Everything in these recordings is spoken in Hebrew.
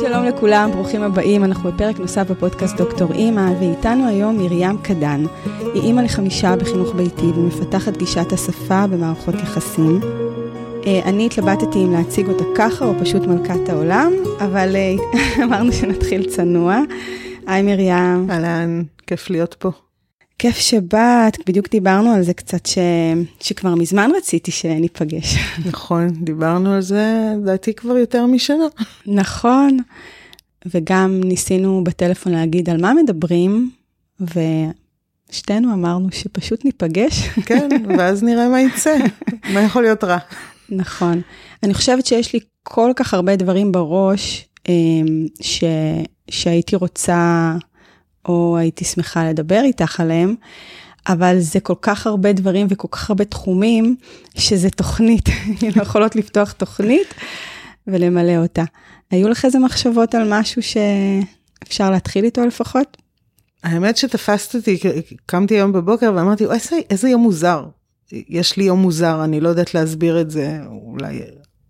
שלום לכולם, ברוכים הבאים, אנחנו בפרק נוסף בפודקאסט דוקטור אימא, ואיתנו היום מרים קדן. היא אימא לחמישה בחינוך ביתי ומפתחת גישת השפה במערכות יחסים. אה, אני התלבטתי אם להציג אותה ככה או פשוט מלכת העולם, אבל אה, אמרנו שנתחיל צנוע. היי מרים. אהלן, כיף להיות פה. כיף שבאת, בדיוק דיברנו על זה קצת, ש... שכבר מזמן רציתי שניפגש. נכון, דיברנו על זה לדעתי כבר יותר משנה. נכון, וגם ניסינו בטלפון להגיד על מה מדברים, ושתינו אמרנו שפשוט ניפגש. כן, ואז נראה מה יצא, מה יכול להיות רע. נכון. אני חושבת שיש לי כל כך הרבה דברים בראש, אמ, ש... שהייתי רוצה או הייתי שמחה לדבר איתך עליהם, אבל זה כל כך הרבה דברים וכל כך הרבה תחומים, שזה תוכנית, לא יכולות לפתוח תוכנית ולמלא אותה. היו לך איזה מחשבות על משהו שאפשר להתחיל איתו לפחות? האמת שתפסת אותי, קמתי היום בבוקר ואמרתי, איזה, איזה יום מוזר. יש לי יום מוזר, אני לא יודעת להסביר את זה, אולי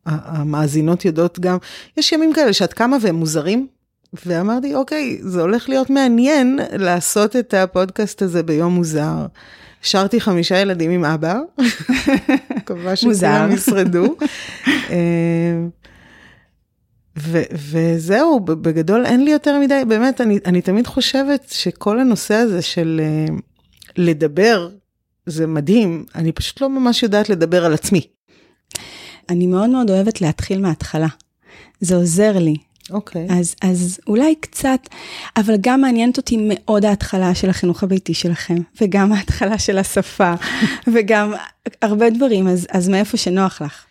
המאזינות יודעות גם. יש ימים כאלה שאת קמה והם מוזרים, ואמרתי, אוקיי, זה הולך להיות מעניין לעשות את הפודקאסט הזה ביום מוזר. שרתי חמישה ילדים עם אבא, מקווה שכולם ישרדו. אה, וזהו, בגדול אין לי יותר מדי, באמת, אני, אני תמיד חושבת שכל הנושא הזה של uh, לדבר, זה מדהים, אני פשוט לא ממש יודעת לדבר על עצמי. אני מאוד מאוד אוהבת להתחיל מההתחלה. זה עוזר לי. אוקיי. Okay. אז, אז אולי קצת, אבל גם מעניינת אותי מאוד ההתחלה של החינוך הביתי שלכם, וגם ההתחלה של השפה, וגם הרבה דברים, אז, אז מאיפה שנוח לך.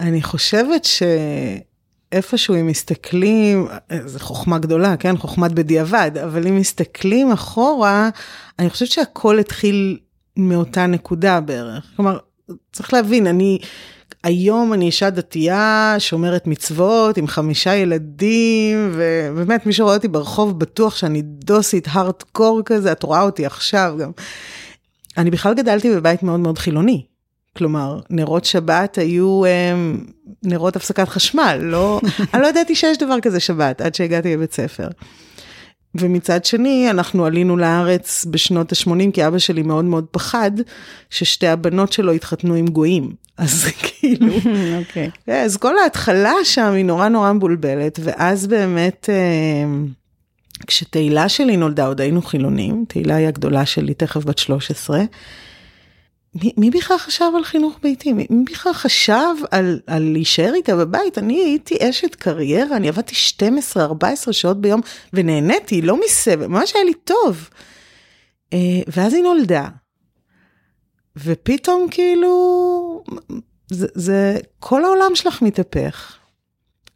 אני חושבת שאיפשהו אם מסתכלים, זו חוכמה גדולה, כן? חוכמת בדיעבד, אבל אם מסתכלים אחורה, אני חושבת שהכל התחיל מאותה נקודה בערך. כלומר, צריך להבין, אני... היום אני אישה דתייה, שומרת מצוות, עם חמישה ילדים, ובאמת, מי שרואה אותי ברחוב בטוח שאני דוסית הארדקור כזה, את רואה אותי עכשיו גם. אני בכלל גדלתי בבית מאוד מאוד חילוני. כלומר, נרות שבת היו הם, נרות הפסקת חשמל, לא, אני לא ידעתי שיש דבר כזה שבת עד שהגעתי לבית ספר. ומצד שני, אנחנו עלינו לארץ בשנות ה-80, כי אבא שלי מאוד מאוד פחד ששתי הבנות שלו התחתנו עם גויים. אז כאילו, אוקיי. okay. כן, אז כל ההתחלה שם היא נורא נורא מבולבלת, ואז באמת, אה, כשתהילה שלי נולדה, עוד היינו חילונים, תהילה היא הגדולה שלי, תכף בת 13, מי, מי בכלל חשב על חינוך ביתי? מי, מי בכלל חשב על, על להישאר איתה בבית? אני הייתי אשת קריירה, אני עבדתי 12-14 שעות ביום ונהניתי, לא מסבל, ממש היה לי טוב. אה, ואז היא נולדה. ופתאום כאילו, זה, זה, כל העולם שלך מתהפך.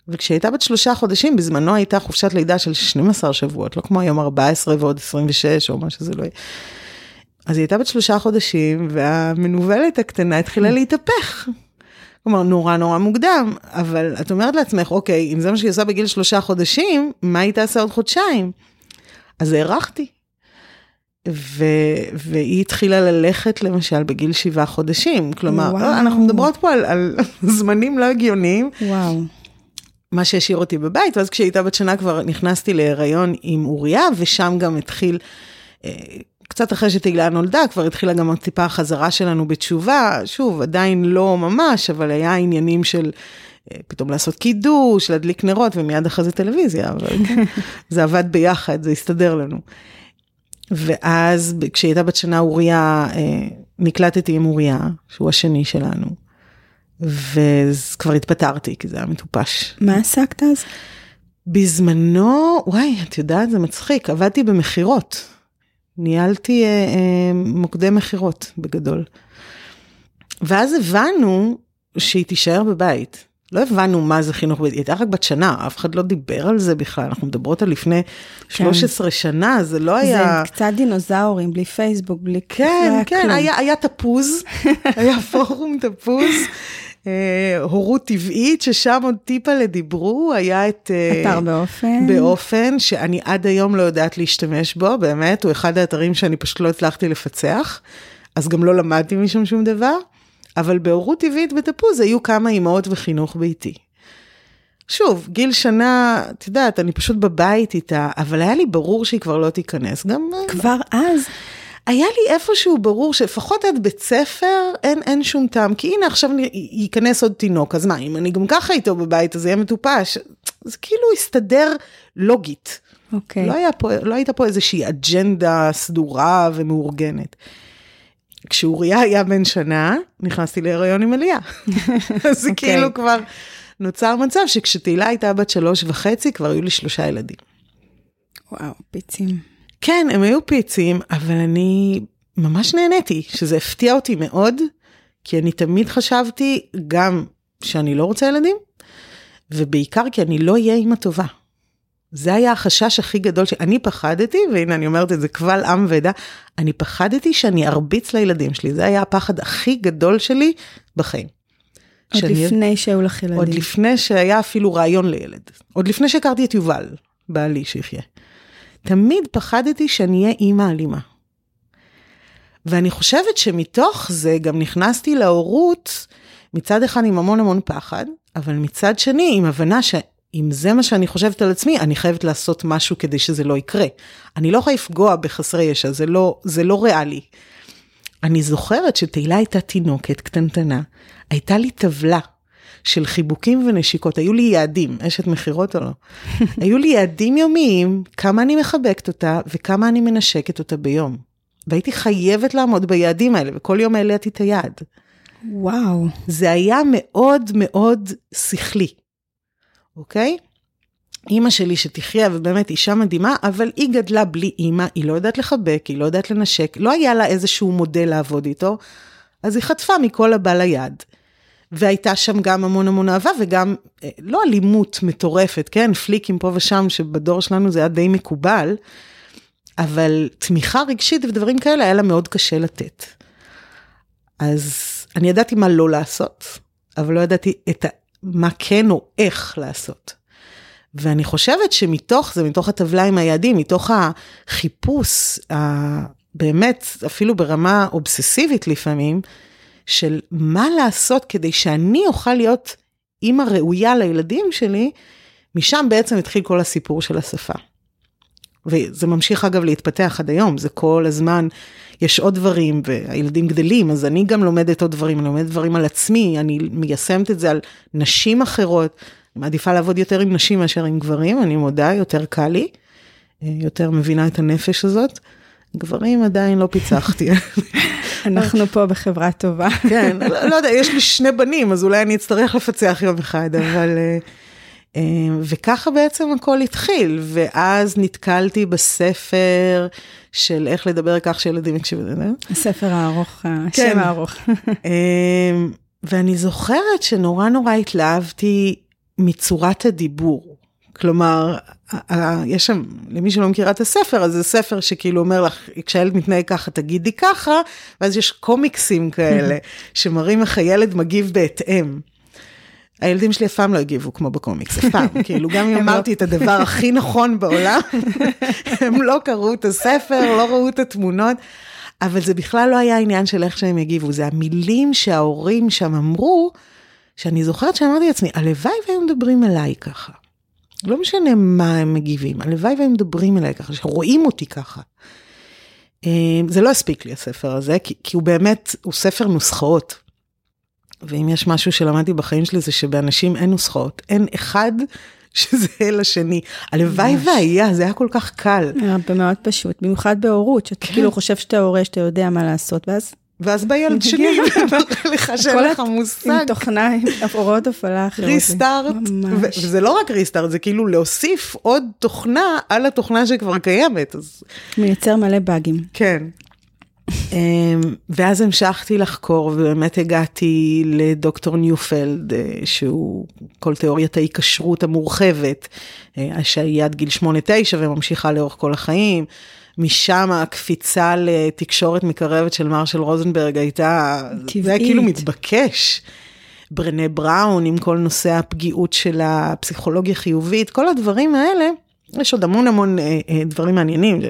וכשהיא הייתה בת שלושה חודשים, בזמנו הייתה חופשת לידה של 12 שבועות, לא כמו היום 14 ועוד 26 או מה שזה לא יהיה. אז היא הייתה בת שלושה חודשים, והמנוולת הקטנה התחילה להתהפך. כלומר, נורא נורא מוקדם, אבל את אומרת לעצמך, אוקיי, אם זה מה שהיא עושה בגיל שלושה חודשים, מה היא תעשה עוד חודשיים? אז הערכתי. ו... והיא התחילה ללכת למשל בגיל שבעה חודשים, כלומר, וואו. אנחנו מדברות פה על, על זמנים לא הגיוניים. וואו. מה שהשאיר אותי בבית, ואז כשהיא הייתה בת שנה כבר נכנסתי להיריון עם אוריה, ושם גם התחיל אה, קצת אחרי שתהילה נולדה, כבר התחילה גם טיפה החזרה שלנו בתשובה, שוב, עדיין לא ממש, אבל היה עניינים של אה, פתאום לעשות קידוש, להדליק נרות, ומיד אחרי זה טלוויזיה, אבל כן, זה עבד ביחד, זה הסתדר לנו. ואז כשהיא הייתה בת שנה, אוריה, אה, נקלטתי עם אוריה, שהוא השני שלנו, וכבר התפטרתי, כי זה היה מטופש. מה עסקת אז? בזמנו, וואי, את יודעת, זה מצחיק, עבדתי במכירות. ניהלתי אה, אה, מוקדי מכירות בגדול. ואז הבנו שהיא תישאר בבית. לא הבנו מה זה חינוך היא הייתה רק בת שנה, אף אחד לא דיבר על זה בכלל, אנחנו מדברות על לפני כן. 13 שנה, זה לא היה... זה קצת דינוזאורים, בלי פייסבוק, בלי... כן, כן, היה, היה תפוז, היה פורום תפוז. אה, הורות טבעית, ששם עוד טיפה לדיברו, היה את... אה, אתר באופן. באופן, שאני עד היום לא יודעת להשתמש בו, באמת, הוא אחד האתרים שאני פשוט לא הצלחתי לפצח, אז גם לא למדתי משם שום דבר, אבל בהורות טבעית בתפוז היו כמה אימהות וחינוך ביתי. שוב, גיל שנה, את יודעת, אני פשוט בבית איתה, אבל היה לי ברור שהיא כבר לא תיכנס. גם... כבר אז? היה לי איפשהו ברור שלפחות עד בית ספר אין, אין שום טעם, כי הנה עכשיו ייכנס עוד תינוק, אז מה, אם אני גם ככה איתו בבית, אז יהיה מטופש. זה כאילו הסתדר לוגית. אוקיי. לא, היה פה, לא הייתה פה איזושהי אג'נדה סדורה ומאורגנת. כשאוריה היה בן שנה, נכנסתי להיריון עם אליה. אז זה אוקיי. כאילו כבר נוצר מצב שכשתהילה הייתה בת שלוש וחצי, כבר היו לי שלושה ילדים. וואו, פיצים. כן, הם היו פיצים, אבל אני ממש נהניתי, שזה הפתיע אותי מאוד, כי אני תמיד חשבתי גם שאני לא רוצה ילדים, ובעיקר כי אני לא אהיה אימא טובה. זה היה החשש הכי גדול שאני פחדתי, והנה אני אומרת את זה קבל עם ועדה, אני פחדתי שאני ארביץ לילדים שלי, זה היה הפחד הכי גדול שלי בחיים. עוד שאני- לפני שהיו לך ילדים. עוד לפני שהיה אפילו רעיון לילד, עוד לפני שהכרתי את יובל, בעלי שיחיה. תמיד פחדתי שאני אהיה אימא אלימה. ואני חושבת שמתוך זה גם נכנסתי להורות, מצד אחד עם המון המון פחד, אבל מצד שני עם הבנה שאם זה מה שאני חושבת על עצמי, אני חייבת לעשות משהו כדי שזה לא יקרה. אני לא יכולה לפגוע בחסרי ישע, זה לא, זה לא ריאלי. אני זוכרת שתהילה הייתה תינוקת קטנטנה, הייתה לי טבלה של חיבוקים ונשיקות, היו לי יעדים, אשת מכירות או לא? היו לי יעדים יומיים, כמה אני מחבקת אותה וכמה אני מנשקת אותה ביום. והייתי חייבת לעמוד ביעדים האלה, וכל יום העליתי את היעד. וואו. זה היה מאוד מאוד שכלי, אוקיי? אימא שלי שתחיה, ובאמת אישה מדהימה, אבל היא גדלה בלי אימא, היא לא יודעת לחבק, היא לא יודעת לנשק, לא היה לה איזשהו מודל לעבוד איתו, אז היא חטפה מכל הבא ליד. והייתה שם גם המון המון אהבה וגם, אה, לא אלימות מטורפת, כן? פליקים פה ושם, שבדור שלנו זה היה די מקובל, אבל תמיכה רגשית ודברים כאלה היה לה מאוד קשה לתת. אז אני ידעתי מה לא לעשות, אבל לא ידעתי את ה, מה כן או איך לעשות. ואני חושבת שמתוך זה, מתוך הטבלה עם היעדים, מתוך החיפוש, באמת, אפילו ברמה אובססיבית לפעמים, של מה לעשות כדי שאני אוכל להיות אימא ראויה לילדים שלי, משם בעצם התחיל כל הסיפור של השפה. וזה ממשיך אגב להתפתח עד היום, זה כל הזמן, יש עוד דברים, והילדים גדלים, אז אני גם לומדת עוד דברים, אני לומדת דברים על עצמי, אני מיישמת את זה על נשים אחרות, מעדיפה לעבוד יותר עם נשים מאשר עם גברים, אני מודה, יותר קל לי, יותר מבינה את הנפש הזאת. גברים עדיין לא פיצחתי. אנחנו פה בחברה טובה. כן, לא, לא יודע, יש לי שני בנים, אז אולי אני אצטרך לפצח יום אחד, אבל... אה, אה, וככה בעצם הכל התחיל, ואז נתקלתי בספר של איך לדבר כך שילדים יקשיבו, יודע? הספר הארוך, כן. השם הארוך. אה, ואני זוכרת שנורא נורא התלהבתי מצורת הדיבור. כלומר, יש שם, למי שלא מכירה את הספר, אז זה ספר שכאילו אומר לך, כשהילד מתנהג ככה, תגידי ככה, ואז יש קומיקסים כאלה, שמראים איך הילד מגיב בהתאם. הילדים שלי אף פעם לא הגיבו כמו בקומיקס, אף פעם, כאילו גם אם לא- אמרתי את הדבר הכי נכון בעולם, הם לא קראו את הספר, לא ראו את התמונות, אבל זה בכלל לא היה עניין של איך שהם הגיבו, זה המילים שההורים שם אמרו, שאני זוכרת שאמרתי לעצמי, הלוואי והיו מדברים אליי ככה. לא משנה מה הם מגיבים, הלוואי והיו מדברים אליי ככה, שרואים אותי ככה. אה, זה לא הספיק לי הספר הזה, כי, כי הוא באמת, הוא ספר נוסחאות. ואם יש משהו שלמדתי בחיים שלי זה שבאנשים אין נוסחאות, אין אחד שזה לשני. הלוואי. והיה, זה היה כל כך קל. היה מאוד פשוט, במיוחד בהורות, שאתה כן. כאילו חושב שאתה הורה, שאתה יודע מה לעשות, ואז ואז בא ילד שני, ומראה לך שאין לך מושג. עם תוכנה, עם הוראות הפעלה אחרות. ריסטארט. וזה לא רק ריסטארט, זה כאילו להוסיף עוד תוכנה על התוכנה שכבר קיימת, אז מייצר מלא באגים. כן. אמ, ואז המשכתי לחקור ובאמת הגעתי לדוקטור ניופלד, אה, שהוא כל תיאוריית ההיקשרות המורחבת, אה, שהיא עד גיל 8-9 וממשיכה לאורך כל החיים. משם הקפיצה לתקשורת מקרבת של מרשל רוזנברג הייתה, זה היה טבעית. כאילו מתבקש. ברנה בראון עם כל נושא הפגיעות של הפסיכולוגיה חיובית, כל הדברים האלה, יש עוד המון המון אה, אה, דברים מעניינים,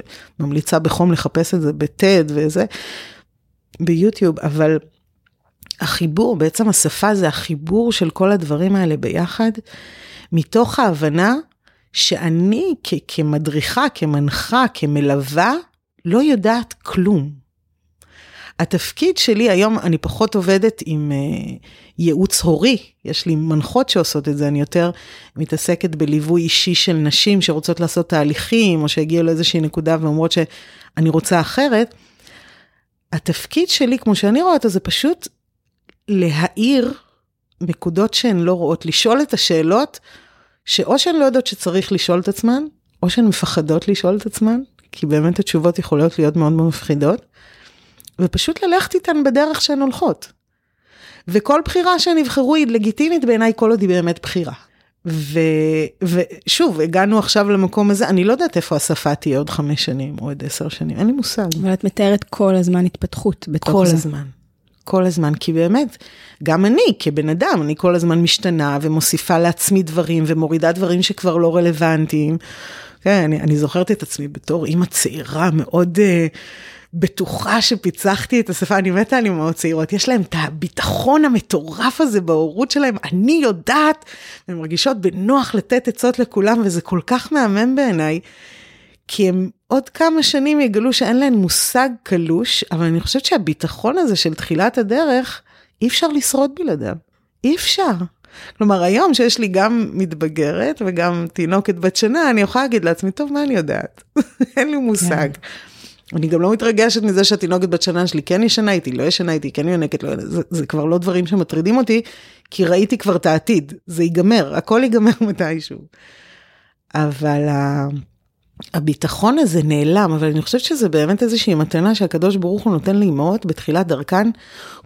ממליצה בחום לחפש את זה בטד וזה, ביוטיוב, אבל החיבור, בעצם השפה זה החיבור של כל הדברים האלה ביחד, מתוך ההבנה שאני כ- כמדריכה, כמנחה, כמלווה, לא יודעת כלום. התפקיד שלי היום, אני פחות עובדת עם uh, ייעוץ הורי, יש לי מנחות שעושות את זה, אני יותר מתעסקת בליווי אישי של נשים שרוצות לעשות תהליכים, או שהגיעו לאיזושהי נקודה ואומרות שאני רוצה אחרת. התפקיד שלי, כמו שאני רואה אותו, זה פשוט להאיר נקודות שהן לא רואות, לשאול את השאלות שאו שהן לא יודעות שצריך לשאול את עצמן, או שהן מפחדות לשאול את עצמן, כי באמת התשובות יכולות להיות מאוד מאוד מפחידות, ופשוט ללכת איתן בדרך שהן הולכות. וכל בחירה שהן יבחרו היא לגיטימית בעיניי כל עוד היא באמת בחירה. ו, ושוב, הגענו עכשיו למקום הזה, אני לא יודעת איפה השפה תהיה עוד חמש שנים או עוד עשר שנים, אין לי מושג. אבל את מתארת כל הזמן התפתחות בתוך כל זה. כל הזמן. כל הזמן, כי באמת, גם אני כבן אדם, אני כל הזמן משתנה ומוסיפה לעצמי דברים ומורידה דברים שכבר לא רלוונטיים. כן, אני, אני זוכרת את עצמי בתור אימא צעירה מאוד uh, בטוחה שפיצחתי את השפה, אני מתה על אימהות צעירות, יש להם את הביטחון המטורף הזה בהורות שלהם, אני יודעת, הן מרגישות בנוח לתת עצות לכולם וזה כל כך מהמם בעיניי. כי הם עוד כמה שנים יגלו שאין להם מושג קלוש, אבל אני חושבת שהביטחון הזה של תחילת הדרך, אי אפשר לשרוד בלעדיו. אי אפשר. כלומר, היום שיש לי גם מתבגרת וגם תינוקת בת שנה, אני יכולה להגיד לעצמי, טוב, מה אני יודעת? אין לי מושג. Yeah. אני גם לא מתרגשת מזה שהתינוקת בת שנה שלי כן ישנה איתי, לא ישנה איתי, כן יונקת, לא, זה, זה כבר לא דברים שמטרידים אותי, כי ראיתי כבר את העתיד, זה ייגמר, הכל ייגמר מתישהו. אבל הביטחון הזה נעלם, אבל אני חושבת שזה באמת איזושהי מתנה שהקדוש ברוך הוא נותן לאמהות בתחילת דרכן.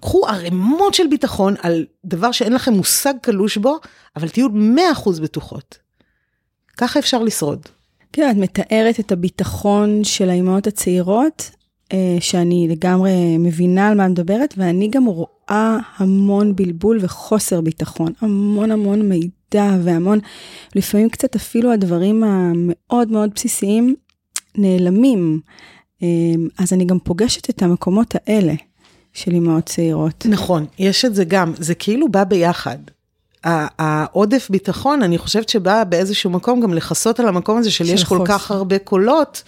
קחו ערימות של ביטחון על דבר שאין לכם מושג קלוש בו, אבל תהיו 100% בטוחות. ככה אפשר לשרוד. כן, את מתארת את הביטחון של האמהות הצעירות, שאני לגמרי מבינה על מה מדברת, ואני גם רואה המון בלבול וחוסר ביטחון, המון המון מידע והמון, לפעמים קצת אפילו הדברים המאוד מאוד בסיסיים נעלמים. אז אני גם פוגשת את המקומות האלה של אמהות צעירות. נכון, יש את זה גם, זה כאילו בא ביחד. העודף ביטחון, אני חושבת שבא באיזשהו מקום גם לכסות על המקום הזה של, של יש חוס. כל כך הרבה קולות.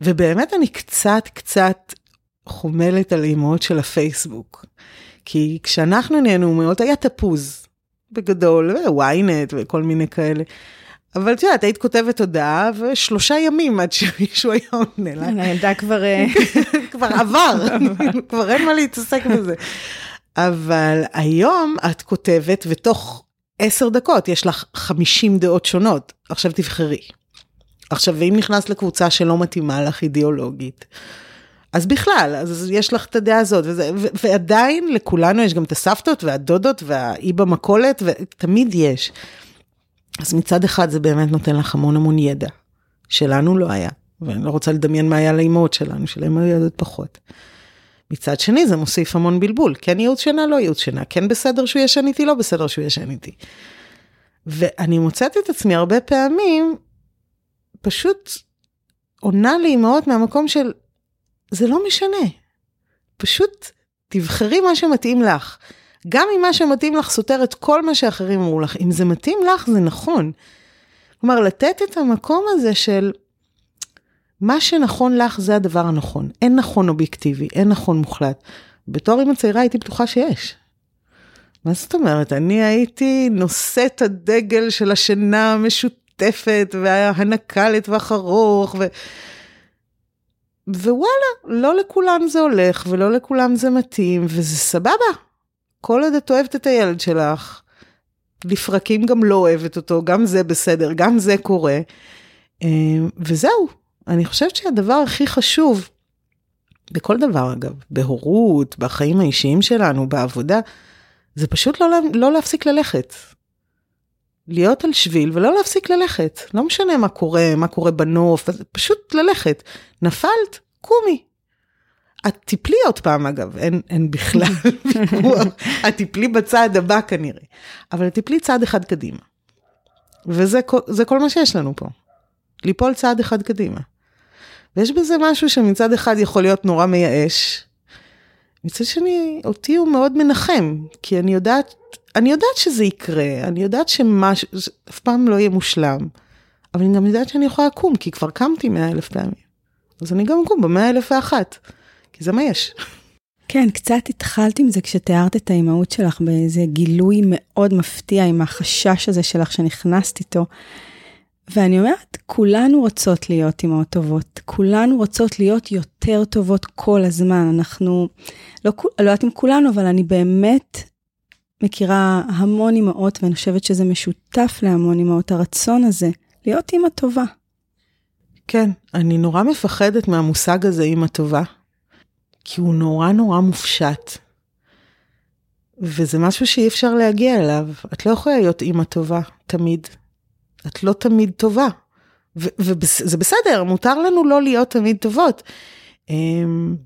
ובאמת אני קצת קצת חומלת על אימהות של הפייסבוק. כי כשאנחנו נהיינו מאוד היה תפוז, בגדול, ynet וכל מיני כאלה. אבל את יודעת, היית כותבת הודעה, ושלושה ימים עד שמישהו היה עונה לה. הילדה כבר... כבר עבר, כבר אין מה להתעסק בזה. אבל היום את כותבת, ותוך עשר דקות יש לך חמישים דעות שונות, עכשיו תבחרי. עכשיו, ואם נכנס לקבוצה שלא מתאימה לך אידיאולוגית, אז בכלל, אז יש לך את הדעה הזאת, וזה, ו- ועדיין לכולנו יש גם את הסבתות והדודות והאי במכולת, ותמיד יש. אז מצד אחד זה באמת נותן לך המון המון ידע, שלנו לא היה, ואני לא רוצה לדמיין מה היה לאימהות שלנו, שלהם היו יודעות פחות. מצד שני זה מוסיף המון בלבול, כן ייעוץ שינה, לא ייעוץ שינה, כן בסדר שהוא ישן איתי, לא בסדר שהוא ישן איתי. ואני מוצאת את עצמי הרבה פעמים פשוט עונה לאימהות מהמקום של, זה לא משנה. פשוט תבחרי מה שמתאים לך. גם אם מה שמתאים לך סותר את כל מה שאחרים אמרו לך. אם זה מתאים לך, זה נכון. כלומר, לתת את המקום הזה של מה שנכון לך זה הדבר הנכון. אין נכון אובייקטיבי, אין נכון מוחלט. בתור אמא צעירה הייתי בטוחה שיש. מה זאת אומרת? אני הייתי נושאת הדגל של השינה. המשותפת וההנקה לטווח ארוך ו... ווואלה, לא לכולם זה הולך ולא לכולם זה מתאים וזה סבבה. כל עוד את אוהבת את הילד שלך, לפרקים גם לא אוהבת אותו, גם זה בסדר, גם זה קורה. אה, וזהו, אני חושבת שהדבר הכי חשוב, בכל דבר אגב, בהורות, בחיים האישיים שלנו, בעבודה, זה פשוט לא, לא להפסיק ללכת. להיות על שביל ולא להפסיק ללכת. לא משנה מה קורה, מה קורה בנוף, פשוט ללכת. נפלת, קומי. את תיפלי עוד פעם אגב, אין, אין בכלל ויכוח, את תיפלי בצעד הבא כנראה, אבל תיפלי צעד אחד קדימה. וזה כל מה שיש לנו פה, ליפול צעד אחד קדימה. ויש בזה משהו שמצד אחד יכול להיות נורא מייאש, מצד שני, אותי הוא מאוד מנחם, כי אני יודעת, אני יודעת שזה יקרה, אני יודעת שמשהו, אף פעם לא יהיה מושלם, אבל אני גם יודעת שאני יכולה לקום, כי כבר קמתי מאה אלף פעמים. אז אני גם אקום במאה אלף ואחת, כי זה מה יש. כן, קצת התחלת עם זה כשתיארת את האימהות שלך באיזה גילוי מאוד מפתיע עם החשש הזה שלך שנכנסת איתו. ואני אומרת, כולנו רוצות להיות אימהות טובות, כולנו רוצות להיות יותר טובות כל הזמן. אנחנו, לא, לא יודעת אם כולנו, אבל אני באמת מכירה המון אימהות, ואני חושבת שזה משותף להמון אימהות, הרצון הזה, להיות אימא טובה. כן, אני נורא מפחדת מהמושג הזה, אימא טובה, כי הוא נורא נורא מופשט. וזה משהו שאי אפשר להגיע אליו. את לא יכולה להיות אימא טובה, תמיד. את לא תמיד טובה. וזה בסדר, מותר לנו לא להיות תמיד טובות. אמ,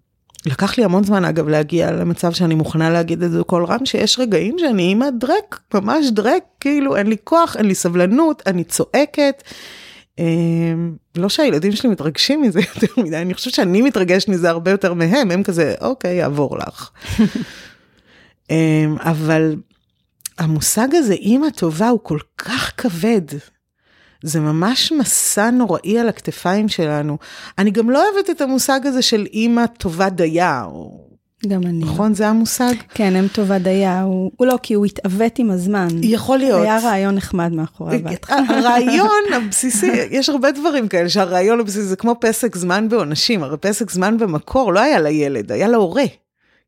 לקח לי המון זמן אגב להגיע למצב שאני מוכנה להגיד את זה בקול רם, שיש רגעים שאני אימא דרק, ממש דרק, כאילו אין לי כוח, אין לי סבלנות, אני צועקת. אמ, לא שהילדים שלי מתרגשים מזה יותר מדי, אני חושבת שאני מתרגשת מזה הרבה יותר מהם, הם כזה, אוקיי, יעבור לך. אמ, אבל המושג הזה, אימא טובה, הוא כל כך כבד. זה ממש מסע נוראי על הכתפיים שלנו. אני גם לא אוהבת את המושג הזה של אימא טובה דייה, או... גם אני. נכון, זה המושג? כן, אם טובה דייה, הוא, הוא לא, כי הוא התעוות עם הזמן. יכול להיות. היה רעיון נחמד מאחורי בהתחלה. הרעיון הבסיסי, יש הרבה דברים כאלה שהרעיון הבסיסי זה כמו פסק זמן בעונשים, הרי פסק זמן במקור לא היה לילד, היה להורה.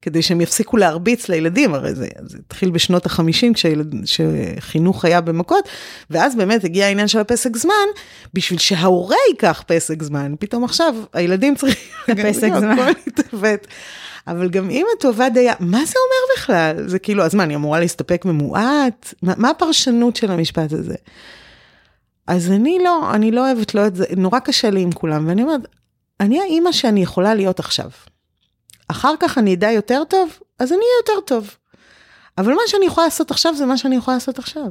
כדי שהם יפסיקו להרביץ לילדים, הרי זה, זה התחיל בשנות החמישים כשחינוך היה במכות, ואז באמת הגיע העניין של הפסק זמן, בשביל שההורה ייקח פסק זמן, פתאום עכשיו הילדים צריכים... פסק זמן. אבל גם אימא טובה דייה, מה זה אומר בכלל? זה כאילו, אז מה, אני אמורה להסתפק ממועט? מה, מה הפרשנות של המשפט הזה? אז אני לא, אני לא אוהבת לא את זה, נורא קשה לי עם כולם, ואני אומרת, אני האימא שאני יכולה להיות עכשיו. אחר כך אני אדע יותר טוב, אז אני אהיה יותר טוב. אבל מה שאני יכולה לעשות עכשיו זה מה שאני יכולה לעשות עכשיו.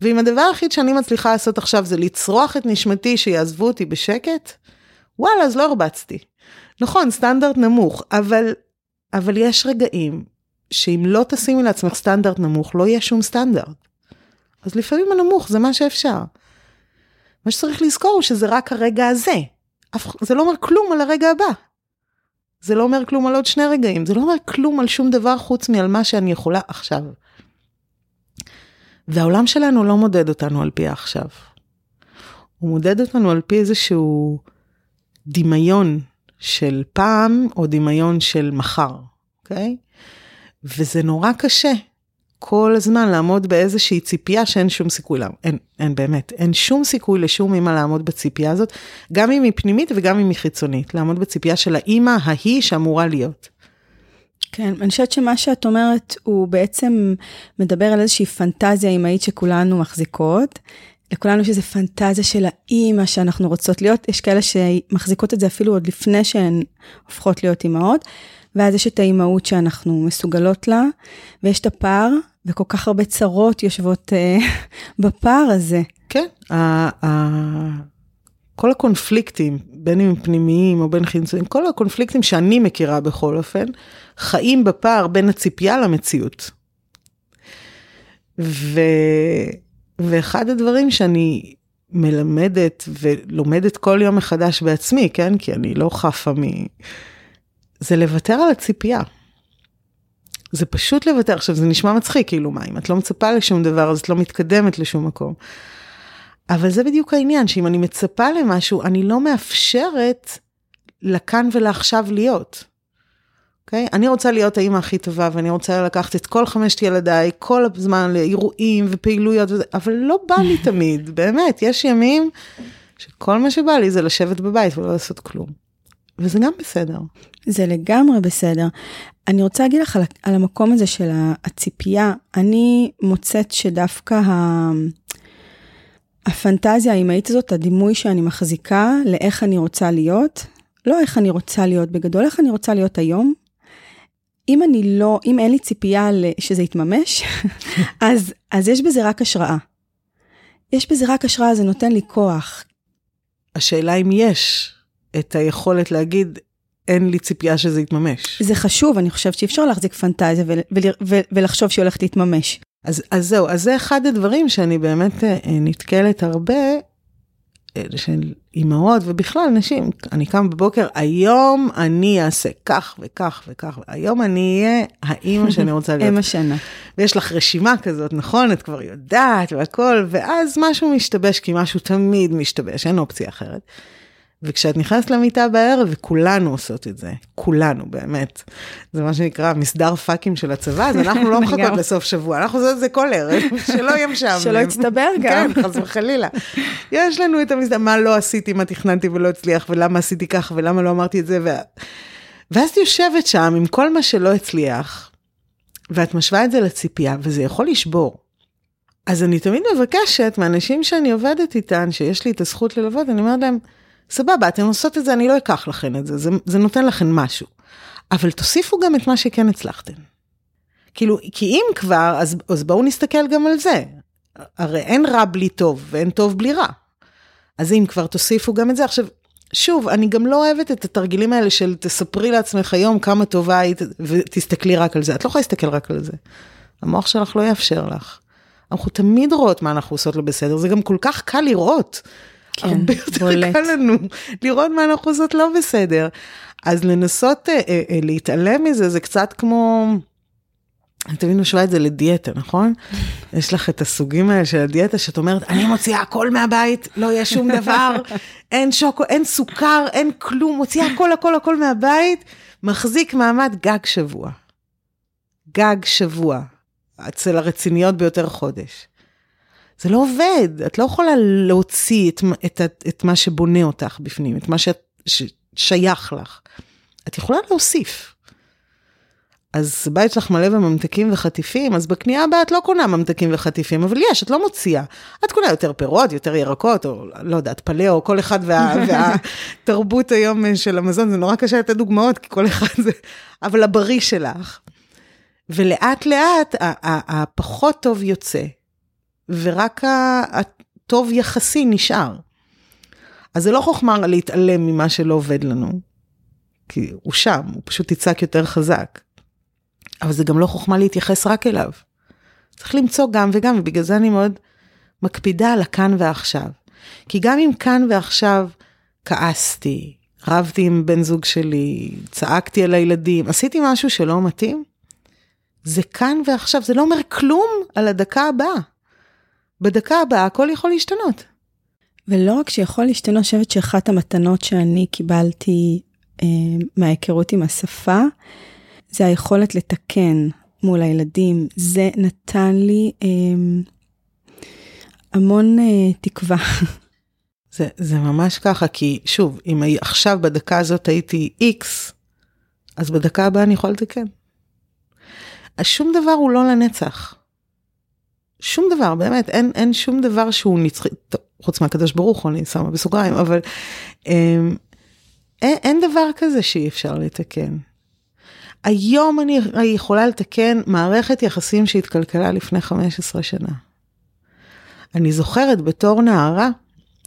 ואם הדבר היחיד שאני מצליחה לעשות עכשיו זה לצרוח את נשמתי שיעזבו אותי בשקט, וואלה, אז לא הרבצתי. נכון, סטנדרט נמוך, אבל, אבל יש רגעים שאם לא תשימי לעצמך סטנדרט נמוך, לא יהיה שום סטנדרט. אז לפעמים הנמוך זה מה שאפשר. מה שצריך לזכור הוא שזה רק הרגע הזה. זה לא אומר כלום על הרגע הבא. זה לא אומר כלום על עוד שני רגעים, זה לא אומר כלום על שום דבר חוץ מעל מה שאני יכולה עכשיו. והעולם שלנו לא מודד אותנו על פי העכשיו. הוא מודד אותנו על פי איזשהו דמיון של פעם או דמיון של מחר, אוקיי? וזה נורא קשה כל הזמן לעמוד באיזושהי ציפייה שאין שום סיכוי, לה... אין, אין באמת, אין שום סיכוי לשום אימא לעמוד בציפייה הזאת, גם אם היא פנימית וגם אם היא חיצונית, לעמוד בציפייה של האימא ההיא שאמורה להיות. כן, אני חושבת שמה שאת אומרת, הוא בעצם מדבר על איזושהי פנטזיה אימהית שכולנו מחזיקות. לכולנו יש איזו פנטזיה של האימא שאנחנו רוצות להיות, יש כאלה שמחזיקות את זה אפילו עוד לפני שהן הופכות להיות אימהות. ואז יש את האימהות שאנחנו מסוגלות לה, ויש את הפער, וכל כך הרבה צרות יושבות uh, בפער הזה. כן, ה- ה- כל הקונפליקטים, בין אם פנימיים או בין חיצוניים, כל הקונפליקטים שאני מכירה בכל אופן, חיים בפער בין הציפייה למציאות. ו... ואחד הדברים שאני מלמדת ולומדת כל יום מחדש בעצמי, כן? כי אני לא חפה מ... זה לוותר על הציפייה. זה פשוט לוותר. עכשיו, זה נשמע מצחיק, כאילו, מה, אם את לא מצפה לשום דבר, אז את לא מתקדמת לשום מקום. אבל זה בדיוק העניין, שאם אני מצפה למשהו, אני לא מאפשרת לכאן ולעכשיו להיות. אוקיי? Okay? אני רוצה להיות האימא הכי טובה, ואני רוצה לקחת את כל חמשת ילדיי, כל הזמן לאירועים ופעילויות, וזה, אבל לא בא לי תמיד, באמת, יש ימים שכל מה שבא לי זה לשבת בבית ולא לעשות כלום. וזה גם בסדר. זה לגמרי בסדר. אני רוצה להגיד לך על, על המקום הזה של הציפייה, אני מוצאת שדווקא ה... הפנטזיה האימהית הזאת, הדימוי שאני מחזיקה לאיך אני רוצה להיות, לא איך אני רוצה להיות בגדול, איך אני רוצה להיות היום. אם אני לא, אם אין לי ציפייה שזה יתממש, אז, אז יש בזה רק השראה. יש בזה רק השראה, זה נותן לי כוח. השאלה אם יש את היכולת להגיד, אין לי ציפייה שזה יתממש. זה חשוב, אני חושבת שאי אפשר להחזיק פנטזיה ול, ול, ול, ולחשוב שהיא הולכת להתממש. אז, אז זהו, אז זה אחד הדברים שאני באמת אה, נתקלת הרבה, אה, של אימהות ובכלל נשים, אני קם בבוקר, היום אני אעשה כך וכך וכך, היום אני אהיה האימא שאני רוצה להיות. אם השנה. ויש לך רשימה כזאת, נכון? את כבר יודעת והכל, ואז משהו משתבש, כי משהו תמיד משתבש, אין אופציה אחרת. וכשאת נכנסת למיטה בערב, וכולנו עושות את זה, כולנו באמת, זה מה שנקרא מסדר פאקים של הצבא, אז אנחנו לא מחכות לסוף שבוע, אנחנו עושות את זה כל ערב, שלא יהיה משעמם. שלא יצטבר גם. כן, חס וחלילה. יש לנו את המסדר, מה לא עשיתי, מה תכננתי ולא הצליח, ולמה עשיתי כך, ולמה לא אמרתי את זה, ו... ואז יושבת שם עם כל מה שלא הצליח, ואת משווה את זה לציפייה, וזה יכול לשבור. אז אני תמיד מבקשת מאנשים שאני עובדת איתן, שיש לי את הזכות ללוות, אני אומרת להם, סבבה, אתן עושות את זה, אני לא אקח לכן את זה, זה, זה נותן לכן משהו. אבל תוסיפו גם את מה שכן הצלחתן. כאילו, כי אם כבר, אז, אז בואו נסתכל גם על זה. הרי אין רע בלי טוב, ואין טוב בלי רע. אז אם כבר תוסיפו גם את זה. עכשיו, שוב, אני גם לא אוהבת את התרגילים האלה של תספרי לעצמך היום כמה טובה היית, ותסתכלי רק על זה. את לא יכולה להסתכל רק על זה. המוח שלך לא יאפשר לך. אנחנו תמיד רואות מה אנחנו עושות לא בסדר, זה גם כל כך קל לראות. כן, הרבה יותר בולט. קל לנו לראות מה אנחנו עושות לא בסדר. אז לנסות אה, אה, אה, להתעלם מזה, זה קצת כמו... אני תמיד משווה את זה לדיאטה, נכון? יש לך את הסוגים האלה של הדיאטה, שאת אומרת, אני מוציאה הכל מהבית, לא יהיה שום דבר, אין שוקו, אין סוכר, אין כלום, מוציאה הכל, הכל, הכל מהבית, מחזיק מעמד גג שבוע. גג שבוע. אצל הרציניות ביותר חודש. זה לא עובד, את לא יכולה להוציא את, את, את, את מה שבונה אותך בפנים, את מה ששייך לך. את יכולה להוסיף. אז בית שלך מלא בממתקים וחטיפים, אז בקנייה הבאה את לא קונה ממתקים וחטיפים, אבל יש, את לא מוציאה. את קונה יותר פירות, יותר ירקות, או לא יודעת, פלא, או כל אחד וה, והתרבות היום של המזון, זה נורא קשה לתת דוגמאות, כי כל אחד זה, אבל הבריא שלך. ולאט לאט הפחות טוב יוצא, ורק הטוב יחסי נשאר. אז זה לא חוכמה להתעלם ממה שלא עובד לנו, כי הוא שם, הוא פשוט יצעק יותר חזק. אבל זה גם לא חוכמה להתייחס רק אליו. צריך למצוא גם וגם, ובגלל זה אני מאוד מקפידה על הכאן ועכשיו. כי גם אם כאן ועכשיו כעסתי, רבתי עם בן זוג שלי, צעקתי על הילדים, עשיתי משהו שלא מתאים, זה כאן ועכשיו, זה לא אומר כלום על הדקה הבאה. בדקה הבאה הכל יכול להשתנות. ולא רק שיכול להשתנות, אני חושבת שאחת המתנות שאני קיבלתי אה, מההיכרות עם השפה, זה היכולת לתקן מול הילדים. זה נתן לי אה, המון אה, תקווה. זה, זה ממש ככה, כי שוב, אם עכשיו בדקה הזאת הייתי איקס, אז בדקה הבאה אני יכולה לתקן. אז שום דבר הוא לא לנצח. שום דבר, באמת, אין, אין שום דבר שהוא נצחי, טוב, חוץ מהקדוש ברוך הוא, אני שמה בסוגריים, אבל אה, אין, אין דבר כזה שאי אפשר לתקן. היום אני יכולה לתקן מערכת יחסים שהתקלקלה לפני 15 שנה. אני זוכרת בתור נערה,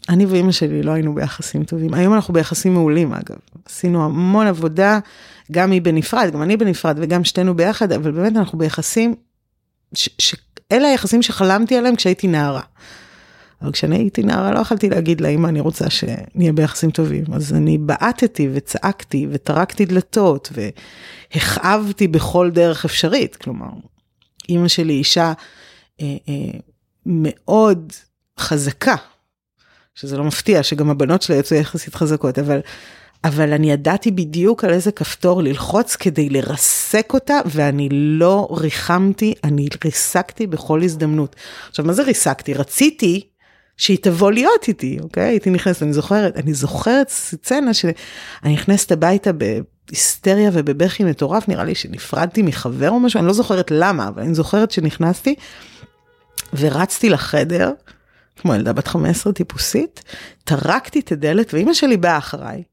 אני ואימא שלי לא היינו ביחסים טובים. היום אנחנו ביחסים מעולים אגב. עשינו המון עבודה, גם היא בנפרד, גם אני בנפרד וגם שתינו ביחד, אבל באמת אנחנו ביחסים, שאלה היחסים שחלמתי עליהם כשהייתי נערה. אבל כשאני הייתי נערה לא יכלתי להגיד לאמא אני רוצה שנהיה ביחסים טובים. אז אני בעטתי וצעקתי וטרקתי דלתות והכאבתי בכל דרך אפשרית. כלומר, אמא שלי אישה אה, אה, מאוד חזקה, שזה לא מפתיע שגם הבנות שלה יצאו יחסית חזקות, אבל, אבל אני ידעתי בדיוק על איזה כפתור ללחוץ כדי לרסק אותה, ואני לא ריחמתי, אני ריסקתי בכל הזדמנות. עכשיו, מה זה ריסקתי? רציתי שהיא תבוא להיות איתי, אוקיי? הייתי נכנסת, אני זוכרת, אני זוכרת סצנה שאני נכנסת הביתה בהיסטריה ובבכי מטורף, נראה לי שנפרדתי מחבר או משהו, אני לא זוכרת למה, אבל אני זוכרת שנכנסתי ורצתי לחדר, כמו ילדה בת 15 טיפוסית, טרקתי את הדלת ואימא שלי באה אחריי.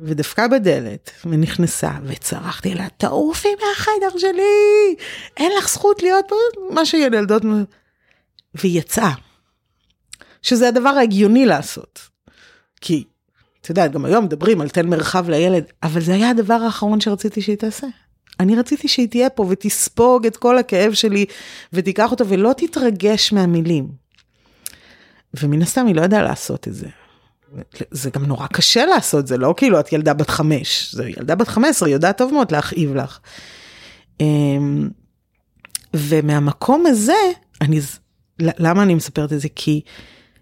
ודפקה בדלת ונכנסה וצרחתי אליה תעופי מהחדר שלי אין לך זכות להיות פה מה שילדות והיא יצאה. שזה הדבר ההגיוני לעשות. כי את יודעת, גם היום מדברים על תן מרחב לילד, אבל זה היה הדבר האחרון שרציתי שהיא תעשה. אני רציתי שהיא תהיה פה ותספוג את כל הכאב שלי ותיקח אותו ולא תתרגש מהמילים. ומן הסתם היא לא ידעה לעשות את זה. זה גם נורא קשה לעשות, זה לא כאילו את ילדה בת חמש, זה ילדה בת חמש עשרה, יודעת טוב מאוד להכאיב לך. אמ, ומהמקום הזה, אני, למה אני מספרת את זה? כי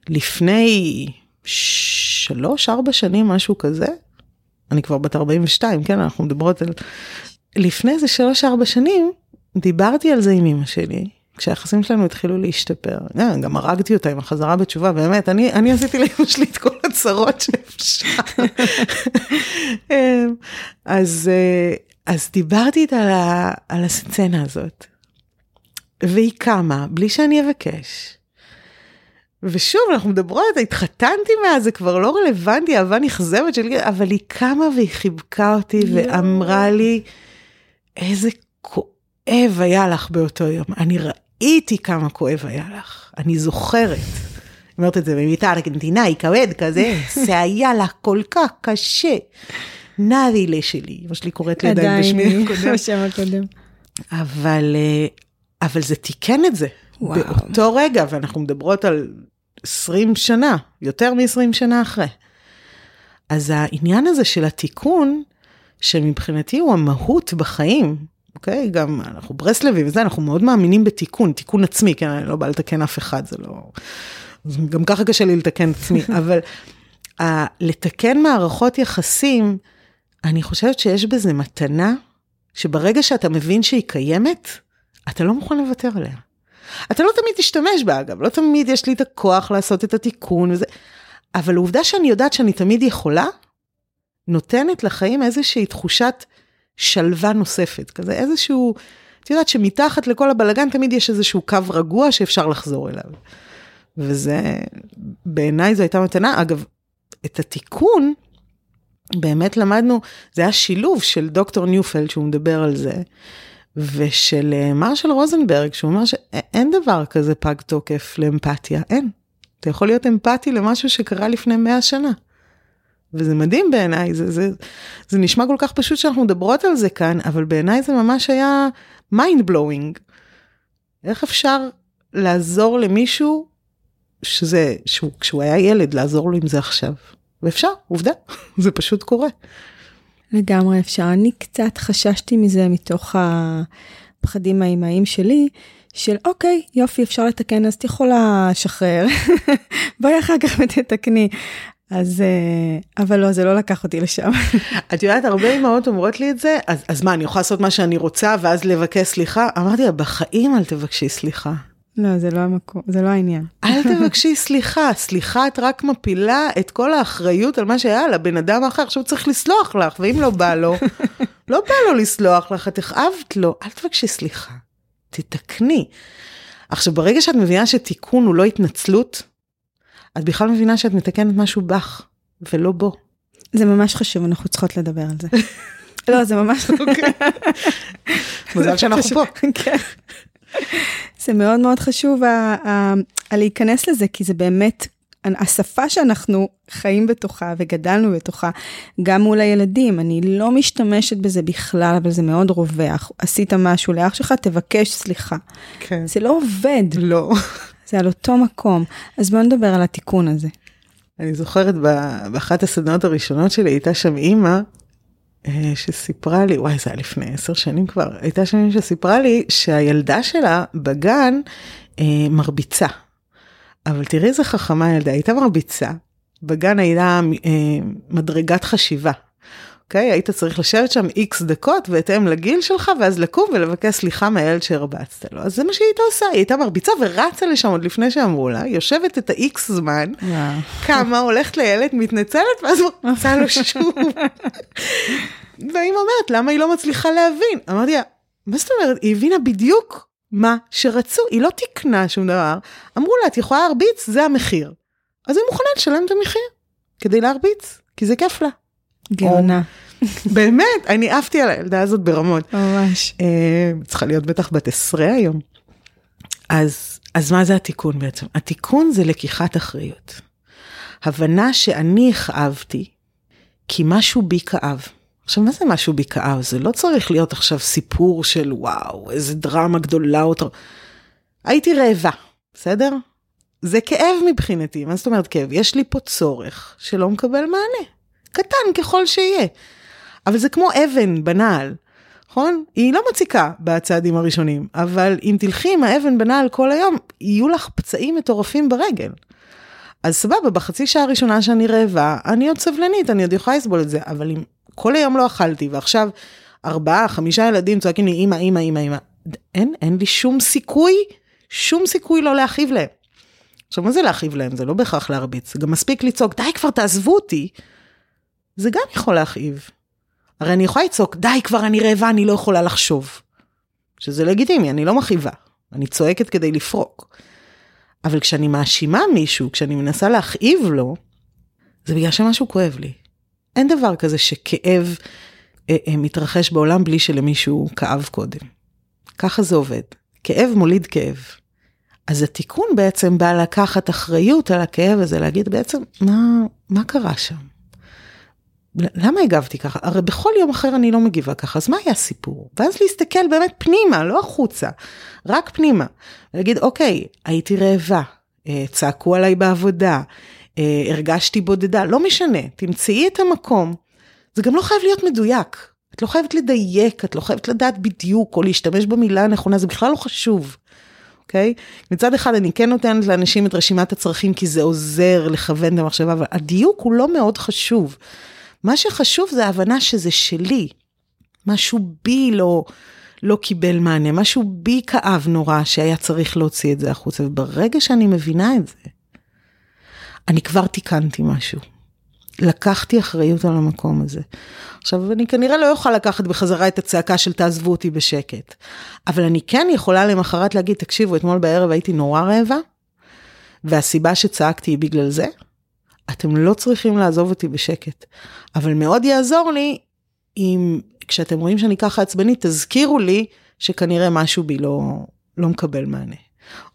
לפני שלוש, ארבע שנים, משהו כזה, אני כבר בת 42, כן, אנחנו מדברות על... לפני איזה שלוש, ארבע שנים, דיברתי על זה עם אמא שלי, כשהיחסים שלנו התחילו להשתפר. אה, גם הרגתי אותה עם החזרה בתשובה, באמת, אני, אני עשיתי לאמא שלי את כל הצרות שאפשר. אמ, אז, אה, אז דיברתי איתה על, על הסצנה הזאת, והיא קמה בלי שאני אבקש. ושוב, אנחנו מדברות, התחתנתי מאז, זה כבר לא רלוונטי, אהבה נכזבת שלי, אבל היא קמה והיא חיבקה אותי ואמרה לי, איזה כואב היה לך באותו יום. אני ראיתי כמה כואב היה לך, אני זוכרת. אומרת את זה במיטה ארגנטינאי, כבד כזה, זה היה לך כל כך קשה. נאדילה שלי, אמא שלי קוראת לי עדיין בשמי הקודם. בשם הקודם. אבל, אה, אבל זה תיקן את זה. וואו. באותו רגע, ואנחנו מדברות על 20 שנה, יותר מ-20 שנה אחרי. אז העניין הזה של התיקון, שמבחינתי הוא המהות בחיים, אוקיי? גם אנחנו ברסלבים וזה, אנחנו מאוד מאמינים בתיקון, תיקון עצמי, כן, אני לא באה לתקן אף אחד, זה לא... גם ככה קשה לי לתקן עצמי, אבל ה- לתקן מערכות יחסים, אני חושבת שיש בזה מתנה, שברגע שאתה מבין שהיא קיימת, אתה לא מוכן לוותר עליה. אתה לא תמיד תשתמש בה אגב, לא תמיד יש לי את הכוח לעשות את התיקון וזה, אבל העובדה שאני יודעת שאני תמיד יכולה, נותנת לחיים איזושהי תחושת שלווה נוספת, כזה איזשהו, את יודעת שמתחת לכל הבלגן תמיד יש איזשהו קו רגוע שאפשר לחזור אליו. וזה, בעיניי זו הייתה מתנה. אגב, את התיקון, באמת למדנו, זה היה שילוב של דוקטור ניופלד שהוא מדבר על זה, ושל אה, מרשל רוזנברג, שהוא אומר שאין דבר כזה פג תוקף לאמפתיה, אין. אתה יכול להיות אמפתי למשהו שקרה לפני 100 שנה. וזה מדהים בעיניי, זה, זה, זה נשמע כל כך פשוט שאנחנו מדברות על זה כאן, אבל בעיניי זה ממש היה mind blowing. איך אפשר לעזור למישהו שזה, שהוא, כשהוא היה ילד, לעזור לו עם זה עכשיו? ואפשר, עובדה, זה פשוט קורה. לגמרי אפשר. אני קצת חששתי מזה מתוך הפחדים האימהיים שלי, של אוקיי, יופי, אפשר לתקן, אז את יכולה לשחרר. בואי אחר כך ותתקני. אז, אה, אבל לא, זה לא לקח אותי לשם. את יודעת, הרבה אמהות אומרות לי את זה, אז, אז מה, אני יכולה לעשות מה שאני רוצה ואז לבקש סליחה? אמרתי לה, בחיים אל תבקשי סליחה. לא, זה לא המקום, זה לא העניין. אל תבקשי סליחה, סליחה את רק מפילה את כל האחריות על מה שהיה לבן אדם האחר, עכשיו צריך לסלוח לך, ואם לא בא לו, לא בא לו לסלוח לך, את הכאבת לו, אל תבקשי סליחה, תתקני. עכשיו, ברגע שאת מבינה שתיקון הוא לא התנצלות, את בכלל מבינה שאת מתקנת משהו בך, ולא בו. זה ממש חשוב, אנחנו צריכות לדבר על זה. לא, זה ממש... אוקיי. מזל שאנחנו פה. כן. זה מאוד מאוד חשוב להיכנס לזה, כי זה באמת השפה שאנחנו חיים בתוכה וגדלנו בתוכה, גם מול הילדים, אני לא משתמשת בזה בכלל, אבל זה מאוד רווח. עשית משהו לאח שלך, תבקש סליחה. כן. זה לא עובד. לא. זה על אותו מקום. אז בואו נדבר על התיקון הזה. אני זוכרת באחת הסדנאות הראשונות שלי, הייתה שם אימא אה, שסיפרה לי, וואי זה היה לפני עשר שנים כבר, הייתה שם שסיפרה לי שהילדה שלה בגן אה, מרביצה. אבל תראי איזה חכמה הילדה, הייתה מרביצה, בגן הייתה אה, מדרגת חשיבה. אוקיי? היית צריך לשבת שם איקס דקות בהתאם לגיל שלך, ואז לקום ולבקש סליחה מהילד שהרבצת לו. אז זה מה שהיא הייתה עושה, היא הייתה מרביצה ורצה לשם עוד לפני שאמרו לה, יושבת את האיקס זמן, קמה, הולכת לילד, מתנצלת, ואז מרביצה לו שוב. והאימא אומרת, למה היא לא מצליחה להבין? אמרתי לה, מה זאת אומרת? היא הבינה בדיוק מה שרצו, היא לא תיקנה שום דבר. אמרו לה, את יכולה להרביץ, זה המחיר. אז היא מוכנה לשלם את המחיר כדי להרביץ, כי זה כיף לה. גאונה. באמת, אני עפתי על הילדה הזאת ברמות. ממש. אה, צריכה להיות בטח בת עשרה היום. אז, אז מה זה התיקון בעצם? התיקון זה לקיחת אחריות. הבנה שאני הכאבתי כי משהו בי כאב. עכשיו, מה זה משהו בי כאב? זה לא צריך להיות עכשיו סיפור של וואו, איזה דרמה גדולה אותו. הייתי רעבה, בסדר? זה כאב מבחינתי, מה זאת אומרת כאב? יש לי פה צורך שלא מקבל מענה. קטן ככל שיהיה. אבל זה כמו אבן בנעל, נכון? היא לא מציקה בצעדים הראשונים, אבל אם תלכי עם האבן בנעל כל היום, יהיו לך פצעים מטורפים ברגל. אז סבבה, בחצי שעה הראשונה שאני רעבה, אני עוד סבלנית, אני עוד יכולה לסבול את זה, אבל אם כל היום לא אכלתי, ועכשיו ארבעה, חמישה ילדים צועקים לי, אמא, אמא, אמא, אמא, אין, אין לי שום סיכוי, שום סיכוי לא להכאיב להם. עכשיו, מה זה להכאיב להם? זה לא בהכרח להרביץ, זה גם מספיק לצעוק, די כבר תעזבו אותי. זה גם יכול להכאיב. הרי אני יכולה לצעוק, די כבר, אני רעבה, אני לא יכולה לחשוב. שזה לגיטימי, אני לא מכאיבה, אני צועקת כדי לפרוק. אבל כשאני מאשימה מישהו, כשאני מנסה להכאיב לו, זה בגלל שמשהו כואב לי. אין דבר כזה שכאב אה, אה, מתרחש בעולם בלי שלמישהו כאב קודם. ככה זה עובד. כאב מוליד כאב. אז התיקון בעצם בא לקחת אחריות על הכאב הזה, להגיד בעצם, מה, מה קרה שם? למה הגבתי ככה? הרי בכל יום אחר אני לא מגיבה ככה, אז מה היה הסיפור? ואז להסתכל באמת פנימה, לא החוצה, רק פנימה. ולהגיד, אוקיי, הייתי רעבה, אה, צעקו עליי בעבודה, אה, הרגשתי בודדה, לא משנה, תמצאי את המקום. זה גם לא חייב להיות מדויק. את לא חייבת לדייק, את לא חייבת לדעת בדיוק או להשתמש במילה הנכונה, זה בכלל לא חשוב. אוקיי? Okay? מצד אחד אני כן נותנת לאנשים את רשימת הצרכים כי זה עוזר לכוון את המחשבה, אבל הדיוק הוא לא מאוד חשוב. מה שחשוב זה ההבנה שזה שלי. משהו בי לא, לא קיבל מענה, משהו בי כאב נורא שהיה צריך להוציא את זה החוצה, וברגע שאני מבינה את זה, אני כבר תיקנתי משהו. לקחתי אחריות על המקום הזה. עכשיו, אני כנראה לא אוכל לקחת בחזרה את הצעקה של תעזבו אותי בשקט, אבל אני כן יכולה למחרת להגיד, תקשיבו, אתמול בערב הייתי נורא רעבה, והסיבה שצעקתי היא בגלל זה, אתם לא צריכים לעזוב אותי בשקט. אבל מאוד יעזור לי אם כשאתם רואים שאני ככה עצבנית, תזכירו לי שכנראה משהו בי לא, לא מקבל מענה.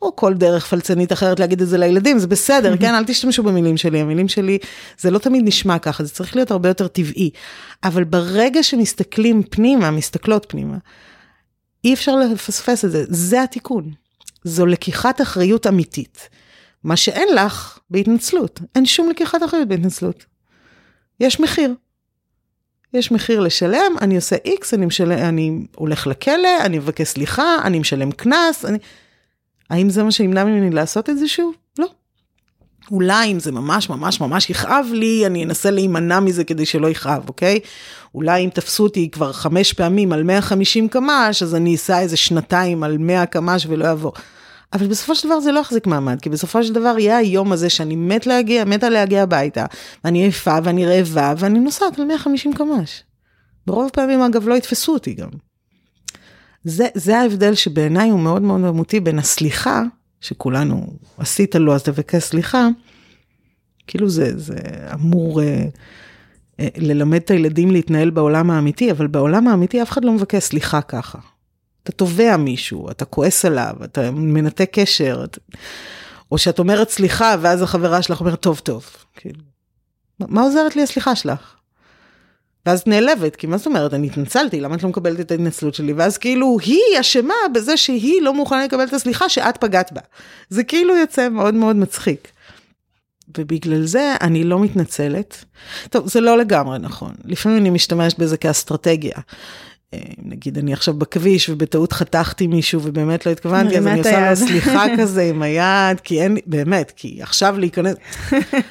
או כל דרך פלצנית אחרת להגיד את זה לילדים, זה בסדר, כן? אל תשתמשו במילים שלי, המילים שלי, זה לא תמיד נשמע ככה, זה צריך להיות הרבה יותר טבעי. אבל ברגע שמסתכלים פנימה, מסתכלות פנימה, אי אפשר לפספס את זה, זה התיקון. זו לקיחת אחריות אמיתית. מה שאין לך בהתנצלות, אין שום לקיחת אחריות בהתנצלות. יש מחיר. יש מחיר לשלם, אני עושה איקס, אני, משל... אני הולך לכלא, אני מבקש סליחה, אני משלם קנס, אני... האם זה מה שימנע ממני לעשות את זה שוב? לא. אולי אם זה ממש ממש ממש יכאב לי, אני אנסה להימנע מזה כדי שלא יכאב, אוקיי? אולי אם תפסו אותי כבר חמש פעמים על 150 קמ"ש, אז אני אסע איזה שנתיים על 100 קמ"ש ולא אעבור. אבל בסופו של דבר זה לא יחזיק מעמד, כי בסופו של דבר יהיה היום הזה שאני מת להגיע, מתה להגיע הביתה, ואני עייפה ואני רעבה ואני נוסעת על 150 קמ"ש. ברוב הפעמים אגב לא יתפסו אותי גם. זה, זה ההבדל שבעיניי הוא מאוד מאוד אמותי בין הסליחה, שכולנו עשית לו אז תבקש סליחה, כאילו זה, זה אמור אה, אה, ללמד את הילדים להתנהל בעולם האמיתי, אבל בעולם האמיתי אף אחד לא מבקש סליחה ככה. אתה תובע מישהו, אתה כועס עליו, אתה מנתק קשר, את... או שאת אומרת סליחה, ואז החברה שלך אומרת, טוב, טוב. כאילו, מה עוזרת לי הסליחה שלך? ואז את נעלבת, כי מה זאת אומרת, אני התנצלתי, למה את לא מקבלת את ההתנצלות שלי? ואז כאילו, היא אשמה בזה שהיא לא מוכנה לקבל את הסליחה שאת פגעת בה. זה כאילו יוצא מאוד מאוד מצחיק. ובגלל זה אני לא מתנצלת. טוב, זה לא לגמרי נכון. לפעמים אני משתמשת בזה כאסטרטגיה. אה, נגיד אני עכשיו בכביש ובטעות חתכתי מישהו ובאמת לא התכוונתי, אז אני עושה לו סליחה כזה עם היד, כי אין, באמת, כי עכשיו להיכנס,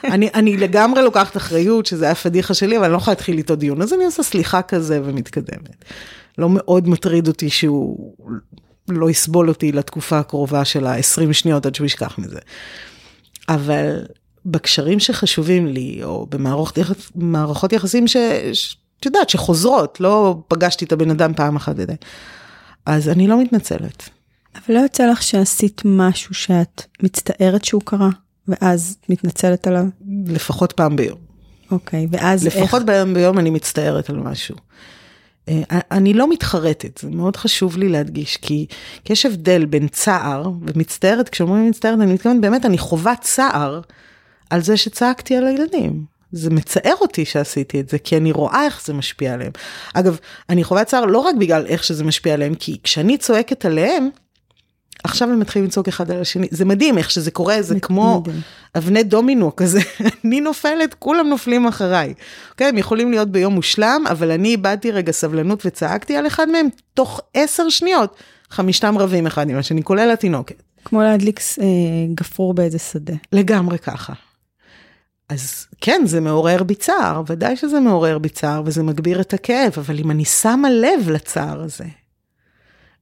אני, אני לגמרי לוקחת אחריות שזה היה פדיחה שלי, אבל אני לא יכולה להתחיל איתו דיון, אז אני עושה סליחה כזה ומתקדמת. לא מאוד מטריד אותי שהוא לא יסבול אותי לתקופה הקרובה של ה-20 שניות עד שהוא ישכח מזה. אבל בקשרים שחשובים לי, או במערכות יחסים ש... את יודעת, שחוזרות, לא פגשתי את הבן אדם פעם אחת ודי. אז אני לא מתנצלת. אבל לא יוצא לך שעשית משהו שאת מצטערת שהוא קרה, ואז מתנצלת עליו? לפחות פעם ביום. אוקיי, ואז לפחות איך? לפחות ביום ביום אני מצטערת על משהו. אה, אני לא מתחרטת, זה מאוד חשוב לי להדגיש, כי, כי יש הבדל בין צער ומצטערת, כשאומרים מצטערת, אני מתכוונת, באמת, אני חווה צער על זה שצעקתי על הילדים. זה מצער אותי שעשיתי את זה, כי אני רואה איך זה משפיע עליהם. אגב, אני חווה צער לא רק בגלל איך שזה משפיע עליהם, כי כשאני צועקת עליהם, עכשיו הם מתחילים לצעוק אחד על השני, זה מדהים איך שזה קורה, זה כמו מדהים. אבני דומינו כזה, אני נופלת, כולם נופלים אחריי. אוקיי, הם יכולים להיות ביום מושלם, אבל אני איבדתי רגע סבלנות וצעקתי על אחד מהם, תוך עשר שניות, חמישתם רבים אחד עם השני, כולל התינוקת. כמו להדליק אה, גפרור באיזה שדה. לגמרי ככה. אז כן, זה מעורר בי צער, ודאי שזה מעורר בי צער, וזה מגביר את הכאב, אבל אם אני שמה לב לצער הזה,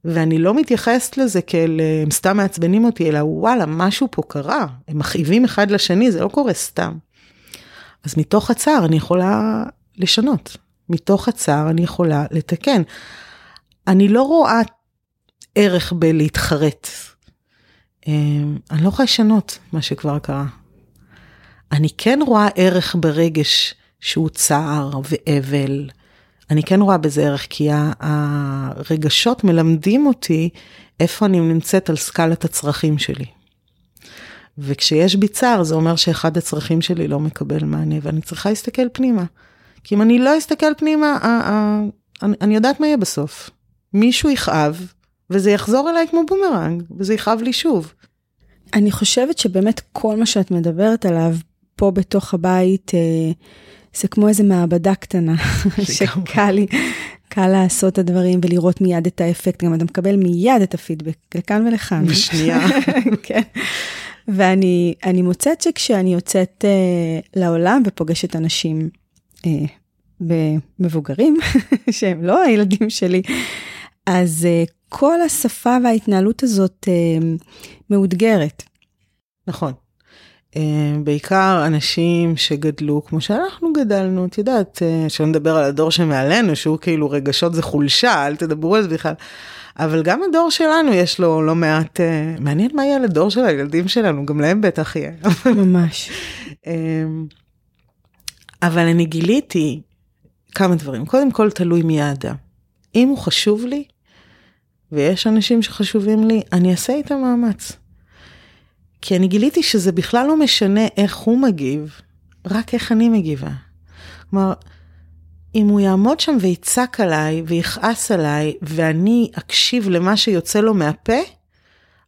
ואני לא מתייחסת לזה כאל הם סתם מעצבנים אותי, אלא וואלה, משהו פה קרה, הם מכאיבים אחד לשני, זה לא קורה סתם. אז מתוך הצער אני יכולה לשנות, מתוך הצער אני יכולה לתקן. אני לא רואה ערך בלהתחרט. אה, אני לא יכולה לשנות מה שכבר קרה. אני כן רואה ערך ברגש שהוא צער ואבל. אני כן רואה בזה ערך, כי הרגשות מלמדים אותי איפה אני נמצאת על סקלת הצרכים שלי. וכשיש בי צער, זה אומר שאחד הצרכים שלי לא מקבל מענה, ואני צריכה להסתכל פנימה. כי אם אני לא אסתכל פנימה, אני יודעת מה יהיה בסוף. מישהו יכאב, וזה יחזור אליי כמו בומרנג, וזה יכאב לי שוב. אני חושבת שבאמת כל מה שאת מדברת עליו פה בתוך הבית, אה, זה כמו איזה מעבדה קטנה, שקל לי, קל לעשות את הדברים ולראות מיד את האפקט, גם אתה מקבל מיד את הפידבק, לכאן ולכאן. בשנייה. כן. ואני מוצאת שכשאני יוצאת אה, לעולם ופוגשת אנשים אה, מבוגרים, שהם לא הילדים שלי, אז אה, כל השפה וההתנהלות הזאת אה, מאותגרת. נכון. אה, בעיקר אנשים שגדלו כמו שאנחנו גדלנו, את יודעת, אה, שלא נדבר על הדור שמעלינו, שהוא כאילו רגשות זה חולשה, אל תדברו על זה בכלל. אבל גם הדור שלנו יש לו לא מעט, אה, מעניין מה יהיה לדור של הילדים שלנו, גם להם בטח יהיה. ממש. אבל אני גיליתי כמה דברים. קודם כל, תלוי מי האדם. אם הוא חשוב לי, ויש אנשים שחשובים לי, אני אעשה איתם מאמץ. כי אני גיליתי שזה בכלל לא משנה איך הוא מגיב, רק איך אני מגיבה. כלומר, אם הוא יעמוד שם ויצעק עליי ויכעס עליי ואני אקשיב למה שיוצא לו מהפה,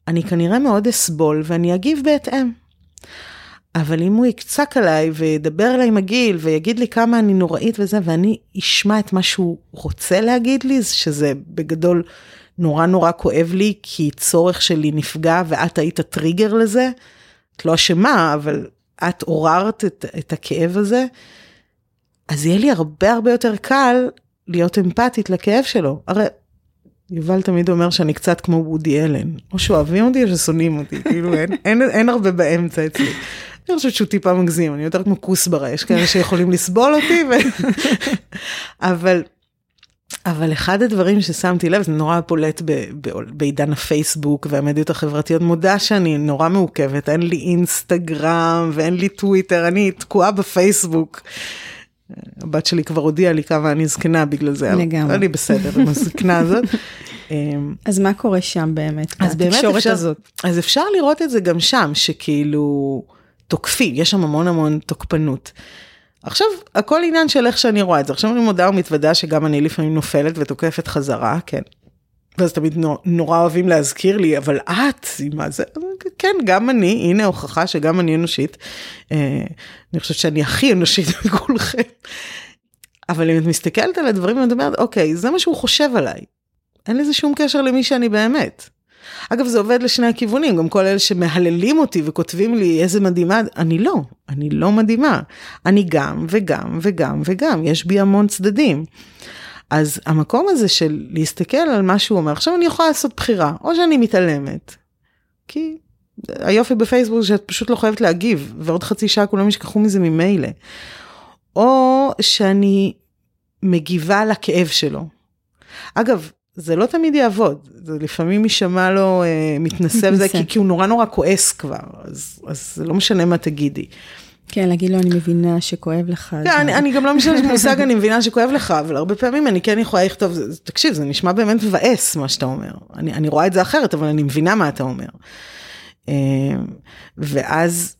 אני כנראה מאוד אסבול ואני אגיב בהתאם. אבל אם הוא יצעק עליי וידבר אליי מגעיל ויגיד לי כמה אני נוראית וזה, ואני אשמע את מה שהוא רוצה להגיד לי, שזה בגדול נורא נורא כואב לי, כי צורך שלי נפגע ואת היית טריגר לזה. את לא אשמה, אבל את עוררת את, את הכאב הזה. אז יהיה לי הרבה הרבה יותר קל להיות אמפתית לכאב שלו. הרי יובל תמיד אומר שאני קצת כמו וודי אלן, או שאוהבים אותי או ששונאים אותי, כאילו אין, אין, אין הרבה באמצע אצלי. אני חושבת שהוא טיפה מגזים, אני יותר כמו כוסברה, יש כאלה שיכולים לסבול אותי, ו... אבל אבל אחד הדברים ששמתי לב, זה נורא פולט בעידן הפייסבוק והמדיות החברתיות, מודה שאני נורא מעוכבת, אין לי אינסטגרם ואין לי טוויטר, אני תקועה בפייסבוק. הבת שלי כבר הודיעה לי כמה אני זקנה בגלל זה, לגמרי. אני בסדר עם הזקנה הזאת. אז מה קורה שם באמת, אז באמת אפשר, הזאת? אז אפשר לראות את זה גם שם, שכאילו תוקפים, יש שם המון המון תוקפנות. עכשיו, הכל עניין של איך שאני רואה את זה. עכשיו אני מודה ומתוודה שגם אני לפעמים נופלת ותוקפת חזרה, כן. ואז תמיד נור, נורא אוהבים להזכיר לי, אבל את, מה זה? כן, גם אני, הנה הוכחה שגם אני אנושית. אה, אני חושבת שאני הכי אנושית מכולכם. אבל אם את מסתכלת על הדברים, את אומרת, אוקיי, זה מה שהוא חושב עליי. אין לזה שום קשר למי שאני באמת. אגב, זה עובד לשני הכיוונים, גם כל אלה שמהללים אותי וכותבים לי איזה מדהימה, אני לא, אני לא מדהימה. אני גם וגם וגם וגם, יש בי המון צדדים. אז המקום הזה של להסתכל על מה שהוא אומר, עכשיו אני יכולה לעשות בחירה, או שאני מתעלמת, כי היופי בפייסבוק שאת פשוט לא חייבת להגיב, ועוד חצי שעה כולם ישכחו מזה ממילא. או שאני מגיבה לכאב שלו. אגב, זה לא תמיד יעבוד, זה לפעמים יישמע לו אה, מתנשא בזה, כי, כי הוא נורא נורא כועס כבר, אז, אז זה לא משנה מה תגידי. כן, להגיד לו, אני מבינה שכואב לך. כן, אני, אני גם לא משתמשת במושג, אני מבינה שכואב לך, אבל הרבה פעמים אני כן יכולה לכתוב, תקשיב, זה נשמע באמת מבאס מה שאתה אומר. אני, אני רואה את זה אחרת, אבל אני מבינה מה אתה אומר. אה, ואז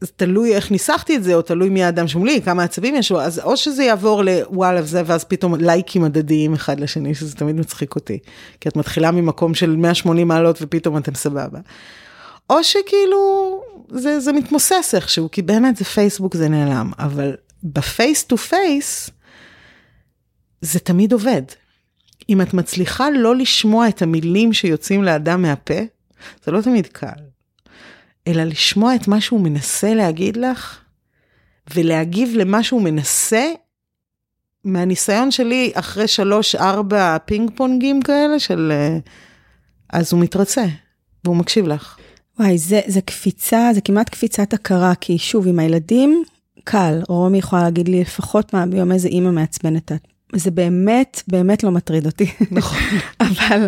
זה תלוי איך ניסחתי את זה, או תלוי מי האדם שמולי, כמה עצבים יש לו, אז או שזה יעבור לוואלה וזה, ואז פתאום לייקים הדדיים אחד לשני, שזה תמיד מצחיק אותי. כי את מתחילה ממקום של 180 מעלות ופתאום אתם סבבה. או שכאילו זה, זה מתמוסס איכשהו, כי באמת זה פייסבוק זה נעלם, אבל ב face to face זה תמיד עובד. אם את מצליחה לא לשמוע את המילים שיוצאים לאדם מהפה, זה לא תמיד קל. אלא לשמוע את מה שהוא מנסה להגיד לך, ולהגיב למה שהוא מנסה, מהניסיון שלי, אחרי שלוש, ארבע פינג פונגים כאלה של... אה, אז הוא מתרצה, והוא מקשיב לך. וואי, זה, זה קפיצה, זה כמעט קפיצת הכרה, כי שוב, עם הילדים, קל. רומי יכולה להגיד לי לפחות מה ביום איזה אימא מעצבנת את. זה באמת, באמת לא מטריד אותי. נכון. אבל,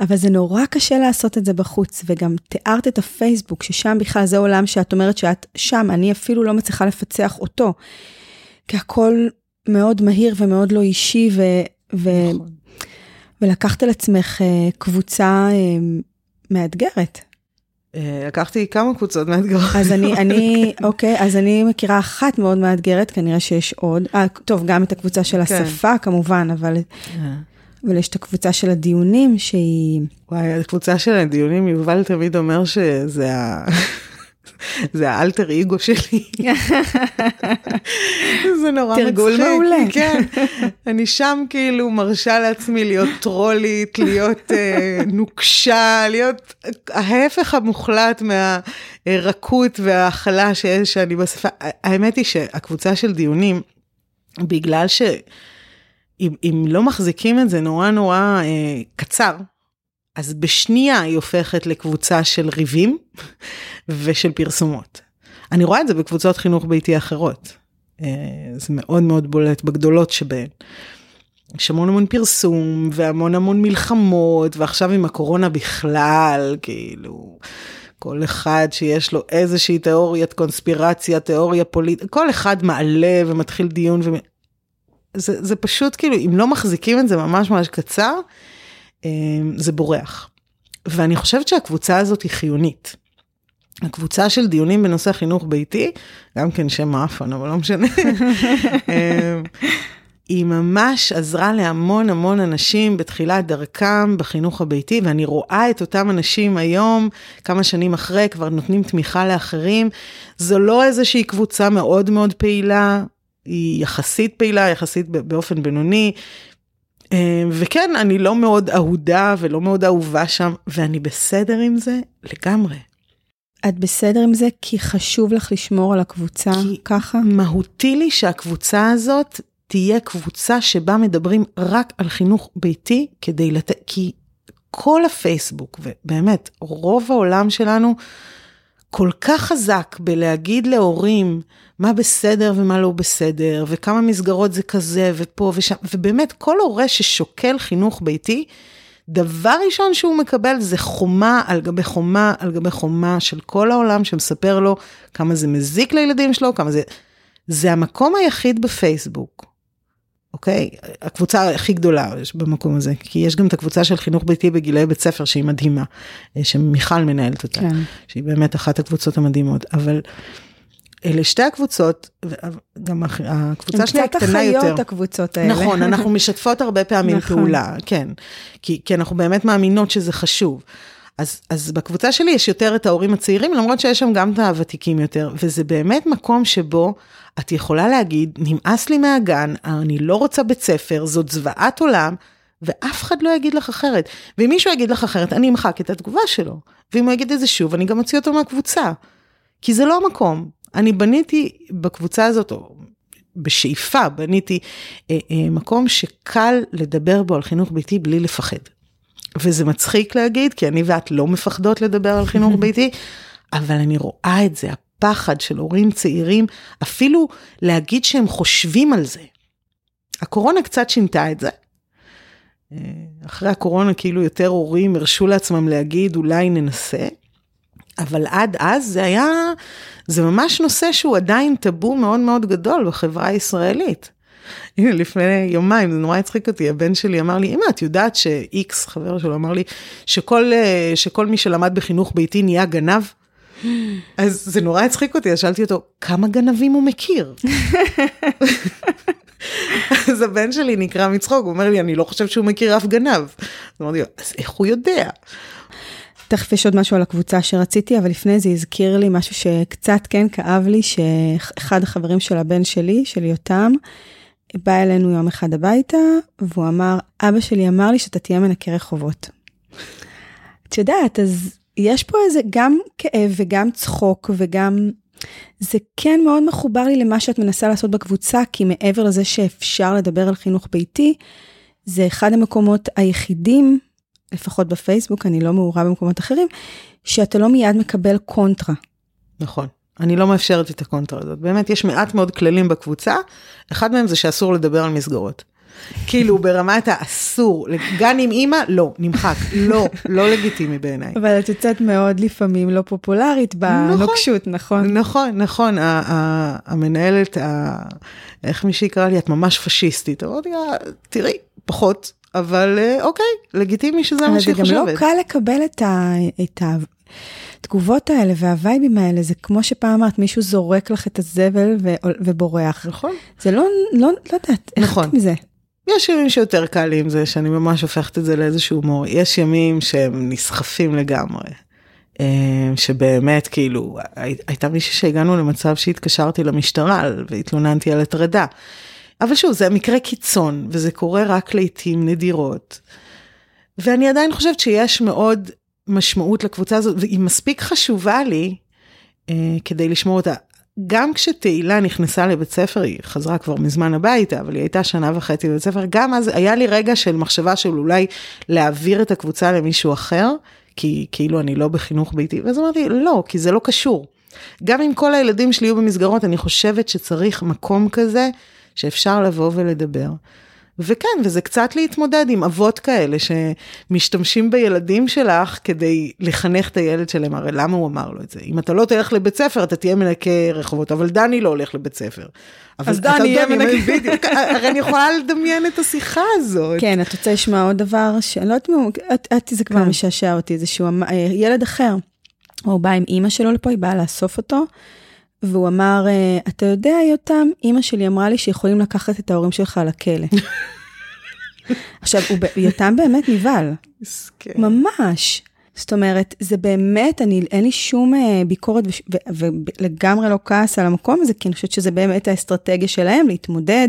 אבל זה נורא קשה לעשות את זה בחוץ, וגם תיארת את הפייסבוק, ששם בכלל זה עולם שאת אומרת שאת שם, אני אפילו לא מצליחה לפצח אותו. כי הכל מאוד מהיר ומאוד לא אישי, ו, ו, נכון. ולקחת על עצמך אה, קבוצה אה, מאתגרת. אה, לקחתי כמה קבוצות מאתגרות. אז אני, אני, אוקיי, אז אני מכירה אחת מאוד מאתגרת, כנראה שיש עוד. 아, טוב, גם את הקבוצה של כן. השפה. כמובן, אבל, אה. אבל יש את הקבוצה של הדיונים שהיא... וואי, הקבוצה של הדיונים, יובל תמיד אומר שזה ה... זה האלטר איגו שלי. זה נורא מצחיק. תרגול מעולה. כן, אני שם כאילו מרשה לעצמי להיות טרולית, להיות uh, נוקשה, להיות ההפך המוחלט מהרכות וההכלה שיש שאני בשפה. האמת היא שהקבוצה של דיונים, בגלל ש... אם, אם לא מחזיקים את זה נורא נורא אה, קצר, אז בשנייה היא הופכת לקבוצה של ריבים ושל פרסומות. אני רואה את זה בקבוצות חינוך ביתי אחרות. אה, זה מאוד מאוד בולט בגדולות שבהן. יש המון המון פרסום והמון המון מלחמות, ועכשיו עם הקורונה בכלל, כאילו, כל אחד שיש לו איזושהי תיאוריית קונספירציה, תיאוריה פוליטית, כל אחד מעלה ומתחיל דיון. ו... זה, פשוט כאילו, אם לא מחזיקים את זה ממש ממש קצר, זה בורח. ואני חושבת שהקבוצה הזאת היא חיונית. הקבוצה של דיונים בנושא חינוך ביתי, גם כן שם מאפן, אבל לא משנה, אמ, היא ממש עזרה להמון המון אנשים בתחילת דרכם בחינוך הביתי, ואני רואה את אותם אנשים היום, כמה שנים אחרי, כבר נותנים תמיכה לאחרים. זו לא איזושהי קבוצה מאוד מאוד פעילה, היא יחסית פעילה, יחסית באופן בינוני, וכן, אני לא מאוד אהודה ולא מאוד אהובה שם, ואני בסדר עם זה לגמרי. את בסדר עם זה כי חשוב לך לשמור על הקבוצה כי ככה? מהותי לי שהקבוצה הזאת תהיה קבוצה שבה מדברים רק על חינוך ביתי כדי לתת, כי כל הפייסבוק, ובאמת, רוב העולם שלנו כל כך חזק בלהגיד להורים מה בסדר ומה לא בסדר, וכמה מסגרות זה כזה, ופה ושם, ובאמת כל הורה ששוקל חינוך ביתי, דבר ראשון שהוא מקבל זה חומה על גבי חומה על גבי חומה של כל העולם שמספר לו כמה זה מזיק לילדים שלו, כמה זה... זה המקום היחיד בפייסבוק, אוקיי? הקבוצה הכי גדולה במקום הזה, כי יש גם את הקבוצה של חינוך ביתי בגילי בית ספר שהיא מדהימה, שמיכל מנהלת אותה, כן. שהיא באמת אחת הקבוצות המדהימות, אבל אלה שתי הקבוצות, גם הקבוצה שלי הקטנה יותר. הן קצת אחיות הקבוצות האלה. נכון, אנחנו משתפות הרבה פעמים נכון. פעולה, כן, כי, כי אנחנו באמת מאמינות שזה חשוב. אז, אז בקבוצה שלי יש יותר את ההורים הצעירים, למרות שיש שם גם את הוותיקים יותר, וזה באמת מקום שבו את יכולה להגיד, נמאס לי מהגן, אני לא רוצה בית ספר, זאת זוועת עולם, ואף אחד לא יגיד לך אחרת. ואם מישהו יגיד לך אחרת, אני אמחק את התגובה שלו. ואם הוא יגיד את זה שוב, אני גם אוציא אותו מהקבוצה. כי זה לא המקום. אני בניתי בקבוצה הזאת, או בשאיפה, בניתי אה, אה, מקום שקל לדבר בו על חינוך ביתי בלי לפחד. וזה מצחיק להגיד, כי אני ואת לא מפחדות לדבר על חינוך ביתי, אבל אני רואה את זה, הפחד של הורים צעירים, אפילו להגיד שהם חושבים על זה. הקורונה קצת שינתה את זה. אה, אחרי הקורונה כאילו יותר הורים הרשו לעצמם להגיד אולי ננסה, אבל עד אז זה היה, זה ממש נושא שהוא עדיין טאבו מאוד מאוד גדול בחברה הישראלית. הנה, לפני יומיים, זה נורא הצחיק אותי, הבן שלי אמר לי, אמא, את יודעת שאיקס, חבר שלו, אמר לי, שכל, אה, שכל מי שלמד בחינוך ביתי נהיה גנב? אז זה נורא הצחיק אותי, אז שאלתי אותו, כמה גנבים הוא מכיר? אז הבן שלי נקרא מצחוק, הוא אומר לי, אני לא חושב שהוא מכיר אף גנב. אז אמרתי לו, אז איך הוא יודע? תכף יש עוד משהו על הקבוצה שרציתי, אבל לפני זה הזכיר לי משהו שקצת כן כאב לי, שאחד החברים של הבן שלי, של יותם, בא אלינו יום אחד הביתה, והוא אמר, אבא שלי אמר לי שאתה תהיה מנקה רחובות. את יודעת, אז יש פה איזה גם כאב וגם צחוק וגם... זה כן מאוד מחובר לי למה שאת מנסה לעשות בקבוצה, כי מעבר לזה שאפשר לדבר על חינוך ביתי, זה אחד המקומות היחידים, לפחות בפייסבוק, אני לא מעורה במקומות אחרים, שאתה לא מיד מקבל קונטרה. נכון. אני לא מאפשרת את הקונטרה הזאת. באמת, יש מעט מאוד כללים בקבוצה, אחד מהם זה שאסור לדבר על מסגרות. כאילו ברמת האסור, גן עם אימא, לא, נמחק, לא, לא לגיטימי בעיניי. אבל את יוצאת מאוד לפעמים לא פופולרית בנוקשות, נכון? נכון, נכון, המנהלת, איך מי שיקרא לי, את ממש פשיסטית, אמרתי לה, תראי, פחות, אבל אה, אוקיי, לגיטימי שזה מה שהיא חושבת. אבל זה גם לא קל לקבל את ה... התגובות האלה והווייבים האלה, זה כמו שפעם אמרת, מישהו זורק לך את הזבל ו- ובורח. נכון. זה לא, לא, לא יודעת, נכון. איך מזה? יש ימים שיותר קל לי עם זה, שאני ממש הופכת את זה לאיזשהו הומור. יש ימים שהם נסחפים לגמרי. אה, שבאמת, כאילו, הייתה מישהי שהגענו למצב שהתקשרתי למשטרה והתלוננתי על הטרדה. אבל שוב, זה מקרה קיצון, וזה קורה רק לעיתים נדירות. ואני עדיין חושבת שיש מאוד משמעות לקבוצה הזאת, והיא מספיק חשובה לי אה, כדי לשמור אותה. גם כשתהילה נכנסה לבית ספר, היא חזרה כבר מזמן הביתה, אבל היא הייתה שנה וחצי בבית ספר, גם אז היה לי רגע של מחשבה של אולי להעביר את הקבוצה למישהו אחר, כי כאילו אני לא בחינוך ביתי, ואז אמרתי, לא, כי זה לא קשור. גם אם כל הילדים שלי יהיו במסגרות, אני חושבת שצריך מקום כזה שאפשר לבוא ולדבר. וכן, וזה קצת להתמודד עם אבות כאלה שמשתמשים בילדים שלך כדי לחנך את הילד שלהם, הרי למה הוא אמר לו את זה? אם אתה לא תלך לבית ספר, אתה תהיה מנקה רחובות, אבל דני לא הולך לבית ספר. אז דני יהיה מנקה. בדיוק, הרי אני יכולה לדמיין את השיחה הזאת. כן, את רוצה לשמוע עוד דבר, שאני לא יודעת, את, זה כבר כן. משעשע אותי, זה שהוא אמר, ילד אחר, הוא בא עם אימא שלו לפה, היא באה לאסוף אותו. והוא אמר, אה, אתה יודע, יותם, אימא שלי אמרה לי שיכולים לקחת את ההורים שלך לכלא. עכשיו, יותם באמת נבהל. ממש. זאת אומרת, זה באמת, אני, אין לי שום אה, ביקורת ולגמרי לא כעס על המקום הזה, כי אני חושבת שזה באמת האסטרטגיה שלהם להתמודד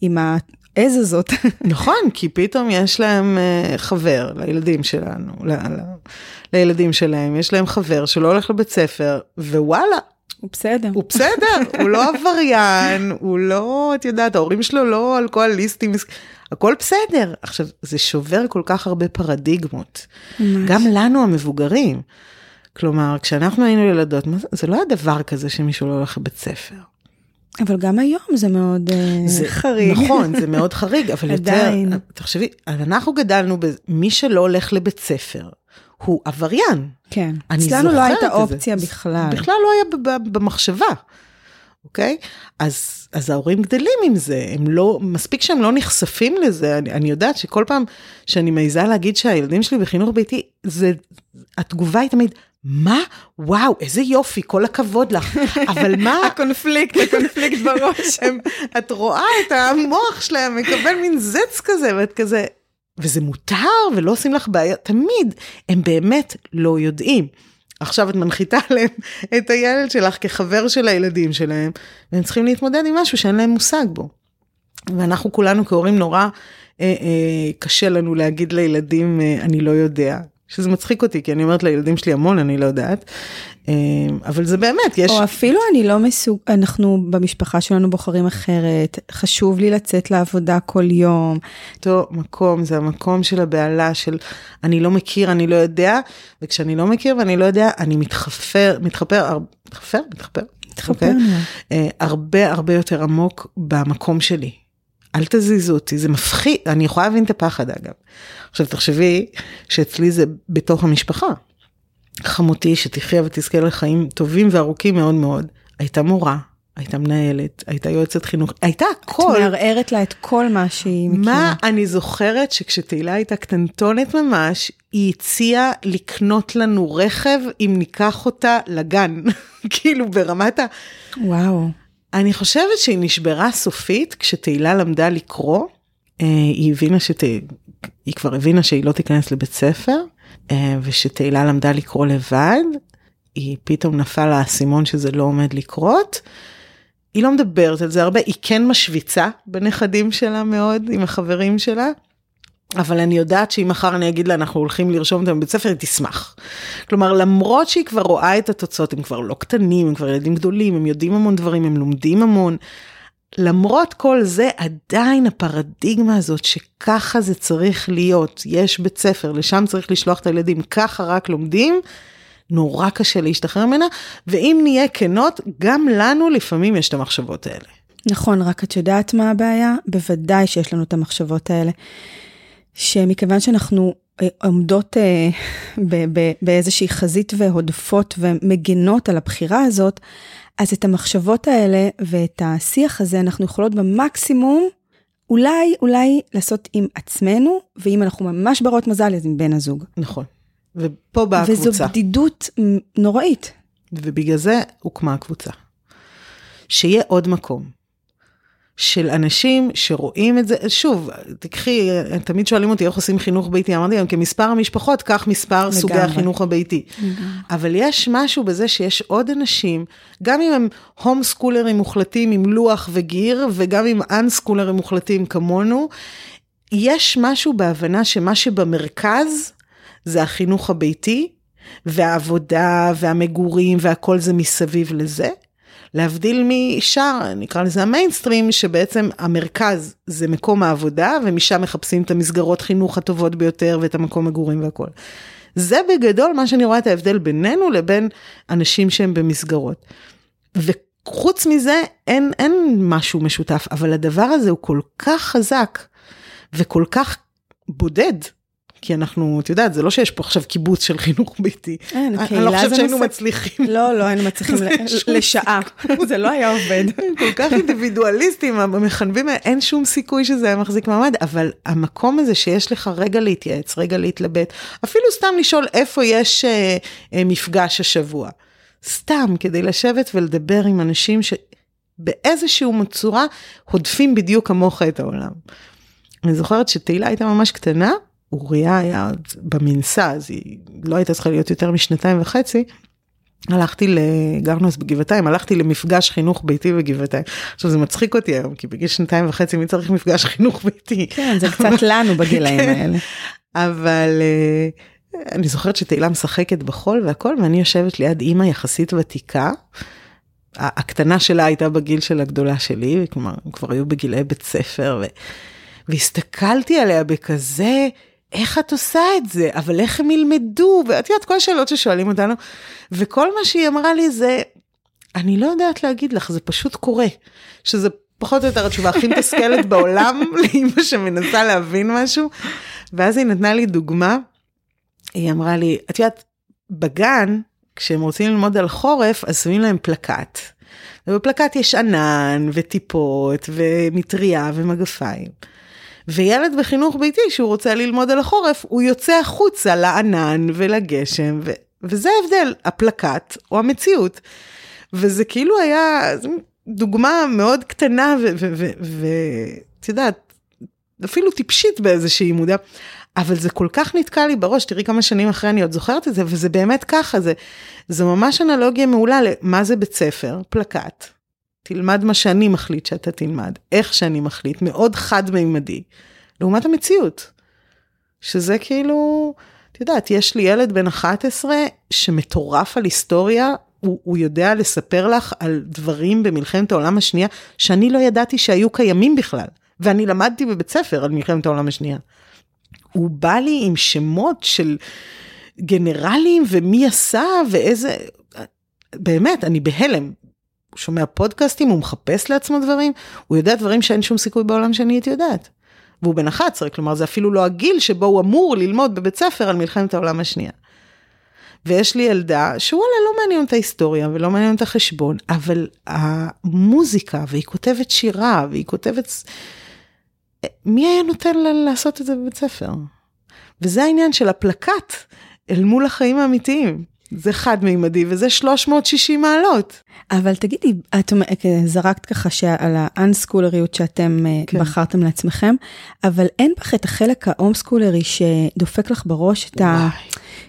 עם העז הזאת. נכון, כי פתאום יש להם uh, חבר, לילדים שלנו, ל, ל, לילדים שלהם, יש להם חבר שלא הולך לבית ספר, ווואלה, הוא בסדר. הוא בסדר, הוא לא עבריין, הוא לא, את יודעת, ההורים שלו לא אלכוהוליסטים, הכל בסדר. עכשיו, זה שובר כל כך הרבה פרדיגמות. גם לנו המבוגרים. כלומר, כשאנחנו היינו ילדות, זה לא היה דבר כזה שמישהו לא הולך לבית ספר. אבל גם היום זה מאוד אה, זה, חריג. נכון, זה מאוד חריג, אבל עדיין. יותר, תחשבי, אנחנו גדלנו, מי שלא הולך לבית ספר, הוא עבריין. כן, אצלנו לא הייתה אופציה זה, בכלל. בכלל לא היה במחשבה, אוקיי? אז, אז ההורים גדלים עם זה, הם לא, מספיק שהם לא נחשפים לזה, אני, אני יודעת שכל פעם שאני מעיזה להגיד שהילדים שלי בחינוך ביתי, זה, התגובה היא תמיד, מה? וואו, איזה יופי, כל הכבוד לך. אבל מה? הקונפליקט, הקונפליקט בראש. הם, את רואה את המוח שלהם מקבל מין זץ כזה, ואת כזה, וזה מותר ולא עושים לך בעיה, תמיד, הם באמת לא יודעים. עכשיו את מנחיתה עליהם את הילד שלך כחבר של הילדים שלהם, והם צריכים להתמודד עם משהו שאין להם מושג בו. ואנחנו כולנו כהורים נורא אה, אה, קשה לנו להגיד לילדים, אה, אני לא יודע. שזה מצחיק אותי, כי אני אומרת לילדים שלי המון, אני לא יודעת. אה, אבל זה באמת, יש... או אפילו אני לא מסוג... אנחנו במשפחה שלנו בוחרים אחרת, חשוב לי לצאת לעבודה כל יום. אותו מקום, זה המקום של הבהלה, של אני לא מכיר, אני לא יודע, וכשאני לא מכיר ואני לא יודע, אני מתחפר, מתחפר, מתחפר? מתחפר? מתחפר. Okay. אוקיי? אה, הרבה הרבה יותר עמוק במקום שלי. אל תזיזו אותי, זה מפחיד, אני יכולה להבין את הפחד אגב. עכשיו תחשבי שאצלי זה בתוך המשפחה. חמותי שתחיה ותזכה לחיים טובים וארוכים מאוד מאוד, הייתה מורה הייתה מנהלת, הייתה יועצת חינוך, הייתה הכל. את מערערת לה את כל מה שהיא מכירה. מה אני זוכרת שכשתהילה הייתה קטנטונת ממש, היא הציעה לקנות לנו רכב אם ניקח אותה לגן. כאילו ברמת ה... וואו. אני חושבת שהיא נשברה סופית כשתהילה למדה לקרוא. אה, היא הבינה שת... היא כבר הבינה שהיא לא תיכנס לבית ספר, אה, ושתהילה למדה לקרוא לבד, היא פתאום נפל האסימון שזה לא עומד לקרות. היא לא מדברת על זה הרבה, היא כן משוויצה בנכדים שלה מאוד, עם החברים שלה. אבל אני יודעת שאם מחר אני אגיד לה אנחנו הולכים לרשום אותם בבית ספר היא תשמח. כלומר למרות שהיא כבר רואה את התוצאות הם כבר לא קטנים הם כבר ילדים גדולים הם יודעים המון דברים הם לומדים המון. למרות כל זה עדיין הפרדיגמה הזאת שככה זה צריך להיות יש בית ספר לשם צריך לשלוח את הילדים ככה רק לומדים. נורא קשה להשתחרר ממנה ואם נהיה כנות גם לנו לפעמים יש את המחשבות האלה. נכון רק את יודעת מה הבעיה בוודאי שיש לנו את המחשבות האלה. שמכיוון שאנחנו אה, עומדות אה, באיזושהי חזית והודפות ומגנות על הבחירה הזאת, אז את המחשבות האלה ואת השיח הזה אנחנו יכולות במקסימום אולי, אולי לעשות עם עצמנו, ואם אנחנו ממש ברות מזל, אז עם בן הזוג. נכון. ופה באה הקבוצה. וזו בדידות נוראית. ובגלל זה הוקמה הקבוצה. שיהיה עוד מקום. של אנשים שרואים את זה, שוב, תקחי, תמיד שואלים אותי איך עושים חינוך ביתי, אמרתי להם, כמספר המשפחות, כך מספר לגמרי. סוגי החינוך הביתי. לגמרי. אבל יש משהו בזה שיש עוד אנשים, גם אם הם הום סקולרים מוחלטים עם לוח וגיר, וגם אם אנסקולרים מוחלטים כמונו, יש משהו בהבנה שמה שבמרכז זה החינוך הביתי, והעבודה והמגורים והכל זה מסביב לזה. להבדיל משאר, נקרא לזה המיינסטרים, שבעצם המרכז זה מקום העבודה, ומשם מחפשים את המסגרות חינוך הטובות ביותר ואת המקום מגורים והכל. זה בגדול מה שאני רואה את ההבדל בינינו לבין אנשים שהם במסגרות. וחוץ מזה אין, אין משהו משותף, אבל הדבר הזה הוא כל כך חזק וכל כך בודד. כי אנחנו, את יודעת, זה לא שיש פה עכשיו קיבוץ של חינוך ביתי. אין, קהילה אני לא חושבת שהיינו מצליחים. לא, לא היינו מצליחים לשעה, זה לא היה עובד. כל כך אינדיבידואליסטים, המחנבים, אין שום סיכוי שזה היה מחזיק מעמד, אבל המקום הזה שיש לך רגע להתייעץ, רגע להתלבט, אפילו סתם לשאול איפה יש אה, אה, מפגש השבוע. סתם, כדי לשבת ולדבר עם אנשים שבאיזשהו צורה הודפים בדיוק כמוך את העולם. אני זוכרת שתהילה הייתה ממש קטנה, אוריה היה עוד במנסה, אז היא לא הייתה צריכה להיות יותר משנתיים וחצי. הלכתי, גרנו אז בגבעתיים, הלכתי למפגש חינוך ביתי בגבעתיים. עכשיו זה מצחיק אותי היום, כי בגיל שנתיים וחצי מי צריך מפגש חינוך ביתי? כן, זה קצת לנו בגילאים כן. האלה. אבל אה, אני זוכרת שתהילה משחקת בחול והכל, ואני יושבת ליד אימא יחסית ותיקה. הקטנה שלה הייתה בגיל של הגדולה שלי, כלומר, הם כבר היו בגילי בית ספר, ו... והסתכלתי עליה בכזה איך את עושה את זה? אבל איך הם ילמדו? ואת יודעת, כל השאלות ששואלים אותנו, וכל מה שהיא אמרה לי זה, אני לא יודעת להגיד לך, זה פשוט קורה. שזה פחות או יותר התשובה הכי מתסכלת בעולם לאמא שמנסה להבין משהו. ואז היא נתנה לי דוגמה, היא אמרה לי, את יודעת, בגן, כשהם רוצים ללמוד על חורף, אז שמים להם פלקט. ובפלקט יש ענן וטיפות ומטריה ומגפיים. וילד בחינוך ביתי שהוא רוצה ללמוד על החורף, הוא יוצא החוצה לענן ולגשם, ו- וזה ההבדל, הפלקט או המציאות. וזה כאילו היה דוגמה מאוד קטנה ואת יודעת, אפילו טיפשית באיזושהי מודע, אבל זה כל כך נתקע לי בראש, תראי כמה שנים אחרי אני עוד זוכרת את זה, וזה באמת ככה, זה, זה ממש אנלוגיה מעולה למה זה בית ספר, פלקט, תלמד מה שאני מחליט שאתה תלמד, איך שאני מחליט, מאוד חד-מימדי, לעומת המציאות. שזה כאילו, את יודעת, יש לי ילד בן 11 שמטורף על היסטוריה, הוא, הוא יודע לספר לך על דברים במלחמת העולם השנייה, שאני לא ידעתי שהיו קיימים בכלל, ואני למדתי בבית ספר על מלחמת העולם השנייה. הוא בא לי עם שמות של גנרלים ומי עשה ואיזה, באמת, אני בהלם. שומע פודקאסטים, הוא מחפש לעצמו דברים, הוא יודע דברים שאין שום סיכוי בעולם שאני הייתי יודעת. והוא בן 11, כלומר זה אפילו לא הגיל שבו הוא אמור ללמוד בבית ספר על מלחמת העולם השנייה. ויש לי ילדה שוואלה לא מעניין אותה היסטוריה ולא מעניין אותה חשבון, אבל המוזיקה, והיא כותבת שירה, והיא כותבת... מי היה נותן לה לעשות את זה בבית ספר? וזה העניין של הפלקט אל מול החיים האמיתיים. זה חד-מימדי וזה 360 מעלות. אבל תגידי, את זרקת ככה על האנסקולריות שאתם אה, כן. בחרתם לעצמכם, אבל אין בך את החלק ההומסקולרי שדופק לך בראש את ה...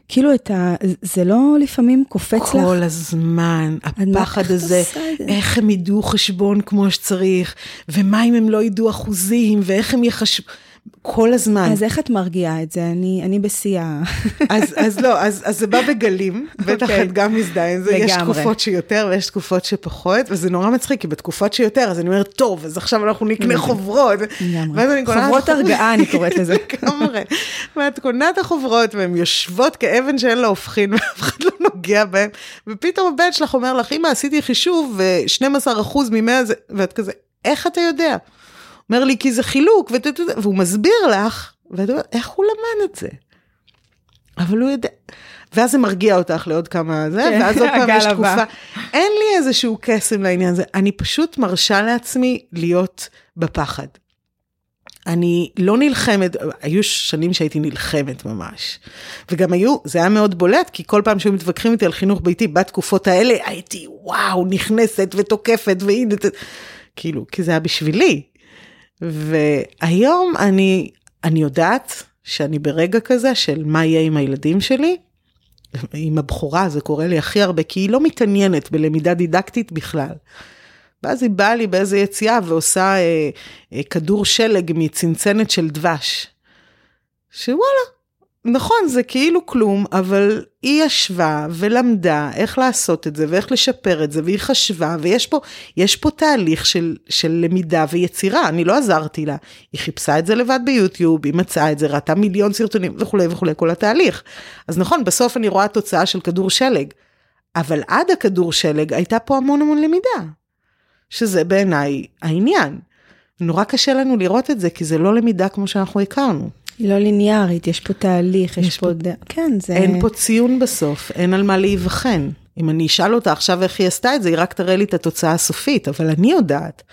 כאילו את ה... זה לא לפעמים קופץ כל לך? כל הזמן, הפחד הזה, איך הם ידעו חשבון כמו שצריך, ומה אם הם לא ידעו אחוזים, ואיך הם יחשבו... כל הזמן. אז איך את מרגיעה את זה? אני, אני בשיאה. אז, אז לא, אז, אז זה בא בגלים, בטח okay. אוקיי. את גם מזדהה עם זה, לגמרי. יש תקופות שיותר ויש תקופות שפחות, וזה נורא מצחיק, כי בתקופות שיותר, אז אני אומרת, טוב, אז עכשיו אנחנו נקנה חוברות. חוברות הרגעה, אני קוראת לזה. לגמרי. ואת קונה את החוברות, והן יושבות כאבן שאין לה הופכין, ואף אחד לא נוגע בהן, ופתאום הבן שלך אומר לך, אמא, עשיתי חישוב, ו-12% ממאה זה, ואת כזה, איך אתה יודע? אומר לי, כי זה חילוק, והוא מסביר לך, ואת אומרת, איך הוא למד את זה? אבל הוא יודע, ואז זה מרגיע אותך לעוד כמה זה, כן, ואז עוד פעם יש תקופה. אין לי איזשהו קסם לעניין הזה, אני פשוט מרשה לעצמי להיות בפחד. אני לא נלחמת, היו שנים שהייתי נלחמת ממש. וגם היו, זה היה מאוד בולט, כי כל פעם שהיו מתווכחים איתי על חינוך ביתי, בתקופות האלה הייתי, וואו, נכנסת ותוקפת, והנה, כאילו, כי זה היה בשבילי. והיום אני, אני יודעת שאני ברגע כזה של מה יהיה עם הילדים שלי. עם הבכורה זה קורה לי הכי הרבה, כי היא לא מתעניינת בלמידה דידקטית בכלל. ואז היא באה לי באיזה יציאה ועושה אה, אה, כדור שלג מצנצנת של דבש. שוואלה, נכון, זה כאילו כלום, אבל היא ישבה ולמדה איך לעשות את זה ואיך לשפר את זה, והיא חשבה, ויש פה, פה תהליך של, של למידה ויצירה, אני לא עזרתי לה. היא חיפשה את זה לבד ביוטיוב, היא מצאה את זה, ראתה מיליון סרטונים וכולי וכולי, כל התהליך. אז נכון, בסוף אני רואה תוצאה של כדור שלג, אבל עד הכדור שלג הייתה פה המון המון למידה, שזה בעיניי העניין. נורא קשה לנו לראות את זה, כי זה לא למידה כמו שאנחנו הכרנו. היא לא ליניארית, יש פה תהליך, יש, יש פה... פה... כן, זה... אין פה ציון בסוף, אין על מה להיבחן. אם אני אשאל אותה עכשיו איך היא עשתה את זה, היא רק תראה לי את התוצאה הסופית, אבל אני יודעת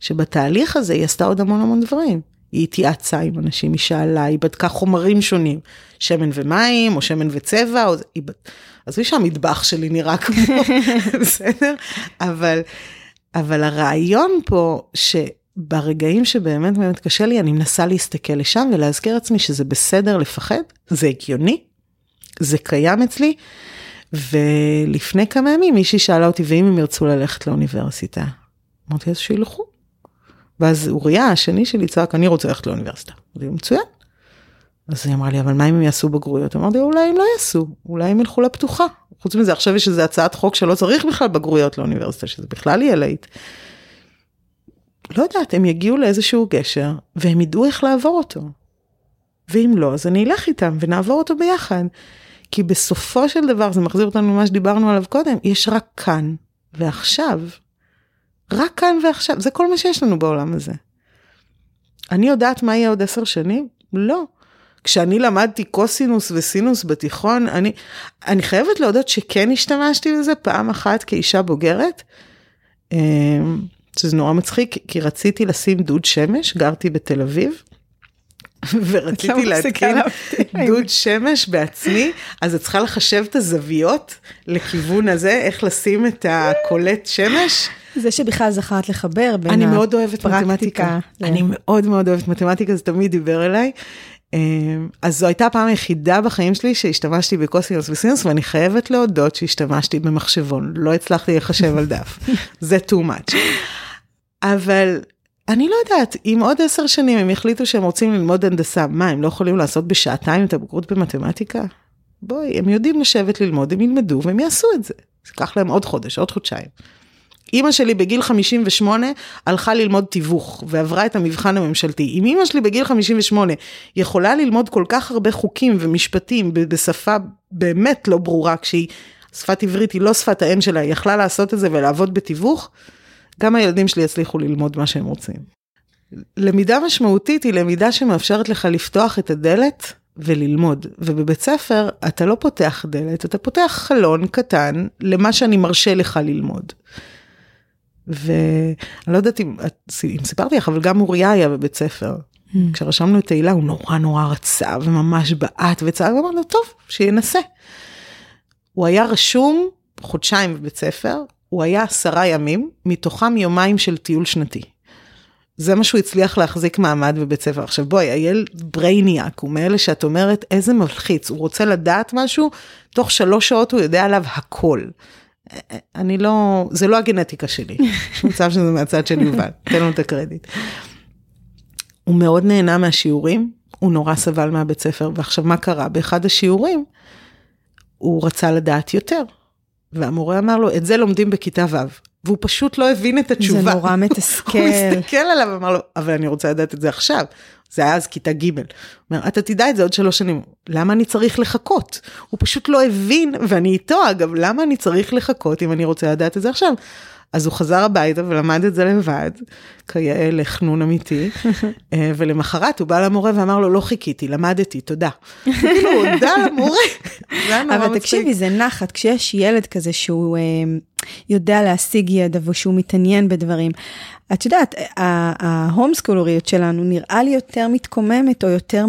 שבתהליך הזה היא עשתה עוד המון המון דברים. היא התייעצה עם אנשים, היא שאלה, היא בדקה חומרים שונים, שמן ומים, או שמן וצבע, או... היא... עזבי שהמטבח שלי נראה כמו, בסדר? אבל, אבל הרעיון פה, ש... ברגעים שבאמת באמת קשה לי, אני מנסה להסתכל לשם ולהזכיר לעצמי שזה בסדר לפחד, זה הגיוני, זה קיים אצלי. ולפני כמה ימים מישהי שאלה אותי, ואם הם ירצו ללכת לאוניברסיטה? אמרתי, אז שילכו. ואז אוריה, השני שלי, צעק, אני רוצה ללכת לאוניברסיטה. אמרתי, מצוין. אז היא אמרה לי, אבל מה אם הם יעשו בגרויות? אמרתי, אולי הם לא יעשו, אולי הם ילכו לפתוחה. חוץ מזה, עכשיו יש איזו הצעת חוק שלא צריך בכלל בגרויות לאוניברסיטה, שזה בכלל יהיה להיט. לא יודעת, הם יגיעו לאיזשהו גשר, והם ידעו איך לעבור אותו. ואם לא, אז אני אלך איתם ונעבור אותו ביחד. כי בסופו של דבר, זה מחזיר אותנו למה שדיברנו עליו קודם, יש רק כאן ועכשיו. רק כאן ועכשיו, זה כל מה שיש לנו בעולם הזה. אני יודעת מה יהיה עוד עשר שנים? לא. כשאני למדתי קוסינוס וסינוס בתיכון, אני, אני חייבת להודות שכן השתמשתי בזה פעם אחת כאישה בוגרת. שזה נורא מצחיק, כי רציתי לשים דוד שמש, גרתי בתל אביב. ורציתי להתקין דוד שמש בעצמי, אז את צריכה לחשב את הזוויות לכיוון הזה, איך לשים את הקולט שמש. זה שבכלל זכרת לחבר בין אני מאוד אוהבת מתמטיקה. אני מאוד מאוד אוהבת מתמטיקה, זה תמיד דיבר אליי. אמ, אז זו הייתה הפעם היחידה בחיים שלי שהשתמשתי בקוסינוס וסינוס, ואני חייבת להודות שהשתמשתי במחשבון, לא הצלחתי לחשב על דף. זה too much. אבל אני לא יודעת, אם עוד עשר שנים הם יחליטו שהם רוצים ללמוד הנדסה, מה, הם לא יכולים לעשות בשעתיים את הבגרות במתמטיקה? בואי, הם יודעים לשבת ללמוד, הם ילמדו והם יעשו את זה. זה ייקח להם עוד חודש, עוד חודשיים. אימא שלי בגיל 58 הלכה ללמוד תיווך ועברה את המבחן הממשלתי. אם אימא שלי בגיל 58 יכולה ללמוד כל כך הרבה חוקים ומשפטים בשפה באמת לא ברורה, כשהיא, שפת עברית היא לא שפת האם שלה, היא יכלה לעשות את זה ולעבוד בתיווך, גם הילדים שלי יצליחו ללמוד מה שהם רוצים. למידה משמעותית היא למידה שמאפשרת לך לפתוח את הדלת וללמוד. ובבית ספר אתה לא פותח דלת, אתה פותח חלון קטן למה שאני מרשה לך ללמוד. ואני לא יודעת אם, אם סיפרתי לך, אבל גם אוריה היה בבית ספר. Mm. כשרשמנו את תהילה הוא נורא נורא רצה וממש בעט וצעק ואמרנו טוב שינסה. הוא היה רשום חודשיים בבית ספר, הוא היה עשרה ימים, מתוכם יומיים של טיול שנתי. זה מה שהוא הצליח להחזיק מעמד בבית ספר. עכשיו בואי, הילד brainiac, הוא מאלה שאת אומרת איזה מלחיץ, הוא רוצה לדעת משהו, תוך שלוש שעות הוא יודע עליו הכל. אני לא, זה לא הגנטיקה שלי, יש מצב שזה מהצד של יובל, תן לנו את הקרדיט. הוא מאוד נהנה מהשיעורים, הוא נורא סבל מהבית ספר, ועכשיו מה קרה? באחד השיעורים, הוא רצה לדעת יותר, והמורה אמר לו, את זה לומדים בכיתה ו'. והוא פשוט לא הבין את התשובה. זה נורא מתסכל. הוא הסתכל עליו ואמר לו, אבל אני רוצה לדעת את זה עכשיו. זה היה אז כיתה ג'. הוא אומר, אתה תדע את זה עוד שלוש שנים. למה אני צריך לחכות? הוא פשוט לא הבין, ואני איתו אגב, למה אני צריך לחכות אם אני רוצה לדעת את זה עכשיו? אז הוא חזר הביתה ולמד את זה לבד, כיאה לחנון אמיתי, אה, ולמחרת הוא בא למורה ואמר לו, לא חיכיתי, למדתי, תודה. כאילו, הודה למורה. אבל תקשיבי, זה נחת, כשיש ילד כזה שהוא אה, יודע להשיג ידע ושהוא מתעניין בדברים. את יודעת, ההום סקולוריות שלנו נראה לי יותר מתקוממת, או יותר,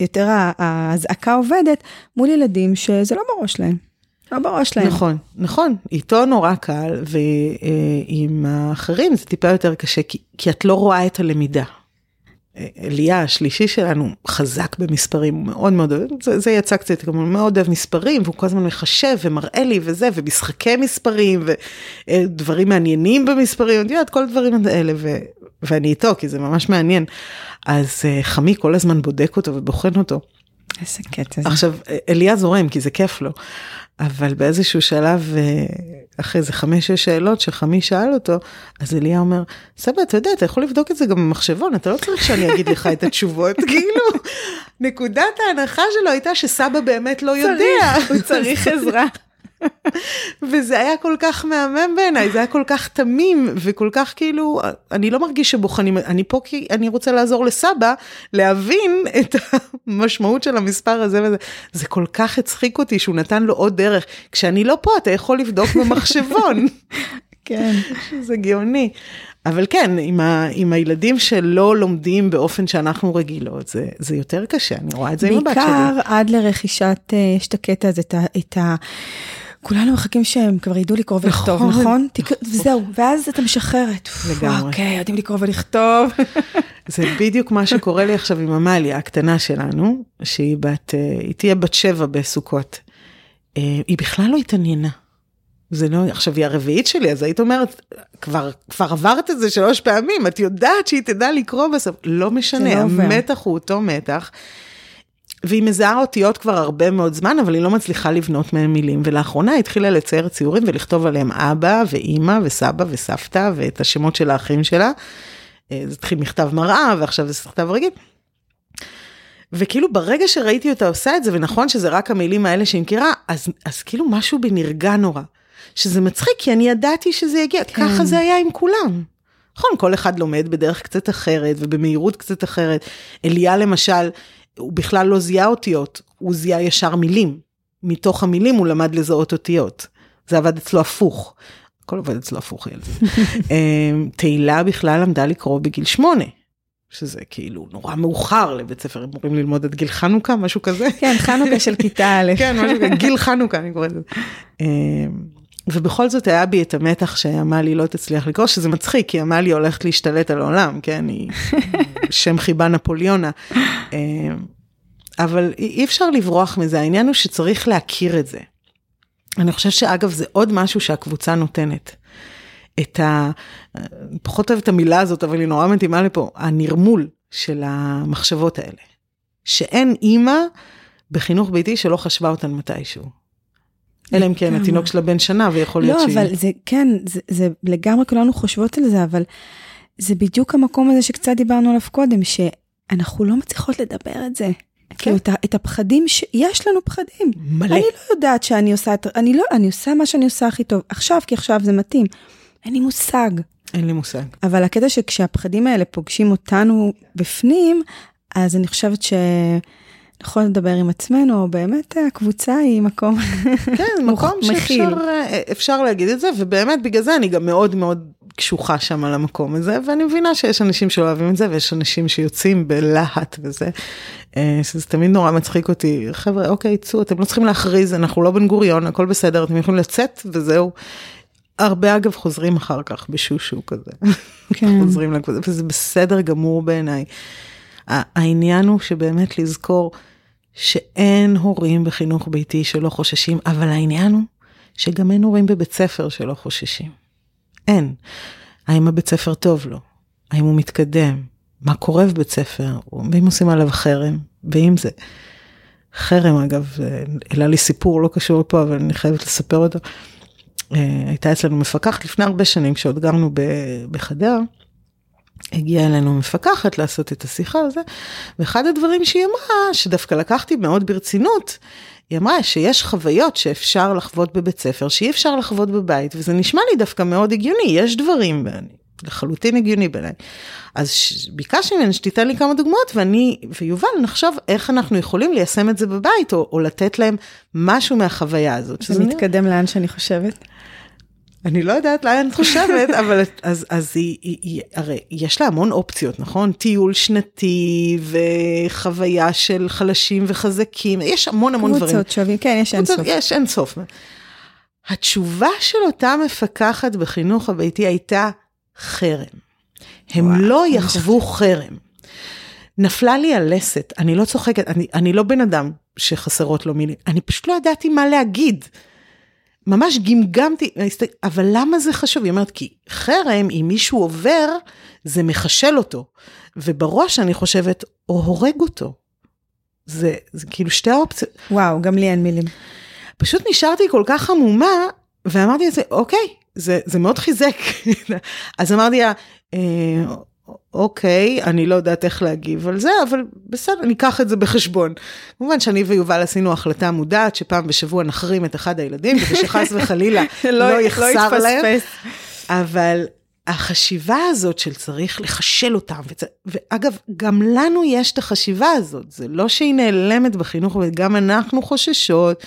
יותר האזעקה עובדת, מול ילדים שזה לא בראש להם. לא בראש להם. נכון, נכון, איתו נורא קל, ועם האחרים זה טיפה יותר קשה, כי, כי את לא רואה את הלמידה. אליה השלישי שלנו חזק במספרים, הוא מאוד מאוד אוהב, זה, זה יצא קצת, הוא מאוד אוהב מספרים, והוא כל הזמן מחשב ומראה לי וזה, ומשחקי מספרים, ודברים מעניינים במספרים, את יודעת, כל הדברים האלה, ו, ואני איתו, כי זה ממש מעניין. אז חמי כל הזמן בודק אותו ובוחן אותו. איזה קטע זה. עכשיו, אליה זורם, כי זה כיף לו. אבל באיזשהו שלב, אה, אחרי איזה חמש-שש שאלות שחמי שאל אותו, אז אליה אומר, סבא, אתה יודע, אתה יכול לבדוק את זה גם במחשבון, אתה לא צריך שאני אגיד לך את התשובות, כאילו, נקודת ההנחה שלו הייתה שסבא באמת לא יודע. הוא צריך עזרה. וזה היה כל כך מהמם בעיניי, זה היה כל כך תמים, וכל כך כאילו, אני לא מרגיש שבוחנים, אני פה כי אני רוצה לעזור לסבא, להבין את המשמעות של המספר הזה וזה. זה כל כך הצחיק אותי שהוא נתן לו עוד דרך. כשאני לא פה, אתה יכול לבדוק במחשבון. כן. זה גאוני. אבל כן, עם, ה, עם הילדים שלא לומדים באופן שאנחנו רגילות, זה, זה יותר קשה, אני רואה את זה עם הבת שלי. בעיקר עד לרכישת, יש את הקטע הזה, את ה... את ה כולנו מחכים שהם כבר ידעו לקרוא ולכתוב, נכון? נכון? וזהו, ואז אתה משחררת. לגמרי. אוקיי, יודעים לקרוא ולכתוב. זה בדיוק מה שקורה לי עכשיו עם עמליה הקטנה שלנו, שהיא בת, אה, היא תהיה בת שבע בסוכות. אה, היא בכלל לא התעניינה. זה לא, עכשיו היא הרביעית שלי, אז היית אומרת, כבר, כבר עברת את זה שלוש פעמים, את יודעת שהיא תדע לקרוא בסוף, לא משנה, לא המתח הוא אותו מתח. והיא מזהה אותיות כבר הרבה מאוד זמן, אבל היא לא מצליחה לבנות מהם מילים. ולאחרונה היא התחילה לצייר ציורים ולכתוב עליהם אבא ואימא וסבא וסבתא ואת השמות של האחים שלה. אה, זה התחיל מכתב מראה ועכשיו זה מכתב רגיל. וכאילו ברגע שראיתי אותה עושה את זה, ונכון שזה רק המילים האלה שהיא מכירה, אז, אז כאילו משהו בי נרגע נורא. שזה מצחיק, כי אני ידעתי שזה יגיע, כן. ככה זה היה עם כולם. נכון, כל אחד לומד בדרך קצת אחרת ובמהירות קצת אחרת. אליה למשל, הוא בכלל לא זיהה אותיות, הוא זיהה ישר מילים. מתוך המילים הוא למד לזהות אותיות. זה עבד אצלו הפוך. הכל עובד אצלו הפוך, ילד. אמ, תהילה בכלל למדה לקרוא בגיל שמונה. שזה כאילו נורא מאוחר לבית ספר, הם אמורים ללמוד עד גיל חנוכה, משהו כזה. כן, חנוכה של כיתה א'. כן, משהו גיל חנוכה, אני קוראת לזה. ובכל זאת היה בי את המתח שעמלי לא תצליח לקרוא, שזה מצחיק, כי עמלי הולכת להשתלט על העולם, כן, היא שם חיבה נפוליונה. אמ, אבל אי אפשר לברוח מזה, העניין הוא שצריך להכיר את זה. אני חושבת שאגב זה עוד משהו שהקבוצה נותנת. את ה... פחות אוהבת את המילה הזאת, אבל היא נורא מתאימה לפה, הנרמול של המחשבות האלה. שאין אימא בחינוך ביתי שלא חשבה אותן מתישהו. אלא אם כן התינוק שלה בן שנה ויכול להיות שהיא... לא, אבל זה כן, זה, זה לגמרי כולנו חושבות על זה, אבל זה בדיוק המקום הזה שקצת דיברנו עליו קודם, שאנחנו לא מצליחות לדבר את זה. כן. כאילו את, את הפחדים. יש לנו פחדים. מלא. אני לא יודעת שאני עושה את, אני לא, אני עושה מה שאני עושה הכי טוב, עכשיו, כי עכשיו זה מתאים. אין לי מושג. אין לי מושג. אבל הקטע שכשהפחדים האלה פוגשים אותנו בפנים, אז אני חושבת ש... יכול לדבר עם עצמנו, או באמת הקבוצה היא מקום כן, מקום שאפשר אפשר להגיד את זה, ובאמת בגלל זה אני גם מאוד מאוד קשוחה שם על המקום הזה, ואני מבינה שיש אנשים שלא אוהבים את זה, ויש אנשים שיוצאים בלהט וזה, שזה תמיד נורא מצחיק אותי. חבר'ה, אוקיי, צאו, אתם לא צריכים להכריז, אנחנו לא בן גוריון, הכל בסדר, אתם יכולים לצאת וזהו. הרבה אגב חוזרים אחר כך בשושו כזה. כן. חוזרים לקבוצה, וזה בסדר גמור בעיניי. העניין הוא שבאמת לזכור שאין הורים בחינוך ביתי שלא חוששים, אבל העניין הוא שגם אין הורים בבית ספר שלא חוששים. אין. האם הבית ספר טוב לו? האם הוא מתקדם? מה קורה בבית ספר? ואם עושים עליו חרם? ואם זה... חרם אגב, העלה לי סיפור לא קשור לפה, אבל אני חייבת לספר אותו. אה, הייתה אצלנו מפקחת לפני הרבה שנים, כשעוד גרנו בחדר, הגיעה אלינו מפקחת לעשות את השיחה הזה, ואחד הדברים שהיא אמרה, שדווקא לקחתי מאוד ברצינות, היא אמרה שיש חוויות שאפשר לחוות בבית ספר, שאי אפשר לחוות בבית, וזה נשמע לי דווקא מאוד הגיוני, יש דברים, לחלוטין הגיוני בעיניי. אז ביקשתי ממני שתיתן לי כמה דוגמאות, ואני ויובל נחשוב איך אנחנו יכולים ליישם את זה בבית, או, או לתת להם משהו מהחוויה הזאת. זה מתקדם. לאן שאני חושבת. אני לא יודעת לאן את חושבת, אבל אז, אז היא, היא, היא, הרי יש לה המון אופציות, נכון? טיול שנתי וחוויה של חלשים וחזקים, יש המון המון דברים. קבוצות שווים, כן, יש אין סוף. יש אין סוף. התשובה של אותה מפקחת בחינוך הביתי הייתה חרם. הם וואו, לא יחוו חרם. נפלה לי הלסת, אני לא צוחקת, אני, אני לא בן אדם שחסרות לו מילים, אני פשוט לא ידעתי מה להגיד. ממש גמגמתי, אבל למה זה חשוב? היא אומרת, כי חרם, אם מישהו עובר, זה מחשל אותו. ובראש אני חושבת, או הורג אותו. זה, זה כאילו שתי האופציות. וואו, גם לי אין מילים. פשוט נשארתי כל כך עמומה, ואמרתי את זה, אוקיי, זה, זה מאוד חיזק. אז אמרתי לה, אה, אוקיי, אני לא יודעת איך להגיב על זה, אבל בסדר, ניקח את זה בחשבון. כמובן שאני ויובל עשינו החלטה מודעת שפעם בשבוע נחרים את אחד הילדים, כדי שחס וחלילה לא, לא יחסר לא להם. אבל החשיבה הזאת של צריך לחשל אותם, וצ... ואגב, גם לנו יש את החשיבה הזאת, זה לא שהיא נעלמת בחינוך, וגם אנחנו חוששות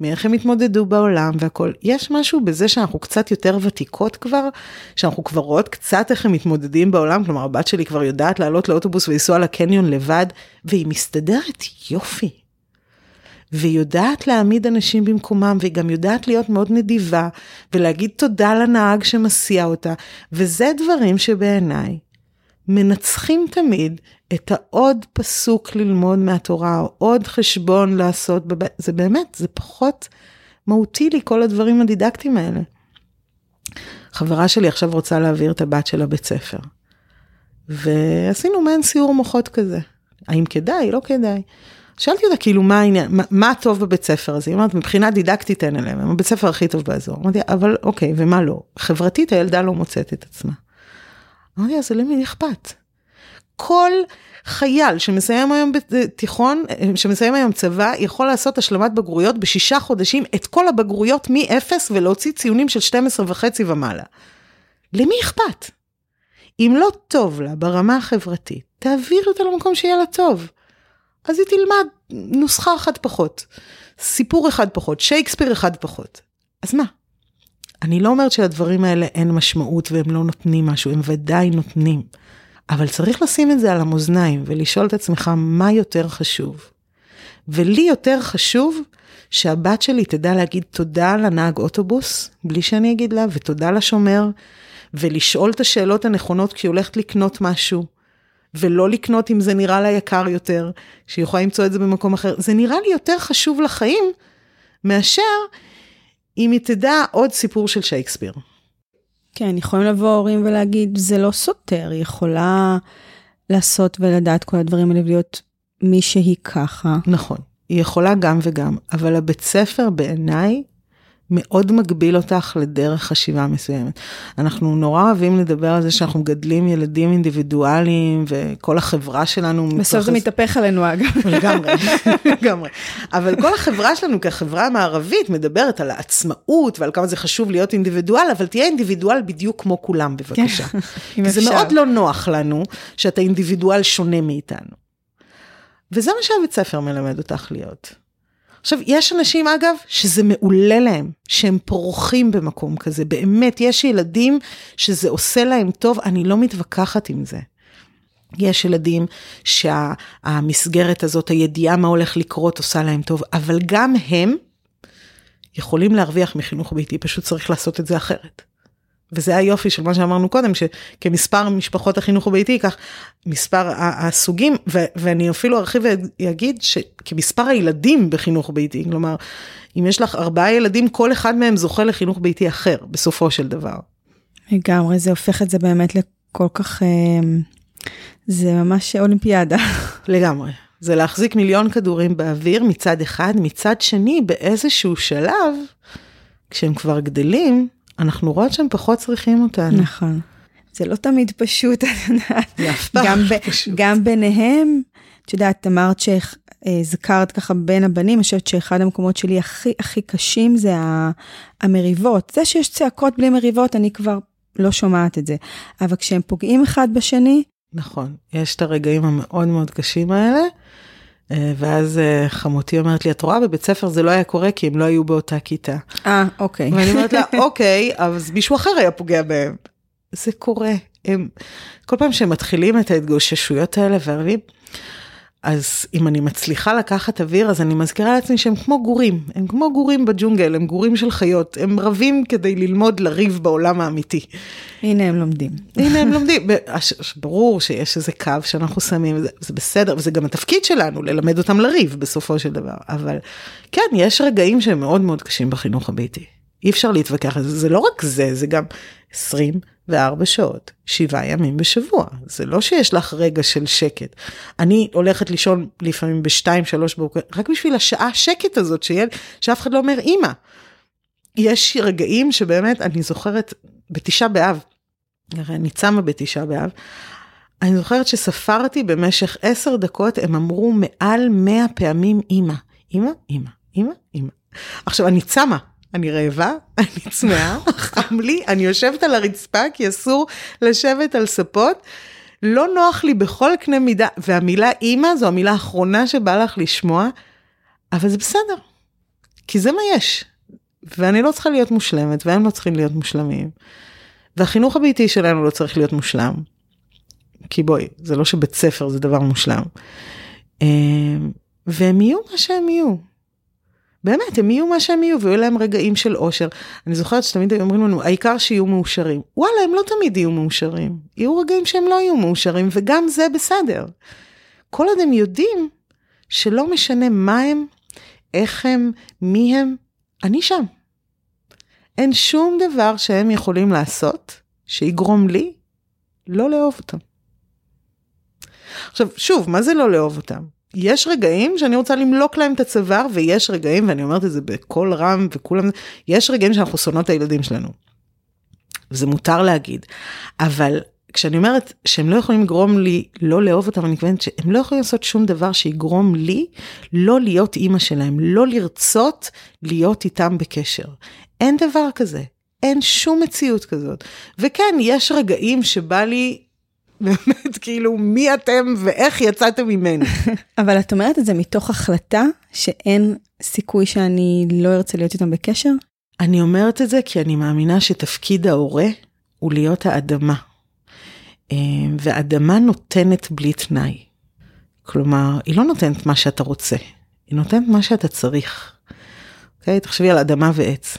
מאיך הם התמודדו בעולם והכל. יש משהו בזה שאנחנו קצת יותר ותיקות כבר, שאנחנו כבר רואות קצת איך הם מתמודדים בעולם, כלומר הבת שלי כבר יודעת לעלות לאוטובוס ולנסוע לקניון לבד, והיא מסתדרת יופי. והיא יודעת להעמיד אנשים במקומם, והיא גם יודעת להיות מאוד נדיבה, ולהגיד תודה לנהג שמסיע אותה, וזה דברים שבעיניי מנצחים תמיד את העוד פסוק ללמוד מהתורה, או עוד חשבון לעשות בבית, זה באמת, זה פחות מהותי לי כל הדברים הדידקטיים האלה. חברה שלי עכשיו רוצה להעביר את הבת שלה בית ספר. ועשינו מעין סיור מוחות כזה. האם כדאי? לא כדאי. שאלתי אותה כאילו מה העניין, מה, מה טוב בבית ספר הזה, היא אומרת מבחינה דידקטית אין אליהם, הם הבית ספר הכי טוב באזור. אמרתי אבל אוקיי ומה לא, חברתית הילדה לא מוצאת את עצמה. אמרתי אז למי אכפת? כל חייל שמסיים היום בתיכון, שמסיים היום צבא, יכול לעשות השלמת בגרויות בשישה חודשים את כל הבגרויות מ-0 ולהוציא ציונים של 12 וחצי ומעלה. למי אכפת? אם לא טוב לה ברמה החברתית, תעביר אותה למקום שיהיה לה טוב. אז היא תלמד נוסחה אחת פחות, סיפור אחד פחות, שייקספיר אחד פחות. אז מה? אני לא אומרת שלדברים האלה אין משמעות והם לא נותנים משהו, הם ודאי נותנים. אבל צריך לשים את זה על המאזניים ולשאול את עצמך מה יותר חשוב. ולי יותר חשוב שהבת שלי תדע להגיד תודה לנהג אוטובוס, בלי שאני אגיד לה, ותודה לשומר, ולשאול את השאלות הנכונות כשהיא הולכת לקנות משהו, ולא לקנות אם זה נראה לה יקר יותר, שהיא יכולה למצוא את זה במקום אחר. זה נראה לי יותר חשוב לחיים, מאשר אם היא תדע עוד סיפור של שייקספיר. כן, יכולים לבוא הורים ולהגיד, זה לא סותר, היא יכולה לעשות ולדעת כל הדברים האלה ולהיות מי שהיא ככה. נכון, היא יכולה גם וגם, אבל הבית ספר בעיניי מאוד מגביל אותך לדרך חשיבה מסוימת. אנחנו נורא אוהבים לדבר על זה שאנחנו מגדלים ילדים אינדיבידואליים וכל החברה שלנו... בסוף. זה מתהפך עלינו אגב. לגמרי, לגמרי. אבל כל החברה שלנו כחברה המערבית מדברת על העצמאות ועל כמה זה חשוב להיות אינדיבידואל, אבל תהיה אינדיבידואל בדיוק כמו כולם בבקשה. כן, כי זה מאוד לא נוח לנו שאתה אינדיבידואל שונה מאיתנו. וזה מה שהבית ספר מלמד אותך להיות. עכשיו, יש אנשים אגב, שזה מעולה להם, שהם פורחים במקום כזה, באמת, יש ילדים שזה עושה להם טוב, אני לא מתווכחת עם זה. יש ילדים שהמסגרת שה, הזאת, הידיעה מה הולך לקרות עושה להם טוב, אבל גם הם יכולים להרוויח מחינוך ביתי, פשוט צריך לעשות את זה אחרת. וזה היופי של מה שאמרנו קודם, שכמספר משפחות החינוך הביתי ייקח מספר הסוגים, ו- ואני אפילו ארחיב ואגיד שכמספר הילדים בחינוך ביתי, כלומר, אם יש לך ארבעה ילדים, כל אחד מהם זוכה לחינוך ביתי אחר, בסופו של דבר. לגמרי, זה הופך את זה באמת לכל כך, אה, זה ממש אולימפיאדה. לגמרי. זה להחזיק מיליון כדורים באוויר מצד אחד, מצד שני, באיזשהו שלב, כשהם כבר גדלים, אנחנו רואות שהם פחות צריכים אותנו. נכון. זה לא תמיד פשוט, את יודעת. זה אף פעם גם, לא פשוט. גם ביניהם, את יודעת, אמרת שהזכרת ככה בין הבנים, אני חושבת שאחד המקומות שלי הכי הכי קשים זה המריבות. זה שיש צעקות בלי מריבות, אני כבר לא שומעת את זה. אבל כשהם פוגעים אחד בשני, נכון, יש את הרגעים המאוד מאוד קשים האלה, אה, ואז אה, חמותי אומרת לי, את רואה, בבית ספר זה לא היה קורה כי הם לא היו באותה כיתה. אה, אוקיי. ואני אומרת לה, אוקיי, אז מישהו אחר היה פוגע בהם. זה קורה. הם, כל פעם שהם מתחילים את ההתגוששויות האלה והריבים, אז אם אני מצליחה לקחת אוויר, אז אני מזכירה לעצמי שהם כמו גורים, הם כמו גורים בג'ונגל, הם גורים של חיות, הם רבים כדי ללמוד לריב בעולם האמיתי. הנה הם לומדים. הנה הם לומדים, ברור שיש איזה קו שאנחנו שמים, זה, זה בסדר, וזה גם התפקיד שלנו, ללמד אותם לריב בסופו של דבר, אבל כן, יש רגעים שהם מאוד מאוד קשים בחינוך הביתי. אי אפשר להתווכח על זה, זה לא רק זה, זה גם 24 שעות, שבעה ימים בשבוע. זה לא שיש לך רגע של שקט. אני הולכת לישון לפעמים בשתיים, שלוש בבוקר, רק בשביל השעה השקט הזאת, שילד, שאף אחד לא אומר אימא. יש רגעים שבאמת, אני זוכרת, בתשעה באב, הרי אני צמה בתשעה באב, אני זוכרת שספרתי במשך עשר דקות, הם אמרו מעל מאה פעמים אימא, אימא, אימא, אימא, אימא. עכשיו, אני צמה, אני רעבה, אני צמאה, חם לי, אני יושבת על הרצפה כי אסור לשבת על ספות. לא נוח לי בכל קנה מידה, והמילה אימא זו המילה האחרונה שבא לך לשמוע, אבל זה בסדר, כי זה מה יש. ואני לא צריכה להיות מושלמת, והם לא צריכים להיות מושלמים. והחינוך הביתי שלנו לא צריך להיות מושלם. כי בואי, זה לא שבית ספר זה דבר מושלם. אמ, והם יהיו מה שהם יהיו. באמת, הם יהיו מה שהם יהיו, ויהיו להם רגעים של אושר. אני זוכרת שתמיד היו אומרים לנו, העיקר שיהיו מאושרים. וואלה, הם לא תמיד יהיו מאושרים. יהיו רגעים שהם לא יהיו מאושרים, וגם זה בסדר. כל עוד הם יודעים שלא משנה מה הם, איך הם, מי הם, אני שם. אין שום דבר שהם יכולים לעשות שיגרום לי לא לאהוב אותם. עכשיו, שוב, מה זה לא לאהוב אותם? יש רגעים שאני רוצה למלוק להם את הצוואר, ויש רגעים, ואני אומרת את זה בקול רם וכולם, יש רגעים שאנחנו שונאות את הילדים שלנו. וזה מותר להגיד. אבל כשאני אומרת שהם לא יכולים לגרום לי לא לאהוב אותם, אני מתכוונת שהם לא יכולים לעשות שום דבר שיגרום לי לא להיות אימא שלהם, לא לרצות להיות איתם בקשר. אין דבר כזה. אין שום מציאות כזאת. וכן, יש רגעים שבא לי באמת, כאילו, מי אתם ואיך יצאתם ממני. אבל את אומרת את זה מתוך החלטה שאין סיכוי שאני לא ארצה להיות איתם בקשר? אני אומרת את זה כי אני מאמינה שתפקיד ההורה הוא להיות האדמה. אה, ואדמה נותנת בלי תנאי. כלומר, היא לא נותנת מה שאתה רוצה, היא נותנת מה שאתה צריך. אוקיי? תחשבי על אדמה ועץ.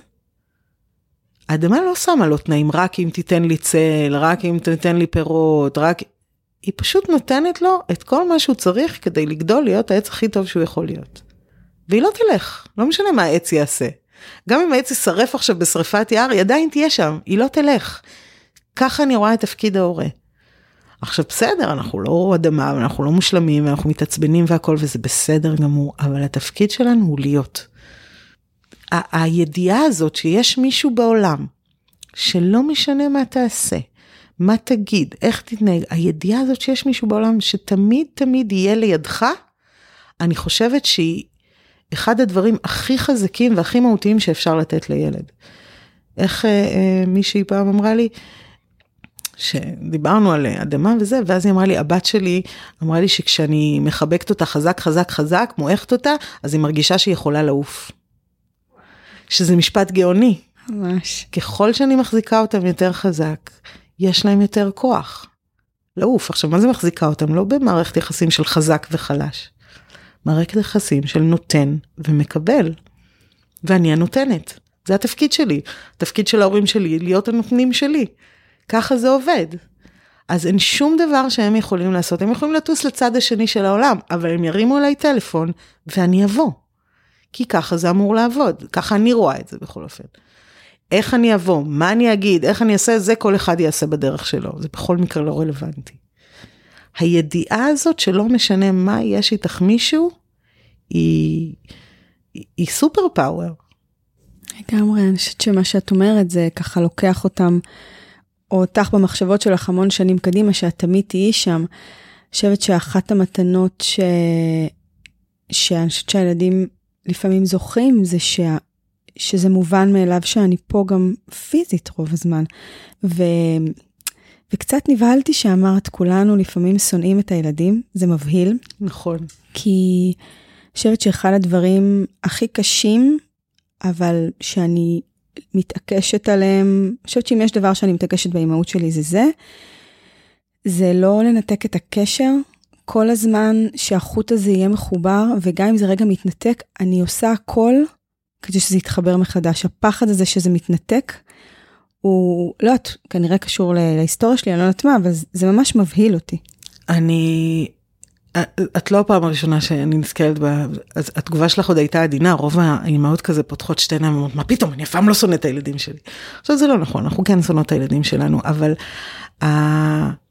האדמה לא שמה לו תנאים רק אם תיתן לי צל, רק אם תיתן לי פירות, רק... היא פשוט נותנת לו את כל מה שהוא צריך כדי לגדול להיות העץ הכי טוב שהוא יכול להיות. והיא לא תלך, לא משנה מה העץ יעשה. גם אם העץ יישרף עכשיו בשרפת יער, היא עדיין תהיה שם, היא לא תלך. ככה אני רואה את תפקיד ההורה. עכשיו בסדר, אנחנו לא אדמה, אנחנו לא מושלמים, אנחנו מתעצבנים והכל, וזה בסדר גמור, אבל התפקיד שלנו הוא להיות. הידיעה הזאת שיש מישהו בעולם, שלא משנה מה תעשה, מה תגיד, איך תתנהג, הידיעה הזאת שיש מישהו בעולם שתמיד תמיד יהיה לידך, אני חושבת שהיא אחד הדברים הכי חזקים והכי מהותיים שאפשר לתת לילד. איך אה, אה, מישהי פעם אמרה לי, שדיברנו על אדמה וזה, ואז היא אמרה לי, הבת שלי אמרה לי שכשאני מחבקת אותה חזק, חזק, חזק, מועכת אותה, אז היא מרגישה שהיא יכולה לעוף. שזה משפט גאוני. ממש. ככל שאני מחזיקה אותם יותר חזק, יש להם יותר כוח. לעוף. עכשיו, מה זה מחזיקה אותם? לא במערכת יחסים של חזק וחלש. מערכת יחסים של נותן ומקבל. ואני הנותנת. זה התפקיד שלי. התפקיד של ההורים שלי, להיות הנותנים שלי. ככה זה עובד. אז אין שום דבר שהם יכולים לעשות. הם יכולים לטוס לצד השני של העולם, אבל הם ירימו אליי טלפון ואני אבוא. כי ככה זה אמור לעבוד. ככה אני רואה את זה בכל אופן. איך אני אבוא, מה אני אגיד, איך אני אעשה, זה כל אחד יעשה בדרך שלו. זה בכל מקרה לא רלוונטי. הידיעה הזאת שלא משנה מה יש איתך מישהו, היא, היא סופר פאוור. לגמרי, אני חושבת שמה שאת אומרת זה ככה לוקח אותם, או אותך במחשבות שלך המון שנים קדימה, שאת תמיד תהיי שם. אני חושבת שאחת המתנות ש... שאני חושבת שהילדים לפעמים זוכים, זה שה... שזה מובן מאליו שאני פה גם פיזית רוב הזמן. ו... וקצת נבהלתי שאמרת, כולנו לפעמים שונאים את הילדים, זה מבהיל. נכון. כי אני חושבת שאחד הדברים הכי קשים, אבל שאני מתעקשת עליהם, אני חושבת שאם יש דבר שאני מתעקשת באימהות שלי זה זה, זה לא לנתק את הקשר כל הזמן שהחוט הזה יהיה מחובר, וגם אם זה רגע מתנתק, אני עושה הכל כדי שזה יתחבר מחדש. הפחד הזה שזה מתנתק, הוא, לא יודעת, כנראה קשור להיסטוריה שלי, אני לא יודעת מה, אבל זה ממש מבהיל אותי. אני, את לא הפעם הראשונה שאני נזכרת בה, אז התגובה שלך עוד הייתה עדינה, רוב האימהות כזה פותחות שתי עיניים ואומרות, מה פתאום, אני אף פעם לא שונאת את הילדים שלי. עכשיו זה לא נכון, אנחנו כן שונאות את הילדים שלנו, אבל ה...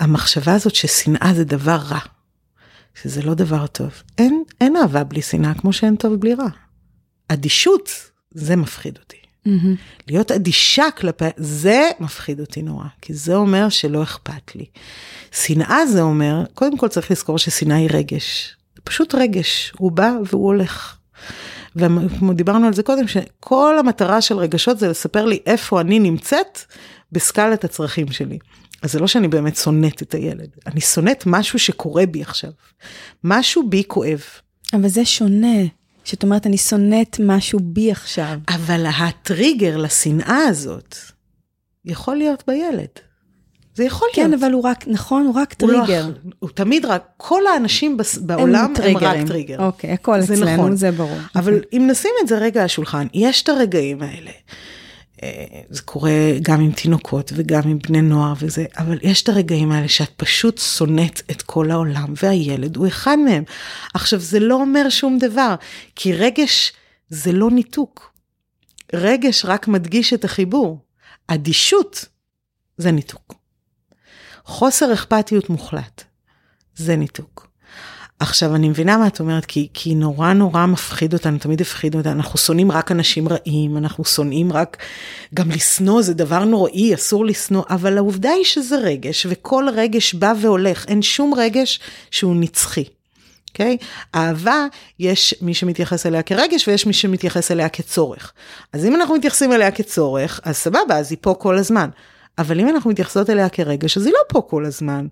המחשבה הזאת ששנאה זה דבר רע, שזה לא דבר טוב. אין, אין אהבה בלי שנאה כמו שאין טוב בלי רע. אדישות, זה מפחיד אותי. Mm-hmm. להיות אדישה כלפי, זה מפחיד אותי נורא, כי זה אומר שלא אכפת לי. שנאה זה אומר, קודם כל צריך לזכור ששנאה היא רגש. זה פשוט רגש, הוא בא והוא הולך. וכמו דיברנו על זה קודם, שכל המטרה של רגשות זה לספר לי איפה אני נמצאת בסקלת הצרכים שלי. אז זה לא שאני באמת שונאת את הילד, אני שונאת משהו שקורה בי עכשיו. משהו בי כואב. אבל זה שונה. שאת אומרת, אני שונאת משהו בי עכשיו. אבל הטריגר לשנאה הזאת יכול להיות בילד. זה יכול כן, להיות. כן, אבל הוא רק, נכון, הוא רק טריגר. הוא, לא, הוא תמיד רק, כל האנשים בעולם הם, הם רק טריגר. אוקיי, הכל אצלנו, זה, נכון. זה ברור. אבל אוקיי. אם נשים את זה רגע על השולחן, יש את הרגעים האלה. אה, זה קורה גם עם תינוקות וגם עם בני נוער וזה, אבל יש את הרגעים האלה שאת פשוט שונאת את כל העולם, והילד הוא אחד מהם. עכשיו, זה לא אומר שום דבר, כי רגש זה לא ניתוק. רגש רק מדגיש את החיבור. אדישות זה ניתוק. חוסר אכפתיות מוחלט זה ניתוק. עכשיו אני מבינה מה את אומרת כי כי נורא נורא מפחיד אותנו תמיד הפחיד אותנו אנחנו שונאים רק אנשים רעים אנחנו שונאים רק גם לשנוא זה דבר נוראי אסור לשנוא אבל העובדה היא שזה רגש וכל רגש בא והולך אין שום רגש שהוא נצחי. אוקיי? Okay? אהבה, יש מי שמתייחס אליה כרגש ויש מי שמתייחס אליה כצורך. אז אם אנחנו מתייחסים אליה כצורך, אז סבבה, אז היא פה כל הזמן. אבל אם אנחנו מתייחסות אליה כרגש, אז היא לא פה כל הזמן.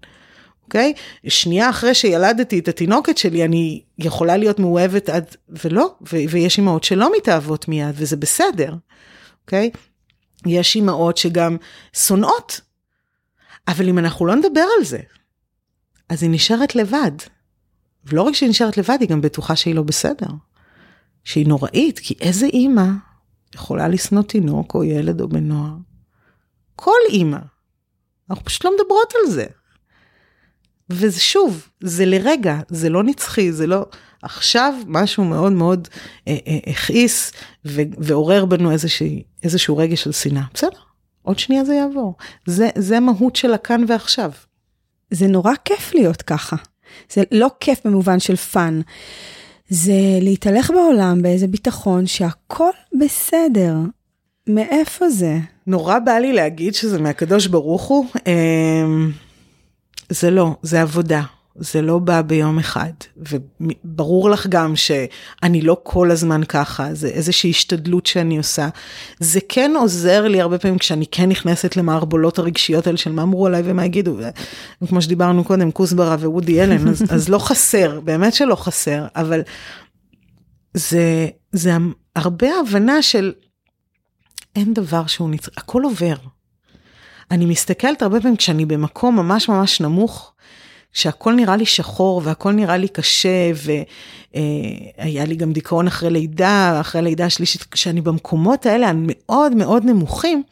אוקיי? שנייה אחרי שילדתי את התינוקת שלי, אני יכולה להיות מאוהבת עד, ולא, ו- ויש אימהות שלא מתאהבות מיד, וזה בסדר, אוקיי? יש אימהות שגם שונאות, אבל אם אנחנו לא נדבר על זה, אז היא נשארת לבד. ולא רק שהיא נשארת לבד, היא גם בטוחה שהיא לא בסדר. שהיא נוראית, כי איזה אימא יכולה לשנוא תינוק או ילד או בן נוער? כל אימא. אנחנו פשוט לא מדברות על זה. וזה שוב, זה לרגע, זה לא נצחי, זה לא... עכשיו משהו מאוד מאוד אה, אה, הכעיס ועורר בנו איזשה, איזשהו רגש של שנאה. בסדר, עוד שנייה זה יעבור. זה, זה מהות של הכאן ועכשיו. זה נורא כיף להיות ככה. זה לא כיף במובן של fun. זה להתהלך בעולם באיזה ביטחון שהכל בסדר. מאיפה זה? נורא בא לי להגיד שזה מהקדוש ברוך הוא. אה, זה לא, זה עבודה. זה לא בא ביום אחד, וברור לך גם שאני לא כל הזמן ככה, זה איזושהי השתדלות שאני עושה. זה כן עוזר לי הרבה פעמים כשאני כן נכנסת למערבולות הרגשיות האלה של מה אמרו עליי ומה יגידו, וכמו שדיברנו קודם, כוסברה ווודי אלן, אז, אז לא חסר, באמת שלא חסר, אבל זה, זה הרבה הבנה של אין דבר שהוא נצח, הכל עובר. אני מסתכלת הרבה פעמים כשאני במקום ממש ממש נמוך, שהכל נראה לי שחור והכל נראה לי קשה, והיה אה, לי גם דיכאון אחרי לידה, אחרי לידה השלישית, כשאני במקומות האלה המאוד מאוד נמוכים,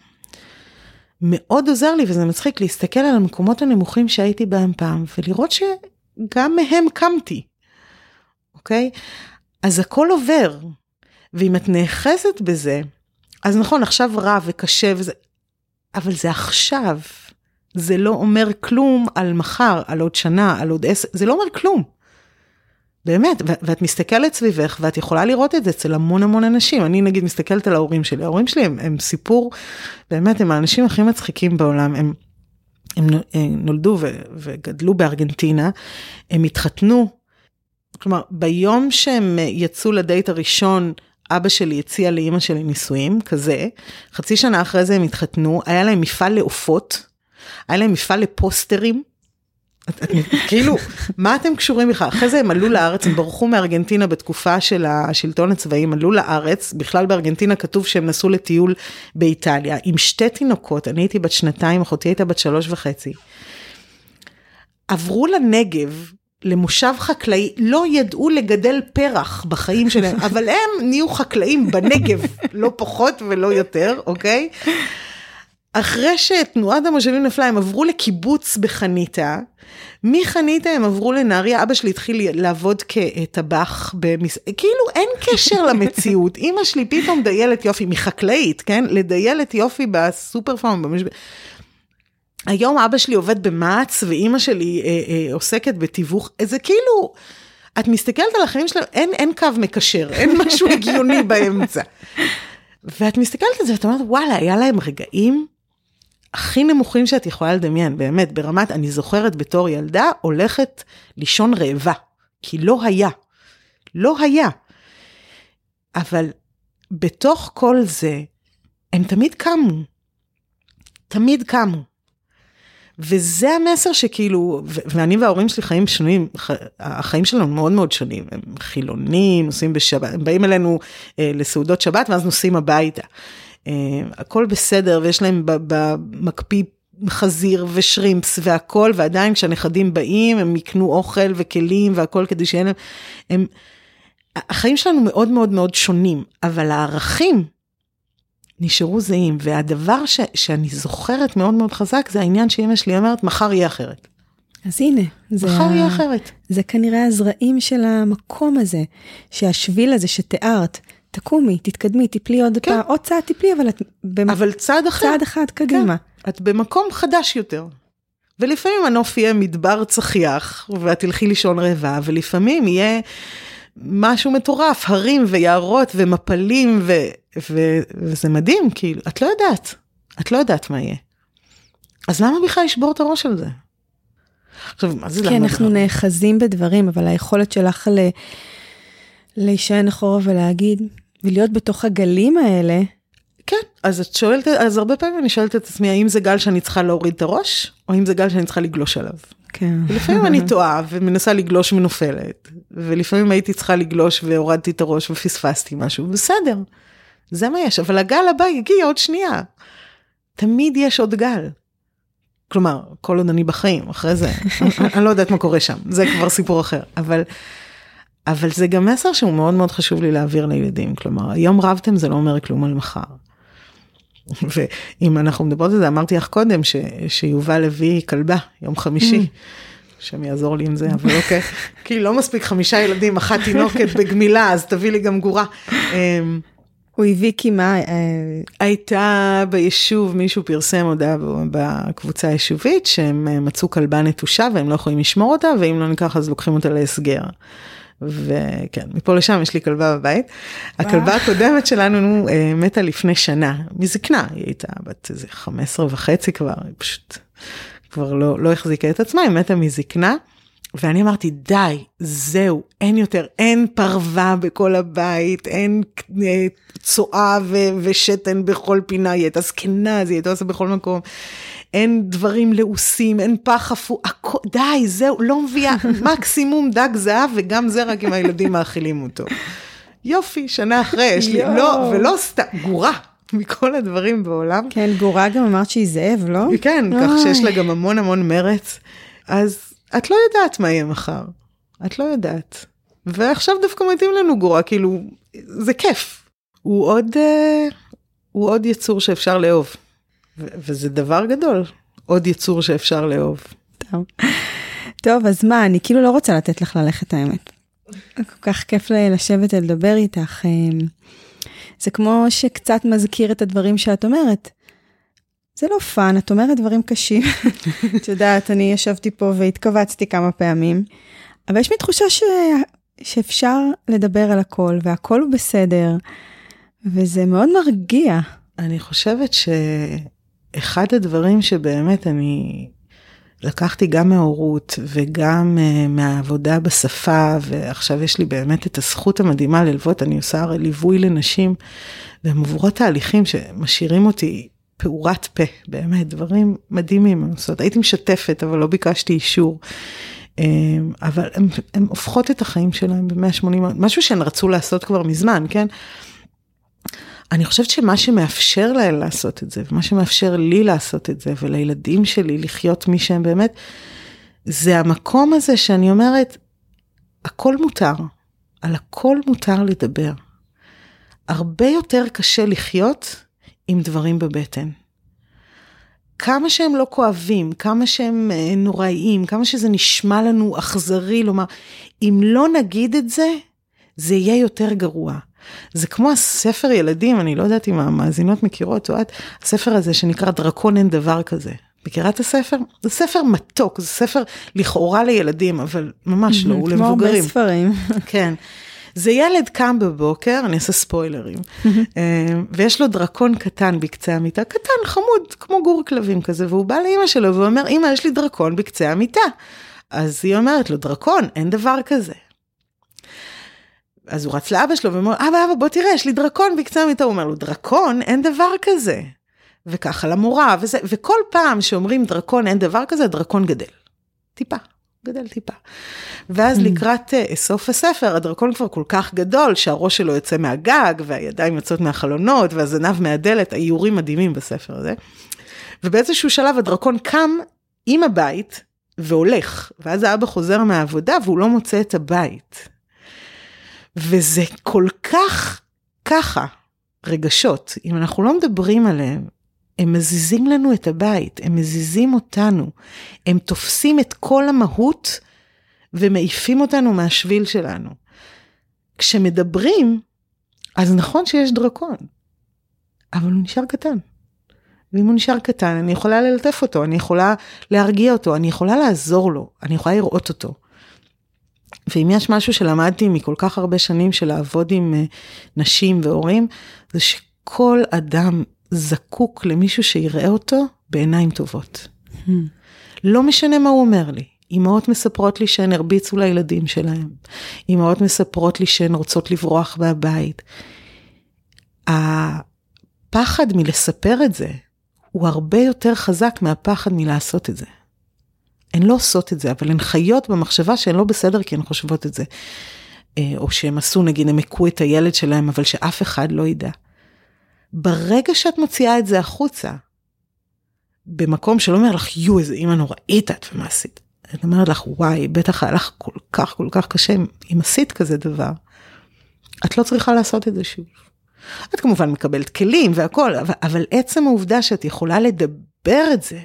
מאוד עוזר לי, וזה מצחיק להסתכל על המקומות הנמוכים שהייתי בהם פעם, ולראות שגם מהם קמתי, אוקיי? אז הכל עובר, ואם את נאחזת בזה, אז נכון, עכשיו רע וקשה וזה, אבל זה עכשיו. זה לא אומר כלום על מחר, על עוד שנה, על עוד עשר, זה לא אומר כלום. באמת, ואת מסתכלת סביבך ואת יכולה לראות את זה אצל המון המון אנשים. אני נגיד מסתכלת על ההורים שלי, ההורים שלי הם, הם סיפור, באמת, הם האנשים הכי מצחיקים בעולם. הם, הם נולדו ו, וגדלו בארגנטינה, הם התחתנו, כלומר, ביום שהם יצאו לדייט הראשון, אבא שלי הציע לאימא שלי נישואים, כזה, חצי שנה אחרי זה הם התחתנו, היה להם מפעל לעופות. היה להם מפעל לפוסטרים. כאילו, מה אתם קשורים בכלל? אחרי זה הם עלו לארץ, הם ברחו מארגנטינה בתקופה של השלטון הצבאי, הם עלו לארץ, בכלל בארגנטינה כתוב שהם נסעו לטיול באיטליה, עם שתי תינוקות, אני הייתי בת שנתיים, אחותי הייתה בת שלוש וחצי. עברו לנגב, למושב חקלאי, לא ידעו לגדל פרח בחיים שלהם, אבל הם נהיו חקלאים בנגב, לא פחות ולא יותר, אוקיי? אחרי שתנועת המושבים נפלה, הם עברו לקיבוץ בחניתה. מחניתה הם עברו לנהריה, אבא שלי התחיל לעבוד כטבח במס... כאילו אין קשר למציאות. אימא שלי פתאום דיילת יופי, מחקלאית, כן? לדיילת יופי בסופר פארם. במש... היום אבא שלי עובד במע"צ ואימא שלי אה, אה, עוסקת בתיווך, זה כאילו, את מסתכלת על החיים שלהם, אין, אין קו מקשר, אין משהו הגיוני באמצע. ואת מסתכלת על זה ואת אומרת, וואלה, היה להם רגעים הכי נמוכים שאת יכולה לדמיין, באמת, ברמת, אני זוכרת בתור ילדה, הולכת לישון רעבה, כי לא היה. לא היה. אבל בתוך כל זה, הם תמיד קמו. תמיד קמו. וזה המסר שכאילו, ואני וההורים שלי חיים שונים, החיים שלנו מאוד מאוד שונים, הם חילונים, נוסעים בשבת, הם באים אלינו אה, לסעודות שבת ואז נוסעים הביתה. אה, הכל בסדר ויש להם במקפיא חזיר ושרימפס והכל, ועדיין כשהנכדים באים הם יקנו אוכל וכלים והכל כדי שיהיה להם, הם, החיים שלנו מאוד מאוד מאוד שונים, אבל הערכים נשארו זהים, והדבר ש, שאני זוכרת מאוד מאוד חזק זה העניין שאמא שלי אומרת, מחר יהיה אחרת. אז הנה, זה, מחר. יהיה אחרת. זה כנראה הזרעים של המקום הזה, שהשביל הזה שתיארת, תקומי, תתקדמי, תפלי עוד כן. פעם, עוד צעד תפלי, אבל את... במ... אבל צעד אחר. צעד אחד קדימה. כן. את במקום חדש יותר. ולפעמים הנוף יהיה מדבר צחיח, ואת תלכי לישון רעבה, ולפעמים יהיה משהו מטורף, הרים ויערות ומפלים, ו... ו... וזה מדהים, כאילו, את לא יודעת, את לא יודעת מה יהיה. אז למה בכלל לשבור את הראש על זה? עכשיו, מה זה למה? כי אנחנו נאחזים בדברים, אבל היכולת שלך ל... להישען אחורה ולהגיד, ולהיות בתוך הגלים האלה. כן, אז את שואלת, אז הרבה פעמים אני שואלת את עצמי, האם זה גל שאני צריכה להוריד את הראש, או האם זה גל שאני צריכה לגלוש עליו. כן. ולפעמים אני טועה ומנסה לגלוש ונופלת, ולפעמים הייתי צריכה לגלוש והורדתי את הראש ופספסתי משהו, בסדר, זה מה יש, אבל הגל הבא יגיע עוד שנייה. תמיד יש עוד גל. כלומר, כל עוד אני בחיים, אחרי זה, אני, אני לא יודעת מה קורה שם, זה כבר סיפור אחר, אבל אבל זה גם מסר שהוא מאוד מאוד חשוב לי להעביר לילדים, כלומר, היום רבתם זה לא אומר כלום על מחר. ואם אנחנו מדברות על זה, אמרתי לך קודם ש, שיובל הביא כלבה, יום חמישי. Mm. השם יעזור לי עם זה, אבל אוקיי, כי לא מספיק חמישה ילדים, אחת תינוקת בגמילה, אז תביא לי גם גורה. הוא הביא כי מה? אה, הייתה ביישוב, מישהו פרסם הודעה בקבוצה היישובית, שהם אה, מצאו כלבה נטושה והם לא יכולים לשמור אותה, ואם לא ניקח אז לוקחים אותה להסגר. וכן, מפה לשם יש לי כלבה בבית. הכלבה הקודמת שלנו אה, מתה לפני שנה, מזקנה, היא הייתה בת איזה 15 וחצי כבר, היא פשוט כבר לא, לא החזיקה את עצמה, היא מתה מזקנה. ואני אמרתי, די, זהו, אין יותר, אין פרווה בכל הבית, אין אה, צואה ושתן בכל פינה, היא הייתה זקנה, אז היא הייתה עושה בכל מקום. אין דברים לעוסים, אין פח אפור, די, זהו, לא מביאה, מקסימום דג זהב, וגם זה רק אם הילדים מאכילים אותו. יופי, שנה אחרי, יש לי, לא, ולא סתם, גורה. מכל הדברים בעולם. כן, גורה גם אמרת שהיא זאב, לא? כן, כך שיש לה גם המון המון מרץ. אז את לא יודעת מה יהיה מחר. את לא יודעת. ועכשיו דווקא מתאים לנו גורה, כאילו, זה כיף. הוא עוד, uh, הוא עוד יצור שאפשר לאהוב. וזה דבר גדול, עוד יצור שאפשר לאהוב. טוב. טוב, אז מה, אני כאילו לא רוצה לתת לך ללכת האמת. כל כך כיף לשבת ולדבר איתך. אה, זה כמו שקצת מזכיר את הדברים שאת אומרת. זה לא fun, את אומרת דברים קשים. את יודעת, אני ישבתי פה והתכווצתי כמה פעמים, אבל יש לי תחושה ש... שאפשר לדבר על הכל, והכל הוא בסדר, וזה מאוד מרגיע. אני חושבת שאחד הדברים שבאמת אני לקחתי גם מההורות וגם uh, מהעבודה בשפה, ועכשיו יש לי באמת את הזכות המדהימה ללוות, אני עושה הרי ליווי לנשים, והן עוברות תהליכים שמשאירים אותי פעורת פה, באמת, דברים מדהימים. זאת אומרת, הייתי משתפת, אבל לא ביקשתי אישור. אה, אבל הן הופכות את החיים שלהם ב-180, משהו שהן רצו לעשות כבר מזמן, כן? אני חושבת שמה שמאפשר להן לעשות את זה, ומה שמאפשר לי לעשות את זה, ולילדים שלי לחיות מי שהם באמת, זה המקום הזה שאני אומרת, הכל מותר, על הכל מותר לדבר. הרבה יותר קשה לחיות עם דברים בבטן. כמה שהם לא כואבים, כמה שהם אה, נוראיים, כמה שזה נשמע לנו אכזרי לומר, אם לא נגיד את זה, זה יהיה יותר גרוע. זה כמו הספר ילדים, אני לא יודעת אם המאזינות מכירות או את, הספר הזה שנקרא דרקון אין דבר כזה. מכירה את הספר? זה ספר מתוק, זה ספר לכאורה לילדים, אבל ממש לא, הוא למבוגרים. כמו הרבה ספרים. כן. זה ילד קם בבוקר, אני אעשה ספוילרים, אה, ויש לו דרקון קטן בקצה המיטה, קטן, חמוד, כמו גור כלבים כזה, והוא בא לאימא שלו ואומר, אימא, יש לי דרקון בקצה המיטה. אז היא אומרת לו, דרקון, אין דבר כזה. אז הוא רץ לאבא שלו ואומר, אבא, אבא, בוא תראה, יש לי דרקון בקצה המיטה. הוא אומר לו, דרקון? אין דבר כזה. וככה למורה, וזה, וכל פעם שאומרים דרקון, אין דבר כזה, הדרקון גדל. טיפה, גדל טיפה. ואז mm. לקראת uh, סוף הספר, הדרקון כבר כל כך גדול, שהראש שלו יוצא מהגג, והידיים יוצאות מהחלונות, והזנב מהדלת, האיורים מדהימים בספר הזה. ובאיזשהו שלב הדרקון קם עם הבית, והולך, ואז האבא חוזר מהעבודה והוא לא מוצא את הבית. וזה כל כך ככה, רגשות, אם אנחנו לא מדברים עליהם, הם מזיזים לנו את הבית, הם מזיזים אותנו, הם תופסים את כל המהות ומעיפים אותנו מהשביל שלנו. כשמדברים, אז נכון שיש דרקון, אבל הוא נשאר קטן. ואם הוא נשאר קטן, אני יכולה ללטף אותו, אני יכולה להרגיע אותו, אני יכולה לעזור לו, אני יכולה לראות אותו. ואם יש משהו שלמדתי מכל כך הרבה שנים של לעבוד עם uh, נשים והורים, זה שכל אדם זקוק למישהו שיראה אותו בעיניים טובות. Hmm. לא משנה מה הוא אומר לי. אמהות מספרות לי שהן הרביצו לילדים שלהם. אמהות מספרות לי שהן רוצות לברוח מהבית. הפחד מלספר את זה הוא הרבה יותר חזק מהפחד מלעשות את זה. הן לא עושות את זה, אבל הן חיות במחשבה שהן לא בסדר כי הן חושבות את זה. אה, או שהם עשו, נגיד, הם הכו את הילד שלהם, אבל שאף אחד לא ידע. ברגע שאת מוציאה את זה החוצה, במקום שלא אומר לך, יו, איזה אימא נוראית את ומה עשית. אני אומרת לך, וואי, בטח היה לך כל כך כל כך קשה אם עשית כזה דבר. את לא צריכה לעשות את זה שוב. את כמובן מקבלת כלים והכל, אבל, אבל עצם העובדה שאת יכולה לדבר את זה,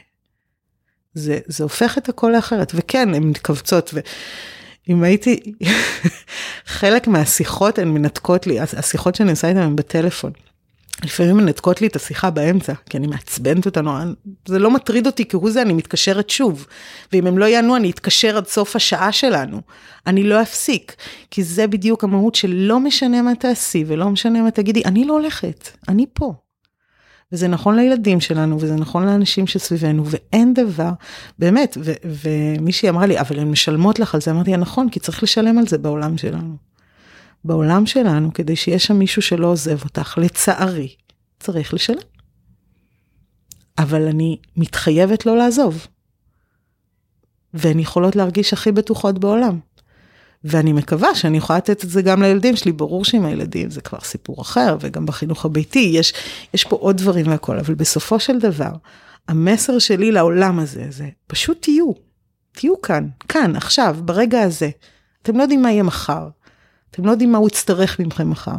זה, זה הופך את הכל לאחרת. וכן, הן מתכווצות, ואם הייתי, חלק מהשיחות הן מנתקות לי, השיחות שאני עושה איתן הן בטלפון. לפעמים מנתקות לי את השיחה באמצע, כי אני מעצבנת אותה זה לא מטריד אותי כהוא זה, אני מתקשרת שוב. ואם הם לא יענו, אני אתקשר עד סוף השעה שלנו. אני לא אפסיק, כי זה בדיוק המהות של לא משנה מה תעשי ולא משנה מה תגידי, אני לא הולכת, אני פה. וזה נכון לילדים שלנו, וזה נכון לאנשים שסביבנו, ואין דבר, באמת, ו- ומישהי אמרה לי, אבל הן משלמות לך על זה, אמרתי, נכון, כי צריך לשלם על זה בעולם שלנו. בעולם שלנו, כדי שיהיה שם מישהו שלא עוזב אותך, לצערי, צריך לשלם. אבל אני מתחייבת לא לעזוב. והן יכולות להרגיש הכי בטוחות בעולם. ואני מקווה שאני יכולה לתת את זה גם לילדים שלי, ברור שעם הילדים זה כבר סיפור אחר, וגם בחינוך הביתי, יש, יש פה עוד דברים והכל, אבל בסופו של דבר, המסר שלי לעולם הזה, זה פשוט תהיו, תהיו כאן, כאן, עכשיו, ברגע הזה. אתם לא יודעים מה יהיה מחר, אתם לא יודעים מה הוא יצטרך מכם מחר.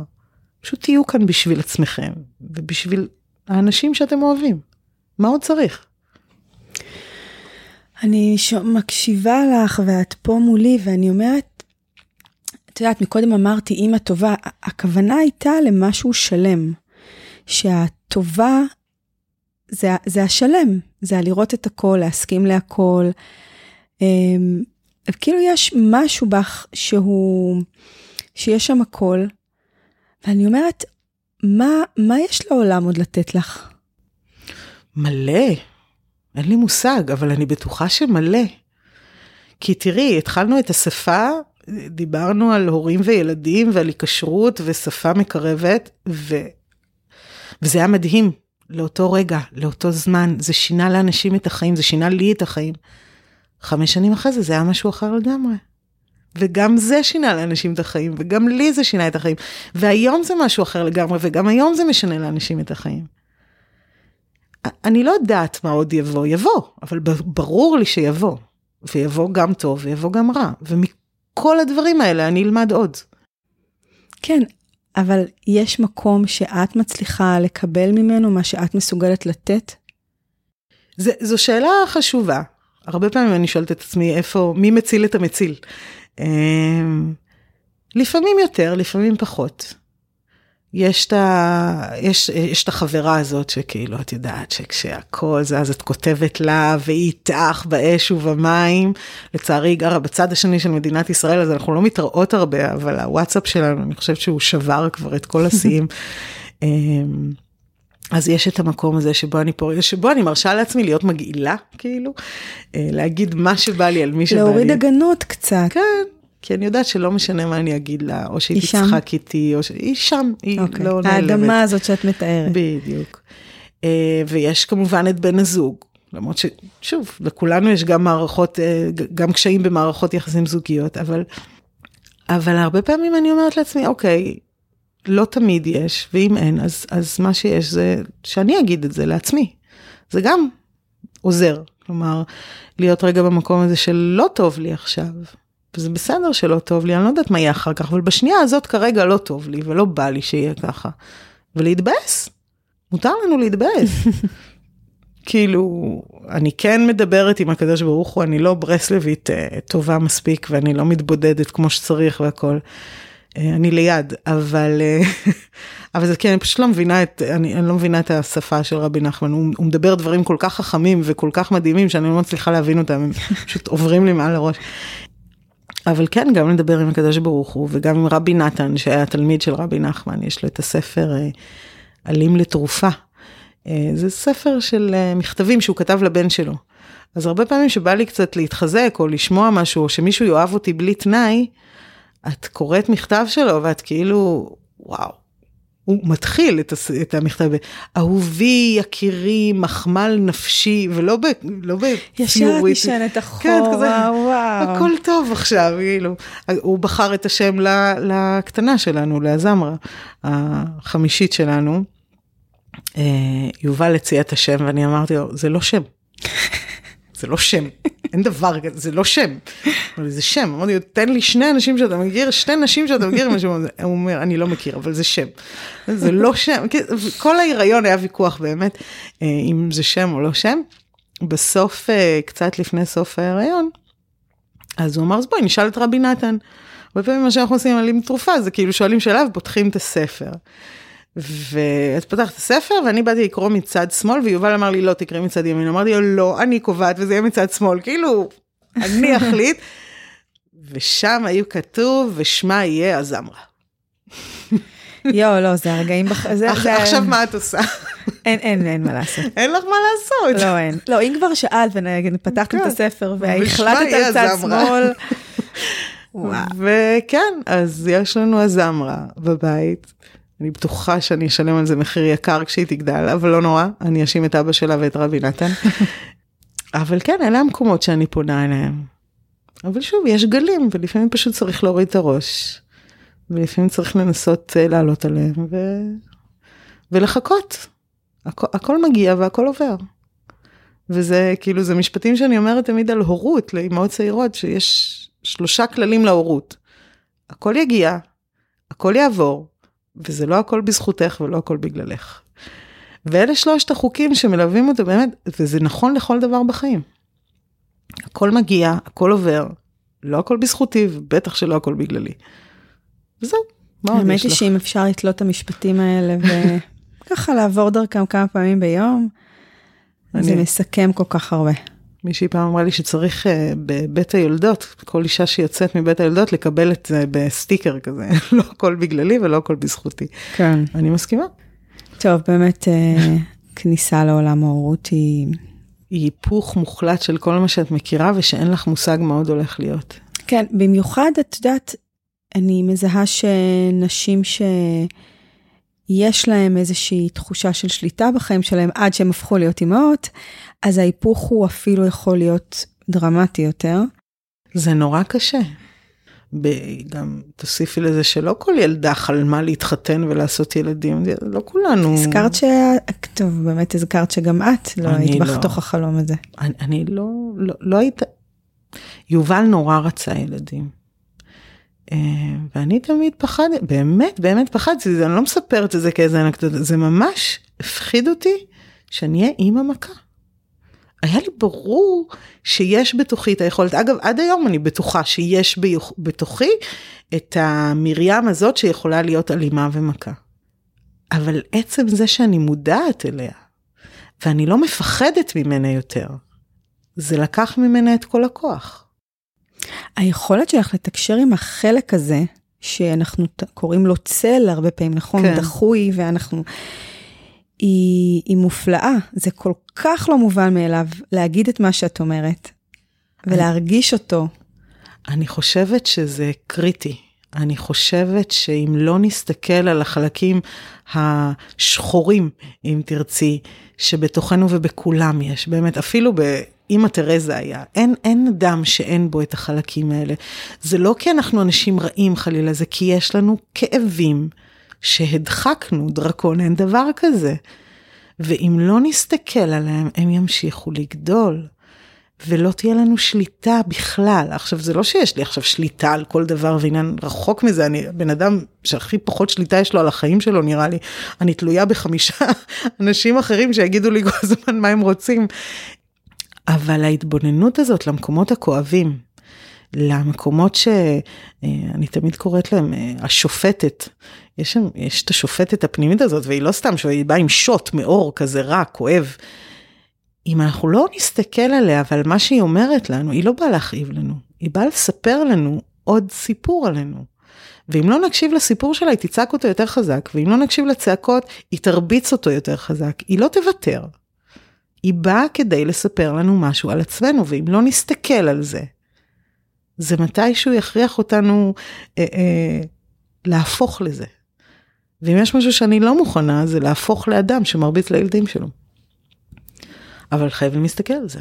פשוט תהיו כאן בשביל עצמכם, ובשביל האנשים שאתם אוהבים. מה עוד צריך? אני ש... מקשיבה לך ואת פה מולי ואני אומרת, את יודעת, מקודם אמרתי אימא טובה, הכוונה הייתה למשהו שלם. שהטובה זה, זה השלם, זה הלראות את הכל, להסכים להכל. אמ, כאילו יש משהו בך שהוא, שיש שם הכל, ואני אומרת, מה, מה יש לעולם עוד לתת לך? מלא. אין לי מושג, אבל אני בטוחה שמלא. כי תראי, התחלנו את השפה, דיברנו על הורים וילדים ועל היקשרות ושפה מקרבת, ו... וזה היה מדהים לאותו רגע, לאותו זמן, זה שינה לאנשים את החיים, זה שינה לי את החיים. חמש שנים אחרי זה, זה היה משהו אחר לגמרי. וגם זה שינה לאנשים את החיים, וגם לי זה שינה את החיים. והיום זה משהו אחר לגמרי, וגם היום זה משנה לאנשים את החיים. אני לא יודעת מה עוד יבוא, יבוא, אבל ברור לי שיבוא. ויבוא גם טוב ויבוא גם רע, ומכל הדברים האלה אני אלמד עוד. כן, אבל יש מקום שאת מצליחה לקבל ממנו מה שאת מסוגלת לתת? זה, זו שאלה חשובה. הרבה פעמים אני שואלת את עצמי איפה, מי מציל את המציל? אמ, לפעמים יותר, לפעמים פחות. יש את, ה... יש, יש את החברה הזאת שכאילו את יודעת שכשהכל זה אז את כותבת לה והיא איתך באש ובמים. לצערי היא גרה בצד השני של מדינת ישראל אז אנחנו לא מתראות הרבה אבל הוואטסאפ שלנו אני חושבת שהוא שבר כבר את כל השיאים. אמ, אז יש את המקום הזה שבו אני פה, שבו אני מרשה לעצמי להיות מגעילה, כאילו, אה, להגיד מה שבא לי על מי שבא לי. להוריד הגנות קצת. כן, כי אני יודעת שלא משנה מה אני אגיד לה, או שהיא תצחק איתי, או שהיא שם, היא okay. אוקיי. לא נעלמת. האדמה הזאת שאת מתארת. בדיוק. אה, ויש כמובן את בן הזוג, למרות ששוב, לכולנו יש גם מערכות, אה, גם קשיים במערכות יחסים זוגיות, אבל, אבל הרבה פעמים אני אומרת לעצמי, אוקיי, לא תמיד יש, ואם אין, אז, אז מה שיש זה שאני אגיד את זה לעצמי. זה גם עוזר, כלומר, להיות רגע במקום הזה של לא טוב לי עכשיו. וזה בסדר שלא טוב לי, אני לא יודעת מה יהיה אחר כך, אבל בשנייה הזאת כרגע לא טוב לי ולא בא לי שיהיה ככה. ולהתבאס, מותר לנו להתבאס. כאילו, אני כן מדברת עם הקדוש ברוך הוא, אני לא ברסלבית uh, טובה מספיק ואני לא מתבודדת כמו שצריך והכל. Uh, אני ליד, אבל, uh, אבל זה כן, אני פשוט לא מבינה את, אני, אני לא מבינה את השפה של רבי נחמן, הוא, הוא מדבר דברים כל כך חכמים וכל כך מדהימים שאני לא מצליחה להבין אותם, הם פשוט עוברים לי מעל הראש. אבל כן, גם לדבר עם הקדוש ברוך הוא, וגם עם רבי נתן, שהיה תלמיד של רבי נחמן, יש לו את הספר אה, עלים לתרופה. אה, זה ספר של אה, מכתבים שהוא כתב לבן שלו. אז הרבה פעמים שבא לי קצת להתחזק, או לשמוע משהו, או שמישהו יאהב אותי בלי תנאי, את קוראת מכתב שלו, ואת כאילו, וואו, הוא מתחיל את, הס... את המכתב, אהובי, יקירי, מחמל נפשי, ולא ב... לא בציורית. ישר נשענת אחורה, כן, כזה, וואו. הכל טוב עכשיו, כאילו. הוא בחר את השם לקטנה שלנו, לאזמרה, החמישית שלנו. אה, יובל הציע את השם, ואני אמרתי לו, זה לא שם. זה לא שם, אין דבר כזה, זה לא שם. זה שם, אמרתי לו, תן לי שני אנשים שאתה מכיר, שתי נשים שאתה מכיר, הוא אומר, אני לא מכיר, אבל זה שם. זה לא שם, כל ההיריון היה ויכוח באמת, אה, אם זה שם או לא שם. בסוף, אה, קצת לפני סוף ההיריון, אז הוא אמר, אז בואי נשאל את רבי נתן. הרבה פעמים מה שאנחנו עושים על עם תרופה, זה כאילו שואלים שאלה ופותחים את הספר. ואת פתחת את הספר ואני באתי לקרוא מצד שמאל ויובל אמר לי לא תקראי מצד ימין אמרתי לו לא אני קובעת וזה יהיה מצד שמאל כאילו אני אחליט. ושם היו כתוב ושמה יהיה הזמרה. יואו לא זה הרגעים בח... זה, זה... עכשיו מה את עושה? אין, אין, אין מה לעשות. אין לך מה לעשות. לא, אין. לא, אם כבר שאלת ופתחתם את כן. הספר והחלטת על צד. שמאל. וכן, אז יש לנו הזמרה בבית. אני בטוחה שאני אשלם על זה מחיר יקר כשהיא תגדל, אבל לא נורא, אני אאשים את אבא שלה ואת רבי נתן. אבל כן, אלה המקומות שאני פונה אליהם. אבל שוב, יש גלים, ולפעמים פשוט צריך להוריד את הראש. ולפעמים צריך לנסות אה, לעלות עליהם ו... ולחכות. הכ... הכל מגיע והכל עובר. וזה כאילו, זה משפטים שאני אומרת תמיד על הורות, לאמהות צעירות, שיש שלושה כללים להורות. הכל יגיע, הכל יעבור, וזה לא הכל בזכותך ולא הכל בגללך. ואלה שלושת החוקים שמלווים אותו באמת, וזה נכון לכל דבר בחיים. הכל מגיע, הכל עובר, לא הכל בזכותי, ובטח שלא הכל בגללי. וזהו, מה עוד האמת יש היא לך? שאם אפשר לתלות את המשפטים האלה וככה לעבור דרכם כמה פעמים ביום, זה אני- מסכם כל כך הרבה. מישהי פעם אמרה לי שצריך אה, בבית היולדות, כל אישה שיוצאת מבית היולדות לקבל את זה בסטיקר כזה, לא הכל בגללי ולא הכל בזכותי. כן. אני מסכימה. טוב, באמת, אה, כניסה לעולם ההורות היא... היא היפוך מוחלט של כל מה שאת מכירה ושאין לך מושג מה עוד הולך להיות. כן, במיוחד, את יודעת, אני מזהה שנשים שיש להם איזושהי תחושה של שליטה בחיים שלהם עד שהם הפכו להיות אימהות, אז ההיפוך הוא אפילו יכול להיות דרמטי יותר. זה נורא קשה. ב- גם תוסיפי לזה שלא כל ילדה חלמה להתחתן ולעשות ילדים, לא כולנו. הזכרת ש... טוב, באמת הזכרת שגם את לא היית לא. בתוך החלום הזה. אני, אני לא, לא, לא היית... יובל נורא רצה ילדים. אה, ואני תמיד פחדתי, באמת, באמת פחדתי, אני לא מספרת את זה כאיזה אנקדוטה, זה ממש הפחיד אותי שאני אהיה אימא מכה. היה לי ברור שיש בתוכי את היכולת, אגב, עד היום אני בטוחה שיש בתוכי את המרים הזאת שיכולה להיות אלימה ומכה. אבל עצם זה שאני מודעת אליה, ואני לא מפחדת ממנה יותר, זה לקח ממנה את כל הכוח. היכולת שלך לתקשר עם החלק הזה, שאנחנו קוראים לו צל הרבה פעמים, נכון? כן. דחוי, ואנחנו... היא, היא מופלאה, זה כל כך לא מובן מאליו להגיד את מה שאת אומרת, ולהרגיש אותו. אני חושבת שזה קריטי. אני חושבת שאם לא נסתכל על החלקים השחורים, אם תרצי, שבתוכנו ובכולם יש, באמת, אפילו באמא תרזה היה, אין, אין אדם שאין בו את החלקים האלה. זה לא כי אנחנו אנשים רעים חלילה, זה כי יש לנו כאבים שהדחקנו, דרקון, אין דבר כזה. ואם לא נסתכל עליהם, הם ימשיכו לגדול. ולא תהיה לנו שליטה בכלל. עכשיו, זה לא שיש לי עכשיו שליטה על כל דבר ועניין רחוק מזה, אני בן אדם שהכי פחות שליטה יש לו על החיים שלו, נראה לי. אני תלויה בחמישה אנשים אחרים שיגידו לי כל הזמן מה הם רוצים. אבל ההתבוננות הזאת למקומות הכואבים, למקומות שאני תמיד קוראת להם אה, השופטת, יש, שם, יש את השופטת הפנימית הזאת, והיא לא סתם שהיא באה עם שוט מאור כזה רע, כואב. אם אנחנו לא נסתכל עליה ועל מה שהיא אומרת לנו, היא לא באה להכאיב לנו, היא באה לספר לנו עוד סיפור עלינו. ואם לא נקשיב לסיפור שלה, היא תצעק אותו יותר חזק, ואם לא נקשיב לצעקות, היא תרביץ אותו יותר חזק, היא לא תוותר. היא באה כדי לספר לנו משהו על עצמנו, ואם לא נסתכל על זה, זה מתישהו יכריח אותנו אה, אה, להפוך לזה. ואם יש משהו שאני לא מוכנה, זה להפוך לאדם שמרביץ לילדים שלו. אבל חייבים להסתכל על זה.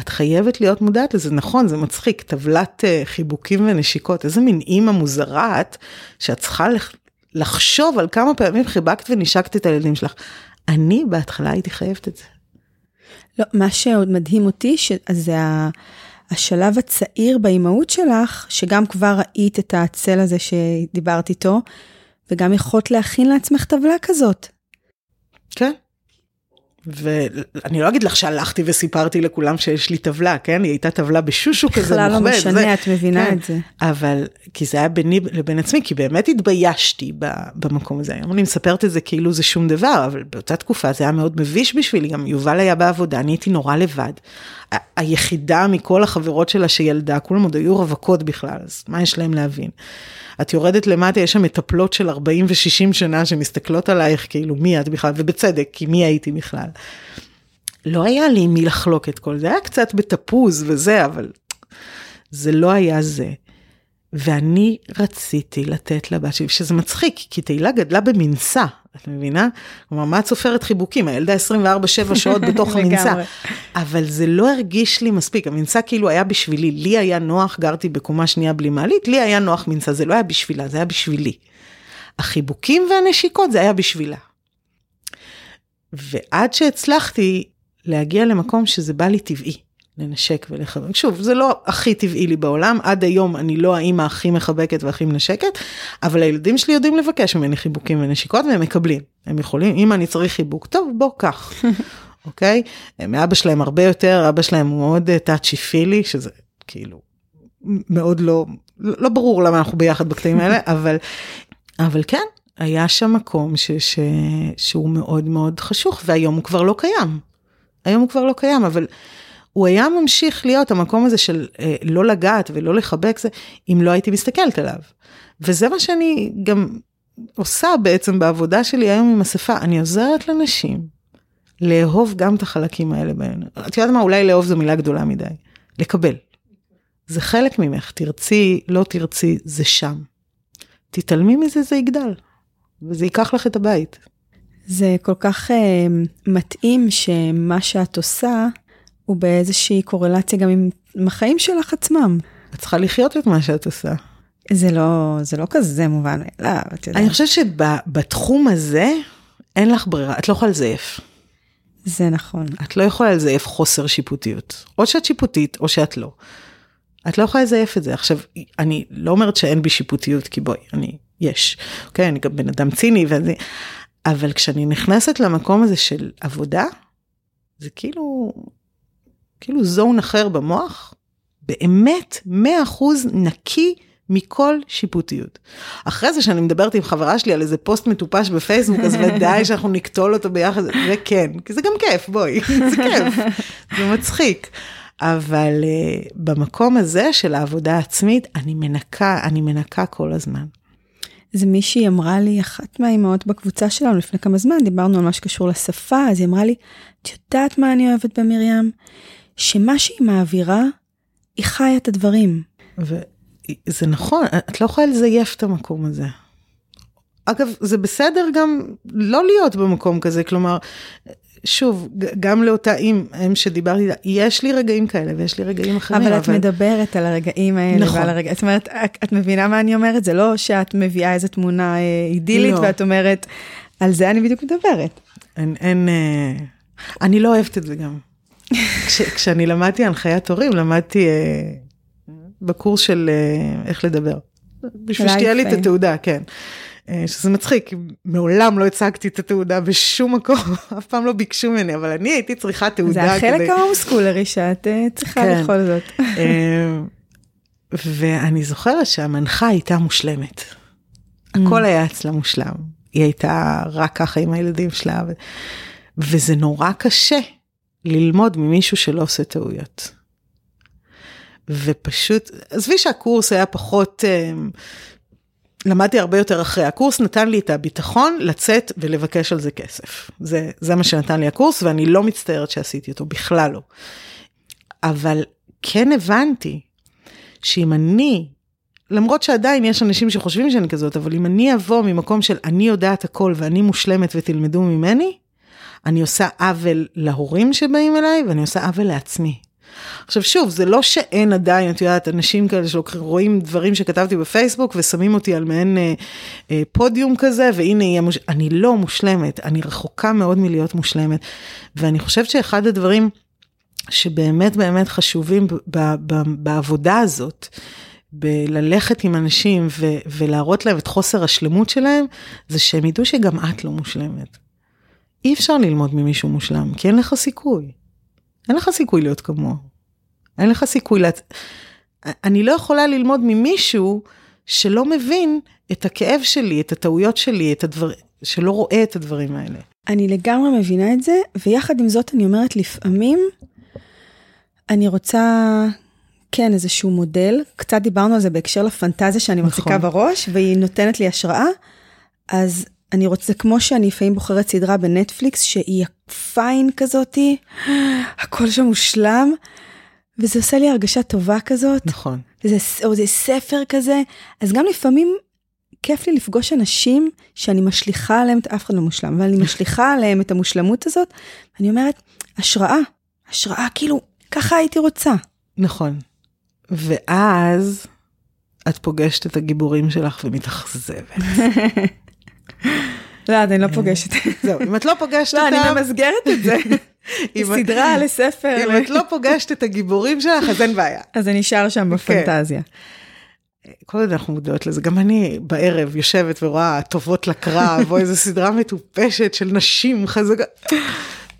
את חייבת להיות מודעת לזה, נכון, זה מצחיק, טבלת uh, חיבוקים ונשיקות, איזה מין אימא מוזרה את, שאת צריכה לח... לחשוב על כמה פעמים חיבקת ונשקת את הילדים שלך. אני בהתחלה הייתי חייבת את זה. לא, מה שעוד מדהים אותי, שזה השלב הצעיר באימהות שלך, שגם כבר ראית את הצל הזה שדיברת איתו, וגם יכולת להכין לעצמך טבלה כזאת. כן. ואני לא אגיד לך שהלכתי וסיפרתי לכולם שיש לי טבלה, כן? היא הייתה טבלה בשושו כזה בכלל לא משנה, זה, את מבינה כן. את זה. אבל, כי זה היה ביני לבין עצמי, כי באמת התביישתי במקום הזה. היום אני מספרת את זה כאילו זה שום דבר, אבל באותה תקופה זה היה מאוד מביש בשבילי, גם יובל היה בעבודה, אני הייתי נורא לבד. היחידה מכל החברות שלה שילדה, כולם עוד היו רווקות בכלל, אז מה יש להם להבין? את יורדת למטה, יש שם מטפלות של 40 ו-60 שנה שמסתכלות עלייך, כאילו, מי את בכלל, ובצדק, כי מי הייתי בכלל. לא היה לי מי לחלוק את כל זה, היה קצת בתפוז וזה, אבל זה לא היה זה. ואני רציתי לתת לבת שלי, שזה מצחיק, כי תהילה גדלה במנסה, את מבינה? כלומר, מה את סופרת חיבוקים? הילדה 24-7 שעות בתוך המנסה. אבל זה לא הרגיש לי מספיק, המנסה כאילו היה בשבילי, לי היה נוח, גרתי בקומה שנייה בלי מעלית, לי היה נוח מנסה, זה לא היה בשבילה, זה היה בשבילי. החיבוקים והנשיקות זה היה בשבילה. ועד שהצלחתי להגיע למקום שזה בא לי טבעי. לנשק ולחבק. שוב, זה לא הכי טבעי לי בעולם, עד היום אני לא האימא הכי מחבקת והכי מנשקת, אבל הילדים שלי יודעים לבקש ממני חיבוקים ונשיקות והם מקבלים. הם יכולים, אם אני צריך חיבוק, טוב, בוא, קח. אוקיי? מאבא שלהם הרבה יותר, אבא שלהם הוא מאוד טאצ'י פילי, שזה כאילו מאוד לא, לא ברור למה אנחנו ביחד בקטעים האלה, אבל, אבל כן, היה שם מקום ש, ש, שהוא מאוד מאוד חשוך, והיום הוא כבר לא קיים. היום הוא כבר לא קיים, אבל הוא היה ממשיך להיות המקום הזה של אה, לא לגעת ולא לחבק זה, אם לא הייתי מסתכלת עליו. וזה מה שאני גם עושה בעצם בעבודה שלי היום עם השפה, אני עוזרת לנשים לאהוב גם את החלקים האלה בהן. את יודעת מה, אולי לאהוב זו מילה גדולה מדי. לקבל. זה חלק ממך, תרצי, לא תרצי, זה שם. תתעלמי מזה, זה יגדל. וזה ייקח לך את הבית. זה כל כך uh, מתאים שמה שאת עושה הוא באיזושהי קורלציה גם עם, עם החיים שלך עצמם. את צריכה לחיות את מה שאת עושה. זה לא, זה לא כזה מובן מאליו, את יודעת. אני חושבת שבתחום הזה אין לך ברירה, את לא יכולה לזייף. זה נכון. את לא יכולה לזייף חוסר שיפוטיות. או שאת שיפוטית או שאת לא. את לא יכולה לזייף את זה. עכשיו, אני לא אומרת שאין בי שיפוטיות, כי בואי, אני, יש. אוקיי, אני גם בן אדם ציני ואני... אבל כשאני נכנסת למקום הזה של עבודה, זה כאילו, כאילו זון אחר במוח, באמת 100% נקי מכל שיפוטיות. אחרי זה שאני מדברת עם חברה שלי על איזה פוסט מטופש בפייסבוק, אז ודאי שאנחנו נקטול אותו ביחד, וכן, כי זה גם כיף, בואי, זה כיף, זה מצחיק. אבל uh, במקום הזה של העבודה העצמית, אני מנקה, אני מנקה כל הזמן. זה מישהי אמרה לי, אחת מהאימהות בקבוצה שלנו לפני כמה זמן, דיברנו על מה שקשור לשפה, אז היא אמרה לי, את יודעת מה אני אוהבת במרים? שמה שהיא מעבירה, היא חיה את הדברים. וזה נכון, את לא יכולה לזייף את המקום הזה. אגב, זה בסדר גם לא להיות במקום כזה, כלומר, שוב, גם לאותה אם, אם שדיברתי, יש לי רגעים כאלה ויש לי רגעים אחרים. אבל, אבל... את מדברת על הרגעים האלה. נכון. ועל הרגע... זאת אומרת, את מבינה מה אני אומרת? זה לא שאת מביאה איזו תמונה אה, אידילית לא. ואת אומרת, על זה אני בדיוק מדברת. אין, אין, אה, אני לא אוהבת את זה גם. כש, כשאני למדתי הנחיית הורים, למדתי אה, בקורס של אה, איך לדבר. בשביל שתהיה לי את התעודה, כן. אה, שזה מצחיק, מעולם לא הצגתי את התעודה בשום מקום, אף פעם לא ביקשו ממני, אבל אני הייתי צריכה תעודה כדי... זה החלק ההומסקולרי שאת אה, צריכה כן. בכל זאת. אה, ואני זוכרת שהמנחה הייתה מושלמת. הכל היה אצלה מושלם. היא הייתה רק ככה עם הילדים שלה, ו... וזה נורא קשה ללמוד ממישהו שלא עושה טעויות. ופשוט, עזבי שהקורס היה פחות... למדתי הרבה יותר אחרי. הקורס נתן לי את הביטחון לצאת ולבקש על זה כסף. זה, זה מה שנתן לי הקורס, ואני לא מצטערת שעשיתי אותו, בכלל לא. אבל כן הבנתי שאם אני, למרות שעדיין יש אנשים שחושבים שאני כזאת, אבל אם אני אבוא ממקום של אני יודעת הכל ואני מושלמת ותלמדו ממני, אני עושה עוול להורים שבאים אליי ואני עושה עוול לעצמי. עכשיו שוב, זה לא שאין עדיין, את יודעת, אנשים כאלה שרואים דברים שכתבתי בפייסבוק ושמים אותי על מעין אה, אה, פודיום כזה, והנה יהיה מוש... אני לא מושלמת, אני רחוקה מאוד מלהיות מושלמת. ואני חושבת שאחד הדברים שבאמת באמת חשובים ב- ב- ב- בעבודה הזאת, בללכת עם אנשים ו- ולהראות להם את חוסר השלמות שלהם, זה שהם ידעו שגם את לא מושלמת. אי אפשר ללמוד ממישהו מושלם, כי אין לך סיכוי. אין לך סיכוי להיות כמוהו. אין לך סיכוי, לה... אני לא יכולה ללמוד ממישהו שלא מבין את הכאב שלי, את הטעויות שלי, את הדבר... שלא רואה את הדברים האלה. אני לגמרי מבינה את זה, ויחד עם זאת אני אומרת, לפעמים אני רוצה, כן, איזשהו מודל, קצת דיברנו על זה בהקשר לפנטזיה שאני נכון. מחזיקה בראש, והיא נותנת לי השראה, אז אני רוצה, כמו שאני לפעמים בוחרת סדרה בנטפליקס, שהיא פיין כזאתי, הכל שם מושלם, וזה עושה לי הרגשה טובה כזאת. נכון. וזה, או זה ספר כזה, אז גם לפעמים כיף לי לפגוש אנשים שאני משליכה עליהם, אף אחד לא מושלם, אבל אני משליכה עליהם את המושלמות הזאת, ואני אומרת, השראה, השראה, כאילו, ככה הייתי רוצה. נכון. ואז את פוגשת את הגיבורים שלך ומתאכזבת. לא, אני לא פוגשת. זהו, אם את לא פוגשת אותם... לא, אני ממסגרת את זה. סדרה לספר. אם את לא פוגשת את הגיבורים שלך, אז אין בעיה. אז זה נשאר שם כן. בפנטזיה. כל עוד אנחנו מודעות לזה, גם אני בערב יושבת ורואה טובות לקרב, או איזו סדרה מטופשת של נשים חזקה.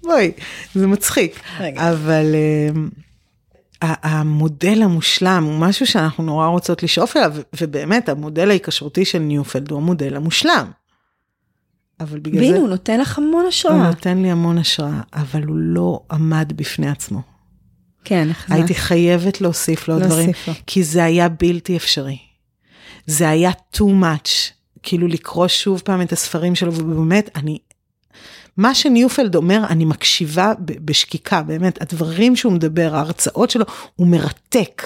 בואי, זה מצחיק. אבל uh, המודל המושלם הוא משהו שאנחנו נורא רוצות לשאוף אליו, ובאמת המודל ההיקשרותי של ניופלד הוא המודל המושלם. אבל בגלל זה... והנה, הוא נותן לך המון השראה. הוא נותן לי המון השראה, אבל הוא לא עמד בפני עצמו. כן, הייתי חייבת להוסיף לו דברים, לו. כי זה היה בלתי אפשרי. זה היה too much, כאילו לקרוא שוב פעם את הספרים שלו, ובאמת, אני... מה שניופלד אומר, אני מקשיבה בשקיקה, באמת, הדברים שהוא מדבר, ההרצאות שלו, הוא מרתק,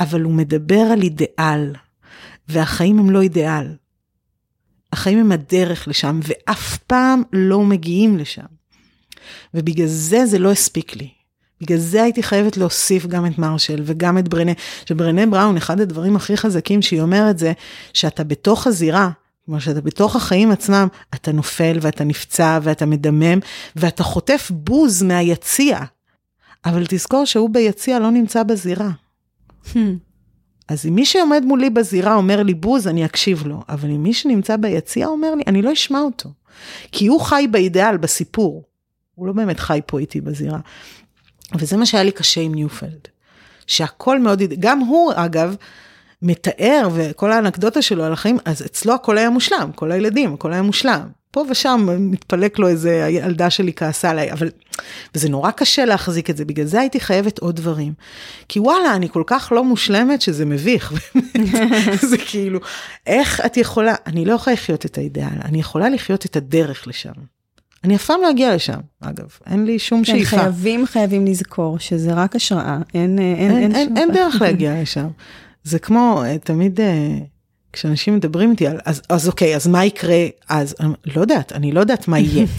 אבל הוא מדבר על אידיאל, והחיים הם לא אידיאל. החיים הם הדרך לשם, ואף פעם לא מגיעים לשם. ובגלל זה זה לא הספיק לי. בגלל זה הייתי חייבת להוסיף גם את מרשל וגם את ברנה, שברנה בראון, אחד הדברים הכי חזקים שהיא אומרת זה, שאתה בתוך הזירה, כלומר שאתה בתוך החיים עצמם, אתה נופל ואתה נפצע ואתה מדמם, ואתה חוטף בוז מהיציע. אבל תזכור שהוא ביציע לא נמצא בזירה. Hmm. אז אם מי שעומד מולי בזירה אומר לי בוז, אני אקשיב לו, אבל אם מי שנמצא ביציע אומר לי, אני לא אשמע אותו. כי הוא חי באידאל, בסיפור. הוא לא באמת חי פה איתי בזירה. וזה מה שהיה לי קשה עם ניופלד. שהכל מאוד, גם הוא אגב, מתאר וכל האנקדוטה שלו על החיים, אז אצלו הכל היה מושלם, כל הילדים, הכל היה מושלם. פה ושם מתפלק לו איזה הילדה שלי כעסה עליי, אבל, וזה נורא קשה להחזיק את זה, בגלל זה הייתי חייבת עוד דברים. כי וואלה, אני כל כך לא מושלמת שזה מביך, באמת. זה כאילו, איך את יכולה, אני לא יכולה לחיות את האידאל, אני יכולה לחיות את הדרך לשם. אני אף פעם לא אגיע לשם, אגב, אין לי שום כן, שאיפה. חייבים, חייבים לזכור שזה רק השראה, אין, אין, אין, אין, אין, אין דרך להגיע לשם. זה כמו, אה, תמיד אה, כשאנשים מדברים איתי על, אז, אז אוקיי, אז מה יקרה אז? אני לא יודעת, אני לא יודעת מה יהיה.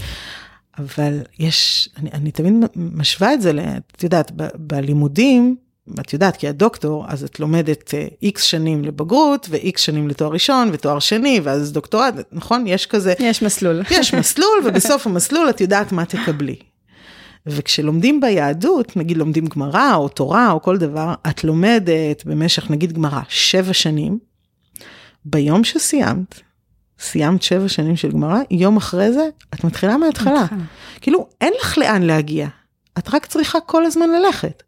אבל יש, אני, אני תמיד משווה את זה, את יודעת, ב, בלימודים, את יודעת, כי את דוקטור, אז את לומדת איקס uh, שנים לבגרות, ואיקס שנים לתואר ראשון, ותואר שני, ואז דוקטורט, נכון? יש כזה... יש מסלול. יש מסלול, ובסוף המסלול את יודעת מה תקבלי. וכשלומדים ביהדות, נגיד לומדים גמרא, או תורה, או כל דבר, את לומדת במשך, נגיד גמרא, שבע שנים, ביום שסיימת, סיימת שבע שנים של גמרא, יום אחרי זה, את מתחילה מההתחלה. כאילו, אין לך לאן להגיע, את רק צריכה כל הזמן ללכת.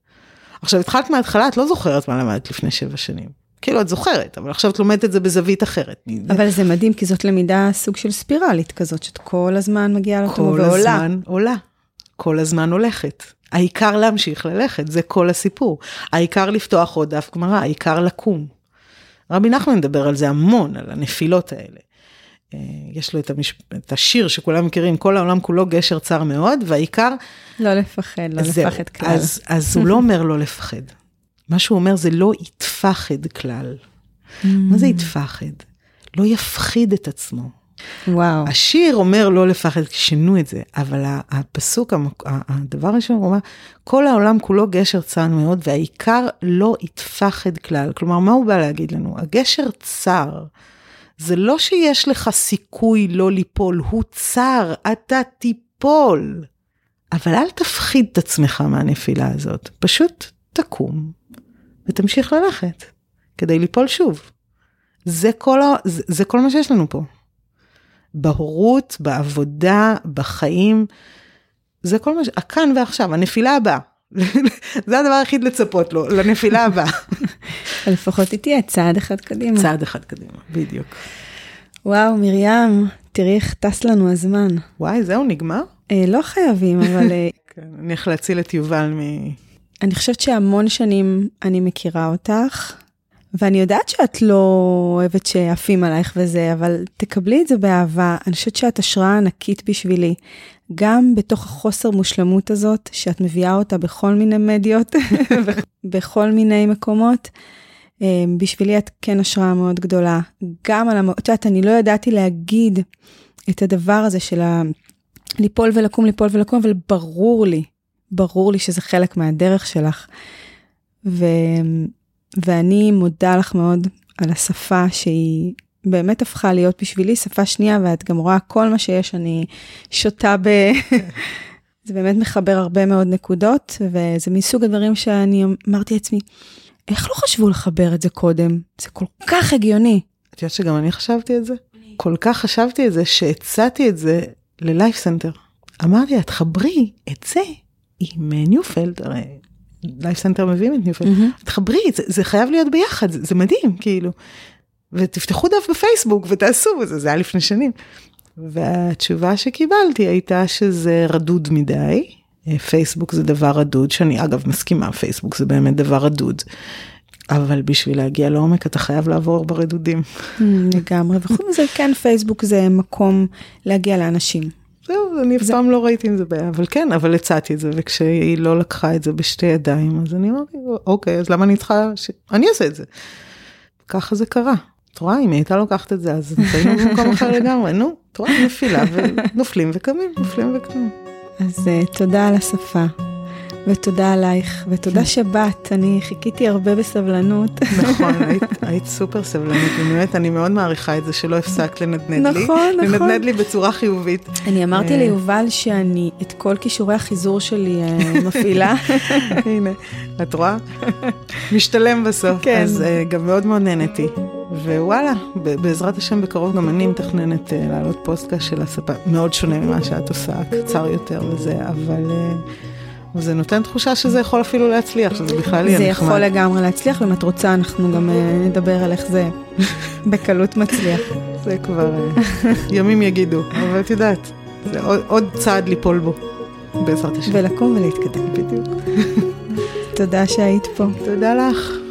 עכשיו התחלת מההתחלה, את לא זוכרת מה למדת לפני שבע שנים. כאילו את זוכרת, אבל עכשיו את לומדת את זה בזווית אחרת. אבל זה מדהים, כי זאת למידה סוג של ספירלית כזאת, שאת כל הזמן מגיעה לטוב ועולה. כל הזמן עולה, כל הזמן הולכת. העיקר להמשיך ללכת, זה כל הסיפור. העיקר לפתוח עוד דף גמרא, העיקר לקום. רבי נחמן מדבר על זה המון, על הנפילות האלה. אה, יש לו את, המש... את השיר שכולם מכירים, כל העולם כולו גשר צר מאוד, והעיקר... לא לפחד, לא זה, לפחד כלל. אז, אז הוא לא אומר לא לפחד. מה שהוא אומר זה לא יתפחד כלל. מה זה יתפחד? לא יפחיד את עצמו. וואו. השיר אומר לא לפחד, שינו את זה, אבל הפסוק, הדבר הראשון, הוא אומר, כל העולם כולו גשר צר מאוד, והעיקר לא יתפחד כלל. כלומר, מה הוא בא להגיד לנו? הגשר צר. זה לא שיש לך סיכוי לא ליפול, הוא צר, אתה תיפול. אבל אל תפחיד את עצמך מהנפילה הזאת, פשוט תקום ותמשיך ללכת כדי ליפול שוב. זה כל, ה... זה, זה כל מה שיש לנו פה. בהורות, בעבודה, בחיים. זה כל מה ש... הכאן ועכשיו, הנפילה הבאה. זה הדבר היחיד לצפות לו, לנפילה הבאה. לפחות היא תהיה צעד אחד קדימה. צעד אחד קדימה, בדיוק. וואו, מרים, תראי איך טס לנו הזמן. וואי, זהו, נגמר? אה, לא חייבים, אבל... אה, כן, אני הולך להציל את יובל מ... אני חושבת שהמון שנים אני מכירה אותך, ואני יודעת שאת לא אוהבת שעפים עלייך וזה, אבל תקבלי את זה באהבה. אני חושבת שאת השראה ענקית בשבילי. גם בתוך החוסר מושלמות הזאת, שאת מביאה אותה בכל מיני מדיות, בכל מיני מקומות. אה, בשבילי את כן השראה מאוד גדולה. גם על, את יודעת, אני לא ידעתי להגיד את הדבר הזה של ה... ליפול ולקום, ליפול ולקום, אבל ברור לי, ברור לי שזה חלק מהדרך שלך. ו... ואני מודה לך מאוד על השפה שהיא באמת הפכה להיות בשבילי שפה שנייה, ואת גם רואה כל מה שיש, אני שותה ב... זה באמת מחבר הרבה מאוד נקודות, וזה מסוג הדברים שאני אמרתי לעצמי, איך לא חשבו לחבר את זה קודם? זה כל כך הגיוני. את יודעת שגם אני חשבתי את זה? כל כך חשבתי את זה, שהצעתי את זה ל Life Center. אמרתי לה, תחברי את זה עם ניופלד, הרי Life Center מביאים את ניופלד, mm-hmm. תחברי, זה, זה חייב להיות ביחד, זה, זה מדהים, כאילו. ותפתחו דף בפייסבוק ותעשו זה, זה היה לפני שנים. והתשובה שקיבלתי הייתה שזה רדוד מדי, פייסבוק זה דבר רדוד, שאני אגב מסכימה, פייסבוק זה באמת דבר רדוד. אבל בשביל להגיע לעומק אתה חייב לעבור ברדודים. לגמרי, וחוץ מזה כן פייסבוק זה מקום להגיע לאנשים. זהו, אני אף פעם לא ראיתי עם זה בעיה, אבל כן, אבל הצעתי את זה, וכשהיא לא לקחה את זה בשתי ידיים, אז אני אמרתי, אוקיי, אז למה אני צריכה, ש... אני אעשה את זה. ככה זה קרה. את רואה, אם היא הייתה לוקחת את זה, אז היינו במקום אחר לגמרי, נו, את רואה, נפילה, ונופלים וקמים, נופלים וקמים. אז uh, תודה על השפה, ותודה עלייך, ותודה שבאת, אני חיכיתי הרבה בסבלנות. נכון, היית, היית סופר סבלנית, באמת, אני מאוד מעריכה את זה שלא הפסקת לנדנד לי. נכון, נכון. לנדנד לי בצורה חיובית. אני אמרתי ליובל שאני את כל כישורי החיזור שלי uh, מפעילה. הנה, את רואה? משתלם בסוף. כן. אז uh, גם מאוד מאוד נהניתי. וואלה, בעזרת השם בקרוב גם אני מתכננת uh, לעלות פודקאסט של הספה, מאוד שונה ממה שאת עושה, קצר יותר וזה, אבל uh, זה נותן תחושה שזה יכול אפילו להצליח, שזה בכלל יהיה נחמד. זה יכול לגמרי להצליח, ואם את רוצה אנחנו גם uh, נדבר על איך זה בקלות מצליח. זה כבר uh, ימים יגידו, אבל את יודעת, זה עוד, עוד צעד ליפול בו, בעזרת השם. ולקום ולהתקדם. בדיוק. תודה שהיית פה. תודה לך.